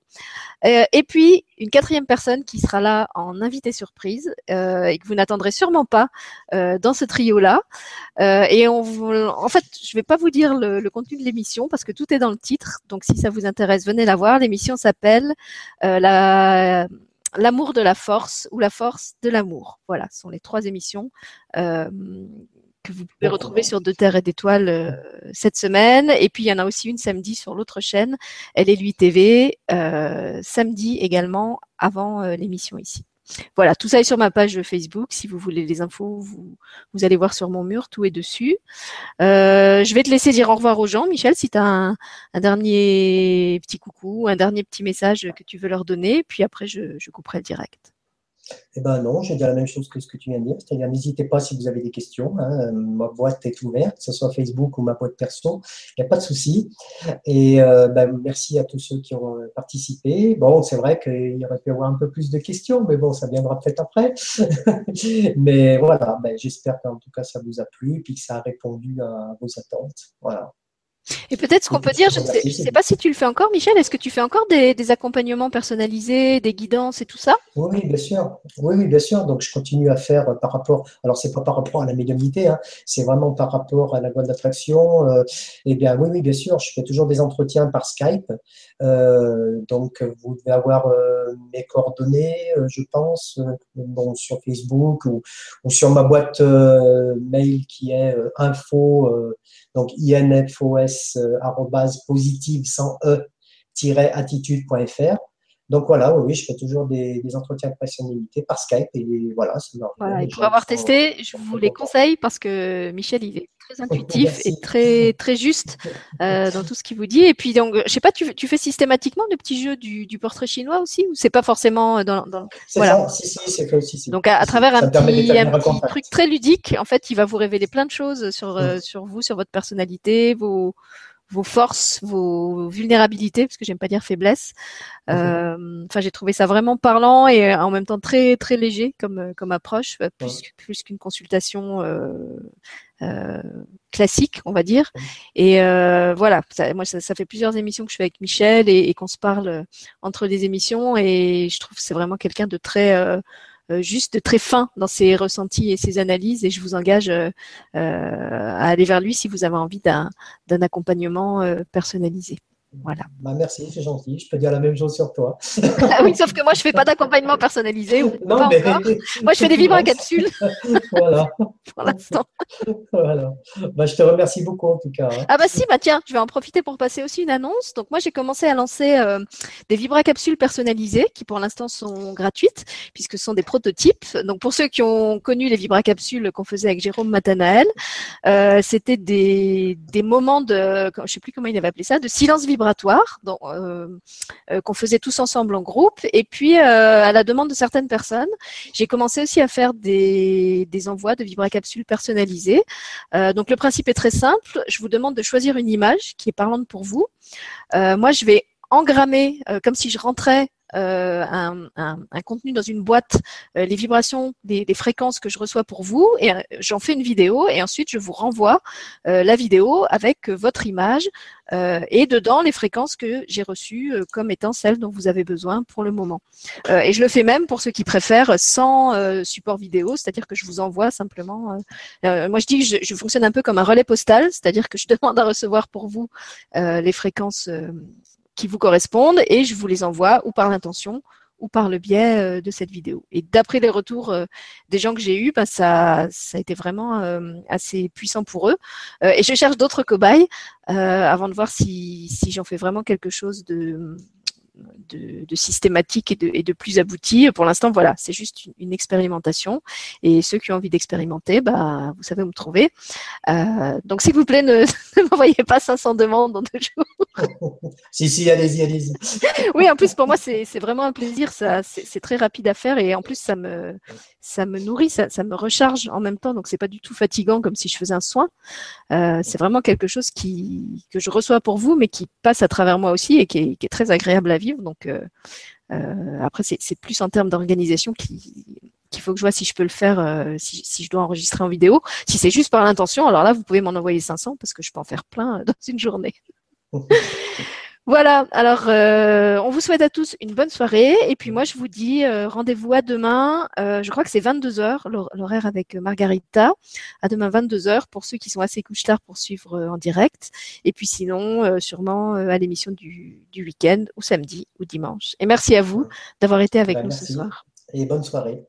Euh, et puis, une quatrième personne qui sera là en invité surprise euh, et que vous n'attendrez sûrement pas dans ce trio-là. et on, en fait, je vais pas vous dire le, le contenu de l'émission parce que tout est dans le titre. Donc, si ça vous intéresse, venez la voir. L'émission s'appelle la L'amour de la force ou la force de l'amour. Voilà, ce sont les trois émissions euh, que vous pouvez retrouver sur De Terre et d'Étoiles euh, cette semaine. Et puis, il y en a aussi une samedi sur l'autre chaîne, Elle est lui TV, euh, samedi également avant l'émission ici. Voilà, tout ça est sur ma page Facebook. Si vous voulez les infos, vous, allez voir sur mon mur, tout est dessus. Euh, je vais te laisser dire au revoir aux gens. Michel, si tu as un, dernier petit coucou, un dernier petit message que tu veux leur donner, puis après je, je couperai le direct. Eh ben non, je vais dire la même chose que ce que tu viens de dire. C'est-à-dire, n'hésitez pas si vous avez des questions. Hein. Ma boîte est ouverte, que ce soit Facebook ou ma boîte perso. Il n'y a pas de souci. Et euh, ben, merci à tous ceux qui ont participé. Bon, c'est vrai qu'il y aurait pu y avoir un peu plus de questions, mais bon, ça viendra peut-être après. mais voilà, ben, j'espère qu'en tout cas, ça vous a plu et que ça a répondu à vos attentes. Voilà. Et peut-être ce qu'on peut dire, je ne sais, pas si tu le fais encore, Michel, est-ce que tu fais encore des, accompagnements personnalisés, des guidances et tout ça? Oui, bien sûr. Oui, oui, bien sûr. Donc, je continue à faire par rapport, alors c'est pas par rapport à la médiumnité, hein, c'est vraiment par rapport à la loi d'attraction. Euh, eh bien, oui, oui, bien sûr, je fais toujours des entretiens par Skype. Euh, donc, vous devez avoir euh, mes coordonnées, je pense, bon, sur Facebook ou, sur ma boîte mail qui est info donc infos euh, positive sans e-attitude.fr. Donc voilà, oui, je fais toujours des, entretiens de personnalité par Skype et voilà. Voilà, et pour avoir testé, je vous les conseille parce que Michel, il est très intuitif et très très juste euh, dans tout ce qu'il vous dit. Et puis donc, je sais pas, tu, tu fais systématiquement le petit jeu du, portrait chinois aussi ou c'est pas forcément dans, dans voilà. si, si, c'est fait aussi. Donc à, travers un, petit, un petit truc très ludique, en fait, il va vous révéler plein de choses sur euh, sur vous, sur votre personnalité, vos vos forces, vos vulnérabilités, parce que j'aime pas dire faiblesse. Euh, enfin, j'ai trouvé ça vraiment parlant et en même temps très très léger comme comme approche, euh, plus plus qu'une consultation euh, euh, classique, on va dire. Et euh, voilà, ça, moi ça, ça, fait plusieurs émissions que je fais avec Michel et, et qu'on se parle entre les émissions et je trouve que c'est vraiment quelqu'un de très euh, juste très fin dans ses ressentis et ses analyses et je vous engage euh, euh, à aller vers lui si vous avez envie d'un accompagnement personnalisé. Voilà. Bah merci, c'est gentil. Je peux dire la même chose sur toi. ah oui, sauf que moi, je fais pas d'accompagnement personnalisé. non, mais... Moi, je fais des vibra-capsules. voilà. Pour l'instant. voilà. Bah, je te remercie beaucoup en tout cas. Hein. Ah bah si, bah tiens, je vais en profiter pour passer aussi une annonce. Donc moi, j'ai commencé à lancer euh, des vibra-capsules personnalisées qui pour l'instant sont gratuites puisque ce sont des prototypes. Donc pour ceux qui ont connu les vibra-capsules qu'on faisait avec Jérôme Matanael, euh, c'était des, des moments de, je sais plus comment il avait appelé ça, de silence vibratoire euh, euh, qu'on faisait tous ensemble en groupe. Et puis, euh, à la demande de certaines personnes, j'ai commencé aussi à faire des, envois de vibracapsules personnalisées. donc, le principe est très simple. Je vous demande de choisir une image qui est parlante pour vous. moi, je vais engrammer comme si je rentrais euh, un, contenu dans une boîte, euh, les vibrations des, fréquences que je reçois pour vous, et euh, j'en fais une vidéo, et ensuite je vous renvoie la vidéo avec votre image et dedans les fréquences que j'ai reçues comme étant celles dont vous avez besoin pour le moment. et je le fais même pour ceux qui préfèrent sans support vidéo, c'est-à-dire que je vous envoie simplement. moi je dis que je, fonctionne un peu comme un relais postal, c'est-à-dire que je demande à recevoir pour vous les fréquences qui vous correspondent et je vous les envoie ou par l'intention ou par le biais euh, de cette vidéo. Et d'après les retours euh, des gens que j'ai eus, bah, ça, ça a été vraiment euh, assez puissant pour eux. et je cherche d'autres cobayes avant de voir si, si j'en fais vraiment quelque chose de, de, systématique et de, et de, plus abouti. Pour l'instant, voilà, c'est juste une, expérimentation. Et ceux qui ont envie d'expérimenter, bah, vous savez où me trouver. Euh, donc, s'il vous plaît, ne, ne m'envoyez pas 500 demandes dans deux jours. si, si, allez-y, allez-y. oui, en plus, pour moi, c'est vraiment un plaisir. C'est très rapide à faire et en plus, ça me, ça me nourrit, ça, ça me recharge en même temps. Donc, c'est pas du tout fatigant comme si je faisais un soin. Euh, c'est vraiment quelque chose qui, que je reçois pour vous, mais qui passe à travers moi aussi et qui est, qui est très agréable à vivre. Donc, euh, euh, après, c'est plus en termes d'organisation qu'il faut que je vois si je peux le faire, euh, si, si, je dois enregistrer en vidéo. Si c'est juste par l'intention, alors là, vous pouvez m'en envoyer 500 parce que je peux en faire plein dans une journée. Voilà, alors euh, on vous souhaite à tous une bonne soirée et puis moi je vous dis euh, rendez-vous à demain, euh, je crois que c'est 22h l'horaire avec Margarita, à demain 22h pour ceux qui sont assez couche tard pour suivre en direct et puis sinon sûrement à l'émission du, du week-end ou samedi ou dimanche. Et merci à vous d'avoir été avec nous ce soir. Et bonne soirée.